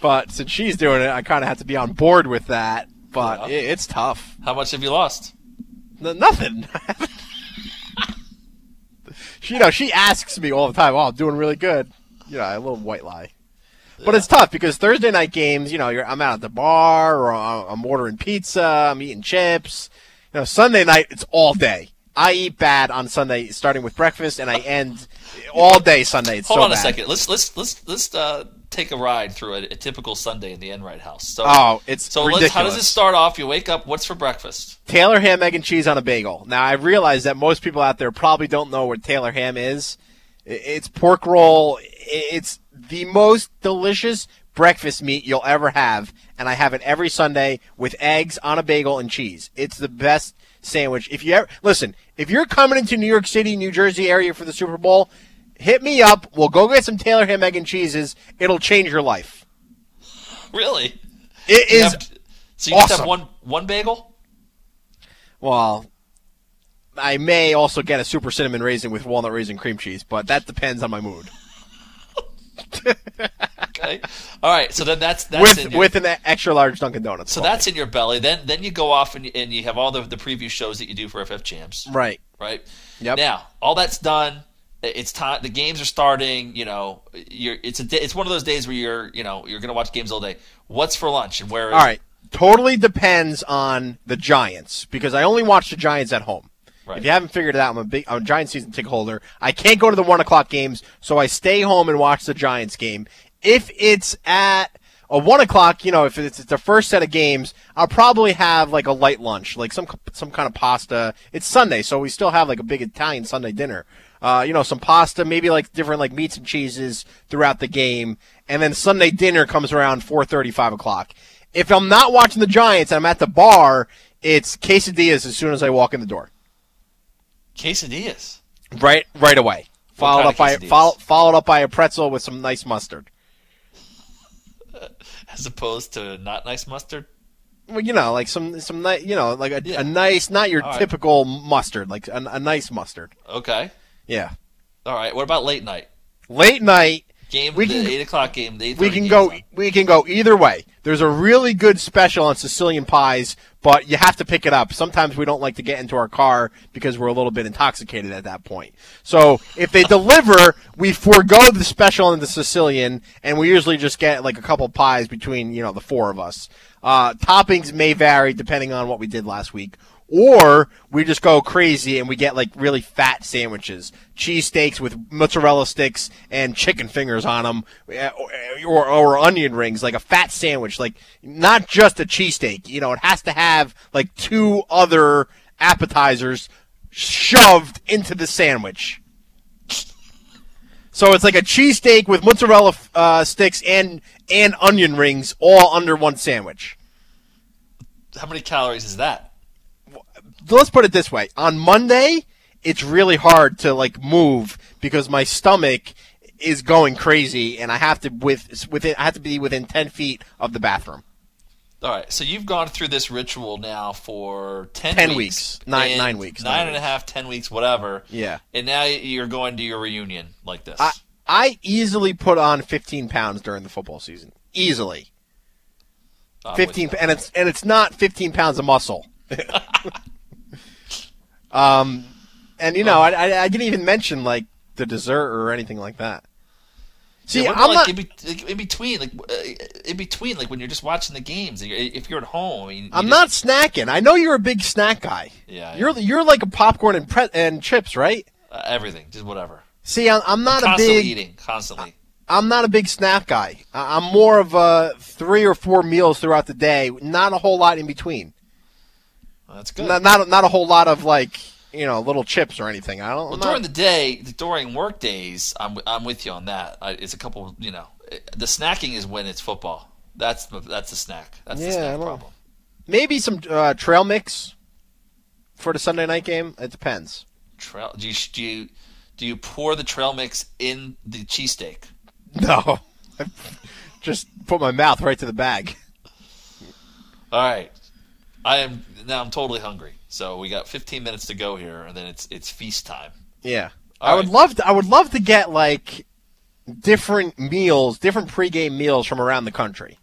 But since she's doing it, I kind of have to be on board with that. But it, it's tough. How much have you lost? N- nothing. she, you know, she asks me all the time, "Oh, I'm doing really good." You know, a little white lie. But it's tough because Thursday night games, you know, you're, I'm out at the bar or I'm I'm ordering pizza, I'm eating chips. You know, Sunday night, it's all day. I eat bad on Sunday, starting with breakfast, and I end all day Sunday. It's Hold so on a bad. second. Let's let's let's let's uh, take a ride through a, a typical Sunday in the Enright house. So, Oh, it's so. Let's, how does it start off? You wake up. What's for breakfast? Taylor ham, egg, and cheese on a bagel. Now, I realize that most people out there probably don't know what Taylor ham is. It's pork roll. It's the most delicious breakfast meat you'll ever have, and I have it every Sunday with eggs on a bagel and cheese. It's the best sandwich. If you ever listen, if you're coming into New York City, New Jersey area for the Super Bowl, hit me up. We'll go get some Taylor ham, egg, and cheeses. It'll change your life. Really? It You is have- so you just have one one bagel? Well, I may also get a super cinnamon raisin with walnut raisin cream cheese, but that depends on my mood. Okay. All right. So then that's that's with in your, with an extra large Dunkin' Donuts. so that's in your belly. Then then you go off and you, and you have all the the preview shows that you do for FF Champs. right. Right. Yep. Now all that's done. It's time. The games are starting. You know, you're. It's a. day- It's one of those days where you're. You know, you're going to watch games all day. What's for lunch and where? All right. Totally depends on the Giants because I only watch the Giants at home. Right. If you haven't figured it out, I'm a big I'm a Giants season ticket holder. I can't go to the one o'clock games, so I stay home and watch the Giants game. If it's at a one o'clock, you know, if it's, it's the first set of games, I'll probably have like a light lunch, like some some kind of pasta. It's Sunday, so we still have like a big Italian Sunday dinner. Uh, you know, some pasta, maybe like different like meats and cheeses throughout the game, and then Sunday dinner comes around four thirty, five o'clock. If I'm not watching the Giants and I'm at the bar, it's quesadillas as soon as I walk in the door. Quesadillas. Right, right away. Followed up by follow, followed up by a pretzel with some nice mustard. As opposed to not nice mustard. Well, you know, like some some ni- you know, like a, a nice, not your All right. typical mustard, like a, a nice mustard. Okay. Yeah. All right. What about late night? Late night, Game. We the can- eight o'clock game. We can go we can go either way. There's a really good special on Sicilian pies, but you have to pick it up. Sometimes we don't like to get into our car because we're a little bit intoxicated at that point. So if they deliver, we forego the special and the Sicilian, and we usually just get like a couple pies between you know the four of us. Uh, toppings may vary depending on what we did last week. Or we just go crazy and we get like really fat sandwiches, cheesesteaks with mozzarella sticks and chicken fingers on them, or, or onion rings, like a fat sandwich, like not just a cheesesteak. You know, it has to have like two other appetizers shoved into the sandwich. So it's like a cheesesteak with mozzarella uh, sticks and and onion rings all under one sandwich. How many calories is that? Let's put it this way: on Monday, it's really hard to like move because my stomach is going crazy, and I have to with within I have to be within ten feet of the bathroom. All right. So you've gone through this ritual now for ten, 10 weeks, weeks. Nine- nine weeks, nine nine and a weeks. half, ten weeks, whatever. Yeah. And now you're going to your reunion like this. I I easily put on fifteen pounds during the football season, easily. I'm Fifteen, and it's and it's not fifteen pounds of muscle. um, and you know, I, I I didn't even mention like the dessert or anything like that. See, Yeah, I'm about, not. in, be- like, in between, like uh, in between, like when you're just watching the games. If you're at home, I mean, you I'm just- not snacking. I know you're a big snack guy. Yeah, You're you're like a popcorn and pre- and chips, right? uh, everything, just whatever. See, I'm, I'm not a big eating, constantly. I'm not a big snack guy. I- I'm more of a three or four meals throughout the day, not a whole lot in between. That's good. Not not, not a whole lot of like you know little chips or anything. I don't. Well, I'm during the day, during work days, I'm I'm with you on that. I, it's a couple, you know, the snacking is when it's football. That's the, that's the snack. That's the Yeah, I snack problem. maybe some uh, trail mix for the Sunday night game. It depends. Trail, do you do you do you pour the trail mix in the cheesesteak? No, just put my mouth right to the bag. All right, I am now. I'm totally hungry. So we got 15 minutes to go here, and then it's it's feast time. Yeah, All I would love to. I would love to get like different meals, different pregame meals from around the country.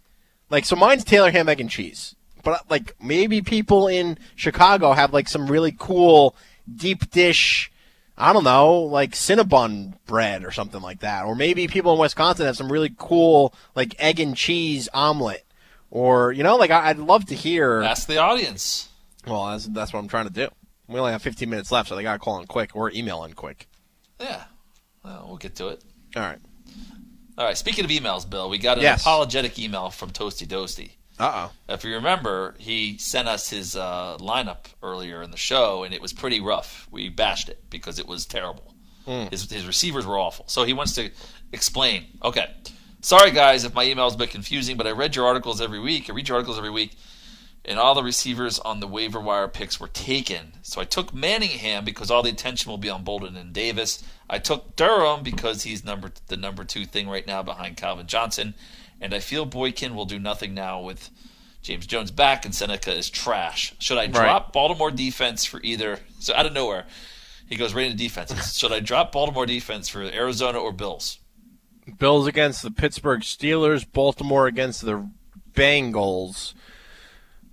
Like, so mine's Taylor ham, egg, and cheese. But like, maybe people in Chicago have like some really cool deep dish. I don't know, like Cinnabon bread or something like that. Or maybe people in Wisconsin have some really cool like egg and cheese omelet. Or you know, like I'd love to hear. Ask the audience. Well, that's that's what I'm trying to do. We only have 15 minutes left, so they got to call in quick or email in quick. Yeah, well, we'll get to it. All right. All right. Speaking of emails, Bill, we got an Yes. apologetic email from Toasty Doasty. Uh oh. If you remember, he sent us his uh, lineup earlier in the show, and it was pretty rough. We bashed it because it was terrible. Hmm. His, his receivers were awful. So he wants to explain. Okay. Sorry, guys, if my email is a bit confusing, but I read your articles every week. I read your articles every week, and all the receivers on the waiver wire picks were taken. So I took Manningham because all the attention will be on Bolden and Davis. I took Durham because he's number the number two thing right now behind Calvin Johnson, and I feel Boykin will do nothing now with James Jones back and Seneca is trash. Should I drop Baltimore defense for either? So out of nowhere, he goes right into defenses. Should I drop Baltimore defense for Arizona or Bills? Bills against the Pittsburgh Steelers, Baltimore against the Bengals.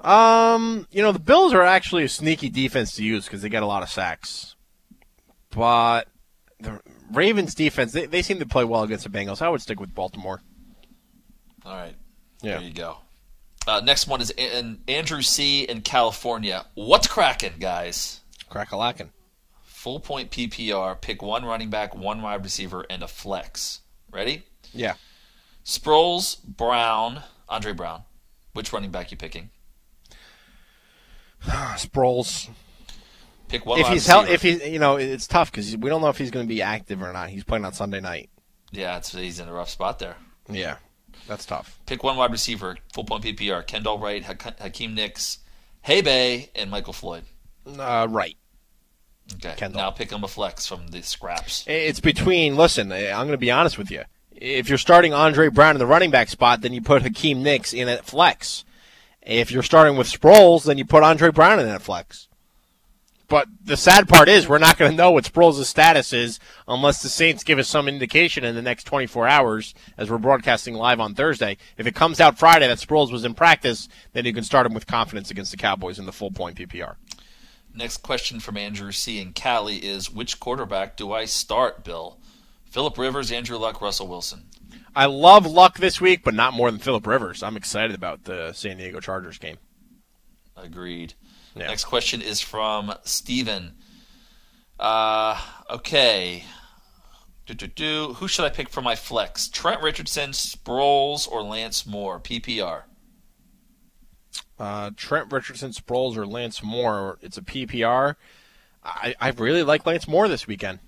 Um, you know, the Bills are actually a sneaky defense to use because they get a lot of sacks. But the Ravens defense, they, they seem to play well against the Bengals. I would stick with Baltimore. All right. Yeah. There you go. Uh, next one is an Andrew C. in California. What's cracking, guys? Crack-a-lackin'. Full point PPR. Pick one running back, one wide receiver, and a flex. Ready? Yeah. Sproles, Brown, Andre Brown. Which running back you picking? Sproles. Pick one if he's hel- if he, you know, it's tough because we don't know if he's going to be active or not. He's playing on Sunday night. Yeah, it's, he's in a rough spot there. Yeah. That's tough. Pick one wide receiver, full point PPR. Kendall Wright, Ha- Hakeem Nicks, Hay Bay, and Michael Floyd. Uh, right. Okay. Kendall. Now pick him a flex from the scraps. It's between. Listen, I'm going to be honest with you. If you're starting Andre Brown in the running back spot, then you put Hakeem Nicks in at flex. If you're starting with Sproles, then you put Andre Brown in that flex. But the sad part is, we're not going to know what Sproles' status is unless the Saints give us some indication in the next 24 hours as we're broadcasting live on Thursday. If it comes out Friday that Sproles was in practice, then you can start him with confidence against the Cowboys in the full point PPR. Next question from Andrew C. in Cali is Which quarterback do I start, Bill? Philip Rivers, Andrew Luck, Russell Wilson. I love Luck this week, but not more than Philip Rivers. I'm excited about the San Diego Chargers game. Agreed. Yeah. Next question is from Steven. Uh, okay. Do, do, do. Who should I pick for my flex? Trent Richardson, Sproles, or Lance Moore? PPR. Uh, Trent Richardson, Sproles, or Lance Moore. It's a PPR. I, I really like Lance Moore this weekend.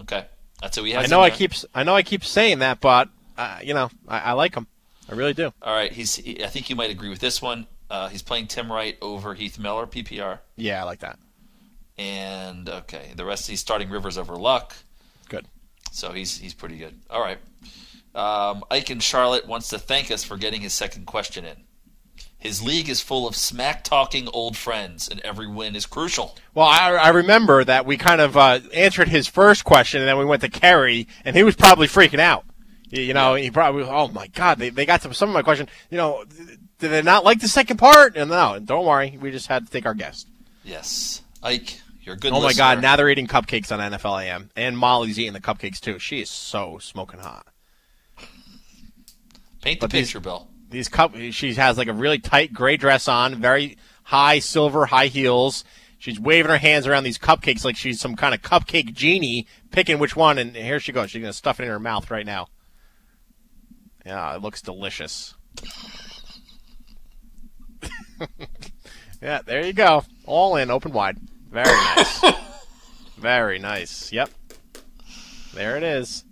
Okay. That's who we have. I know I keep I know I keep saying that, but uh, you know I, I like him. I really do. All right. He's. He, I think you might agree with this one. Uh, he's playing Tim Wright over Heath Miller, PPR. Yeah, I like that. And okay, the rest he's starting Rivers over Luck. Good. So he's he's pretty good. All right. Um, Ike in Charlotte wants to thank us for getting his second question in. His league is full of smack talking old friends, and every win is crucial. Well, I, I remember that we kind of uh, answered his first question, and then we went to Kerry, and he was probably freaking out. You, you know, he probably, oh my God, they, they got to some of my question. You know, did they not like the second part? And no, don't worry, we just had to take our guest. Yes, Ike, you're good. oh my. God, now they're eating cupcakes on NFL AM, and Molly's eating the cupcakes too. She is so smoking hot. paint the but these- picture, Bill. These cup, she has like a really tight gray dress on, very high silver high heels. She's waving her hands around these cupcakes like she's some kind of cupcake genie, picking which one. And here she goes. She's gonna stuff it in her mouth right now. Yeah, it looks delicious. yeah, there you go. All in, open wide. Very nice. Very nice. Yep. There it is.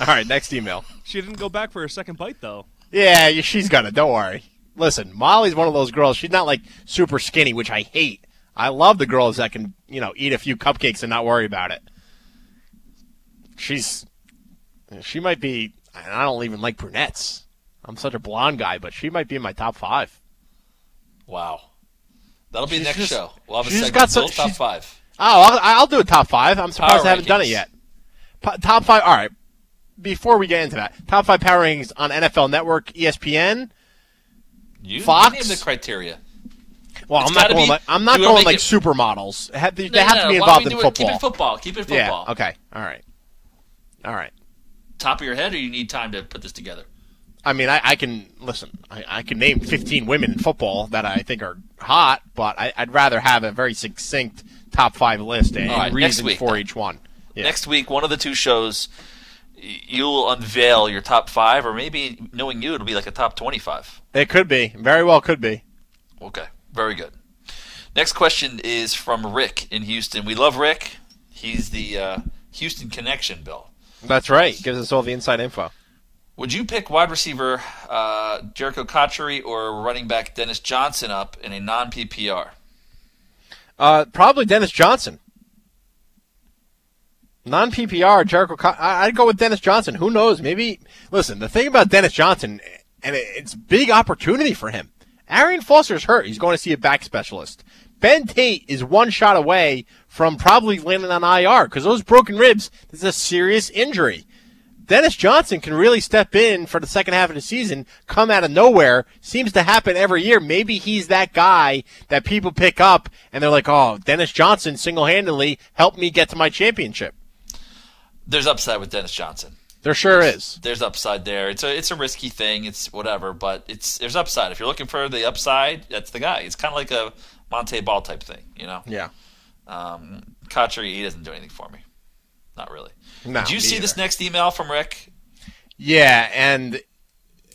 All right, next email. She didn't go back for her second bite, though. Yeah, yeah, she's gonna. Don't worry. Listen, Molly's one of those girls. She's not like super skinny, which I hate. I love the girls that can, you know, eat a few cupcakes and not worry about it. She's, she might be. I don't even like brunettes. I'm such a blonde guy, but she might be in my top five. Wow, that'll be She's next just- show. We'll have a she's segment. got some- Bill, top she's- five. Oh, I'll, I'll do a top five. I'm surprised Power I haven't done it yet. Po- top five. All right. Before we get into that, top five power rankings on NFL Network, ESPN. You, Fox? you name the criteria. Well, It's I'm not going be- like I'm not do you wanna going like it- supermodels. They have, they No, have no, to be. Involved in it- football. Keep it football. Keep it football. Yeah. Okay. All right. All right. Top of your head, or you need time to put this together? I mean, I, I can listen. I, I can name 15 women in football that I think are hot, but I, I'd rather have a very succinct top five list and All right, reasons week, for each one. Yeah. Next week, one of the two shows, you'll unveil your top five, or maybe knowing you, it'll be like a top twenty-five. It could be. Very well could be. Okay, very good. Next question is from Rick in Houston. We love Rick. He's the uh, Houston connection, Bill. That's right. Gives us all the inside info. Would you pick wide receiver uh, Jerricho Cotchery or running back Dennis Johnson up in a non PPR? Uh, probably Dennis Johnson. Non PPR, Jerricho. I- I'd go with Dennis Johnson. Who knows? Maybe. Listen, the thing about Dennis Johnson, and it's big opportunity for him. Arian Foster's hurt. He's going to see a back specialist. Ben Tate is one shot away from probably landing on IR because those broken ribs. Is a serious injury. Dennis Johnson can really step in for the second half of the season, come out of nowhere. Seems to happen every year. Maybe he's that guy that people pick up and they're like, oh, Dennis Johnson single handedly helped me get to my championship. There's upside with Dennis Johnson. There sure is. There's upside there. It's a it's a risky thing. It's whatever, but it's there's upside. If you're looking for the upside, that's the guy. It's kind of like a Montee Ball type thing, you know. Yeah. Um, he doesn't do anything for me. Not really. No, Did you see either. this next email from Rick? Yeah, and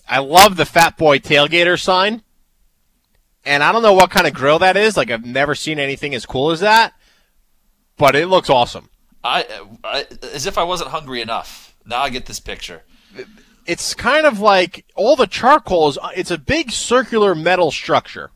I love the Fat Boy Tailgater sign. And I don't know what kind of grill that is. Like, I've never seen anything as cool as that. But it looks awesome. I, I as if I wasn't hungry enough. Now I get this picture. It's kind of like all the charcoal is. It's a big circular metal structure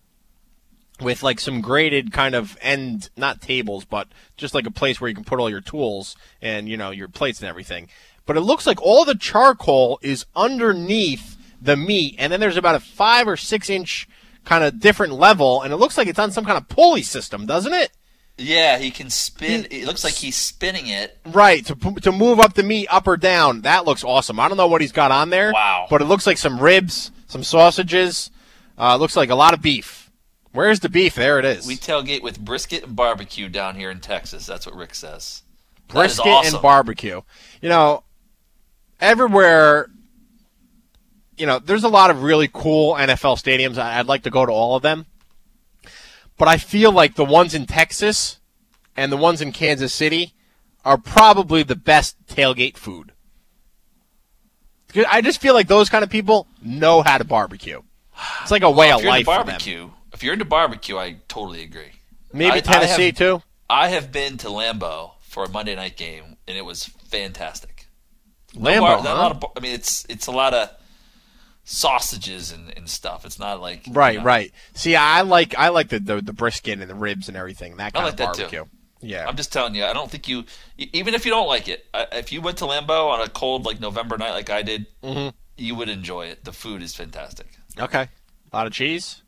with like some graded kind of end, not tables, but just like a place where you can put all your tools and you know your plates and everything. But it looks like all the charcoal is underneath the meat, and then there's about a five or six inch kind of different level, and it looks like it's on some kind of pulley system, doesn't it? Yeah, he can spin. It looks like he's spinning it. Right to to move up the meat up or down. That looks awesome. I don't know what he's got on there. Wow. But it looks like some ribs, some sausages. Uh, looks like a lot of beef. Where's the beef? There it is. We tailgate with brisket and barbecue down here in Texas. That's what Rick says. Brisket awesome. and barbecue. You know, everywhere. You know, there's a lot of really cool NFL stadiums. I'd like to go to all of them. But I feel like the ones in Texas and the ones in Kansas City are probably the best tailgate food. I just feel like those kind of people know how to barbecue. It's like a way Well, of life into for them. barbecue, if you're into barbecue, I totally agree. Maybe I- I Tennessee have- too. I have been to Lambeau for a Monday night game, and it was fantastic. No Lambeau, bar- huh? lot of I mean, it's it's a lot of sausages and, and stuff. It's not like Right, you know, right. See, I like I like the, the the brisket and the ribs and everything. That I kind like of that barbecue. too. Yeah. I'm just telling you. I don't think you, even if you don't like it, if you went to Lambeau on a cold like November night, like I did, Mhm. you would enjoy it. The food is fantastic. Okay. A lot of cheese.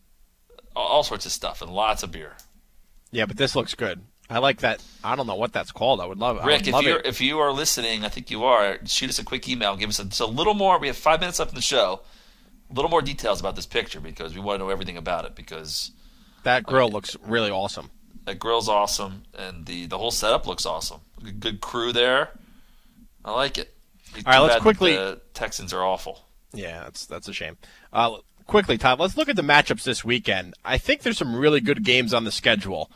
All, all sorts of stuff and lots of beer. Yeah, but this looks good. I like that. I don't know what that's called. I would love. I Rick, would if love you're it. if you are listening, I think you are. Shoot us a quick email. Give us a, just a little more. We have five minutes left in the show. A little more details about this picture because we want to know everything about it. Because that grill looks really awesome. that grill's awesome and the the whole setup looks awesome. Good, good crew there. I like it. All right, let's quickly- The Texans are awful. Yeah, that's that's a shame. Uh, quickly, Todd, let's look at the matchups this weekend. I think there's some really good games on the schedule.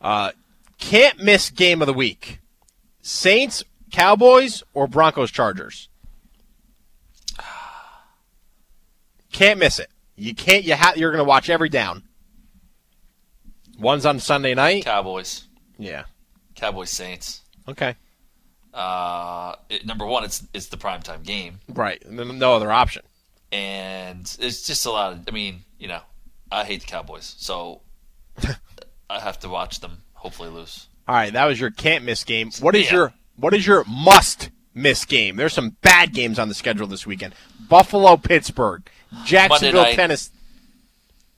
Uh, can't miss game of the week: Saints, Cowboys, or Broncos, Chargers. Can't miss it. You can't. You ha- You're going to watch every down. One's on Sunday night. Cowboys. Yeah. Cowboys Saints. Okay. Uh, it, number one, it's it's the primetime game, Right. No no other option. and it's just a lot of. I mean, you know, I hate the Cowboys, so I have to watch them. Hopefully, lose. All right, that was your can't miss game. What is Yeah. your what is your must miss game? There's some bad games on the schedule this weekend. Buffalo, Pittsburgh, Jacksonville, night. Tennessee.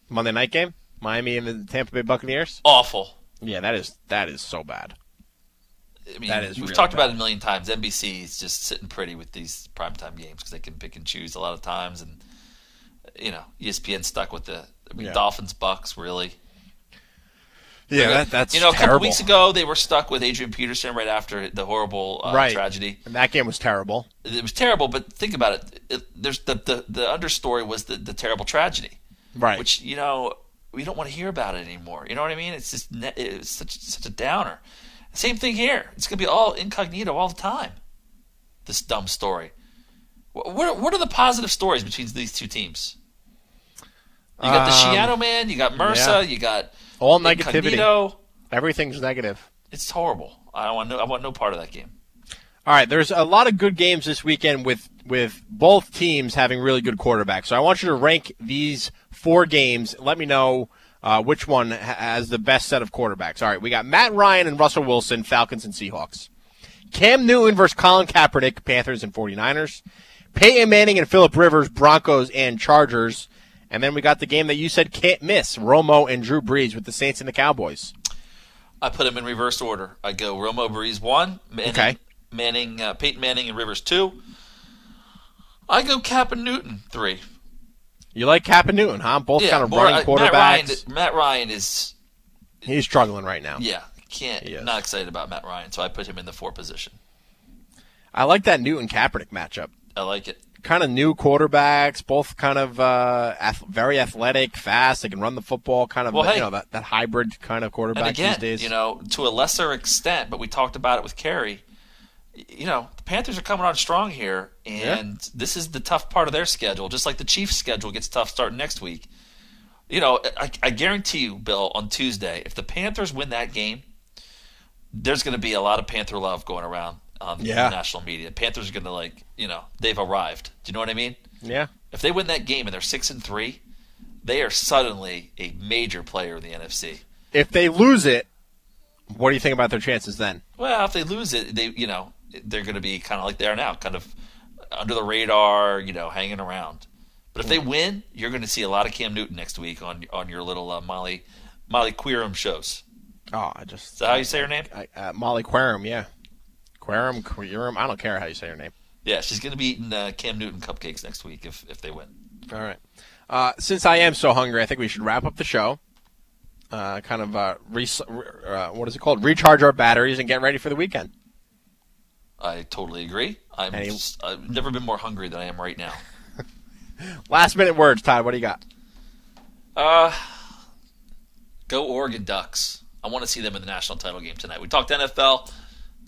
Monday night game, Miami and the Tampa Bay Buccaneers. Awful. Yeah, that is that is so bad. I mean, That is we've really talked bad. about it a million times. NBC is just sitting pretty with these primetime games because they can pick and choose a lot of times, and you know, ESPN stuck with the I mean, Yeah. Dolphins Bucs really. Yeah, that, that's you know a couple terrible. weeks ago they were stuck with Adrian Peterson right after the horrible uh, right tragedy. And that game was terrible. It was terrible, but think about it. it there's the, the the understory was the, the terrible tragedy, Right. which you know we don't want to hear about it anymore. You know what I mean? It's just ne- it's such such a downer. Same thing here. It's gonna be all incognito all the time. This dumb story. What what are, what are the positive stories between these two teams? You got the Um, Schiano man. You got MRSA. yeah. You got All negativity. Incognito. Everything's negative. It's horrible. I don't want no. I want no part of that game. All right, there's a lot of good games this weekend with with both teams having really good quarterbacks. So I want you to rank these four games. Let me know uh, which one has the best set of quarterbacks. All right, we got Matt Ryan and Russell Wilson, Falcons and Seahawks. Cam Newton versus Colin Kaepernick, Panthers and 49ers. Peyton Manning and Philip Rivers, Broncos and Chargers. And then we got the game that you said can't miss, Romo and Drew Brees with the Saints and the Cowboys. I put them in reverse order. I go Romo Brees one, Manning, Okay. Manning, uh, Peyton Manning and Rivers two. I go Cap and Newton three. You like Cap and Newton, huh? Both yeah, kind of more- running uh, quarterbacks. Matt Ryan, Matt Ryan is He's struggling right now. yeah can't not excited about Matt Ryan, so I put him in the four position. I like that Newton Kaepernick matchup. I like it. Kind of new quarterbacks, both kind of uh, ath- very athletic, fast. They can run the football. Kind of Well, you know that, that hybrid kind of quarterback And again, these days. you know, to a lesser extent, but we talked about it with Kerry. You know, the Panthers are coming on strong here, and this is the tough part of their schedule. Just like the Chiefs' schedule gets tough starting next week. You know, I, I guarantee you, Bill, on Tuesday, if the Panthers win that game, there's going to be a lot of Panther love going around on Yeah. the national media. Panthers are going to like, you know, they've arrived. Do you know what I mean? Yeah. If they win that game and they're six and three, they are suddenly a major player in the NFC. If they lose it, what do you think about their chances then? Well, if they lose it, they you know they're going to be kind of like they are now, kind of under the radar, you know, hanging around. But if they win, you're going to see a lot of Cam Newton next week on on your little uh, Molly Molly Qerim shows. Oh, I just Is that how you say her name? I, uh, Molly Qerim, yeah. Qerim, Qerim. I don't care how you say her name. Yeah, she's going to be eating uh, Cam Newton cupcakes next week if if they win. All right. Uh, since I am so hungry, I think we should wrap up the show. Uh, kind of uh, re- uh, what is it called? Recharge our batteries and get ready for the weekend. I totally agree. I'm Any- just, I've never been more hungry than I am right now. Last minute words, Todd. What do you got? Uh, go Oregon Ducks. I want to see them in the national title game tonight. We talked NFL,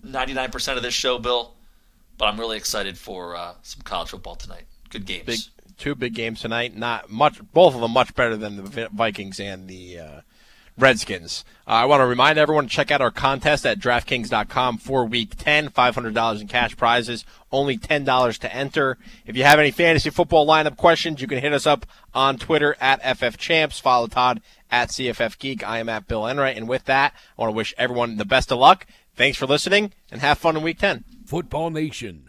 99% of this show, Bill, but I'm really excited for uh, some college football tonight. Good games. Big two big games tonight. Not much. Both of them much better than the Vikings and the uh, Redskins. Uh, I want to remind everyone to check out our contest at DraftKings.com for Week 10. $500 in cash prizes. Only $10 to enter. If you have any fantasy football lineup questions, you can hit us up on Twitter at FFChamps. Follow Todd at CFF Geek. I am at Bill Enright. And with that, I want to wish everyone the best of luck. Thanks for listening and have fun in Week 10. Football Nation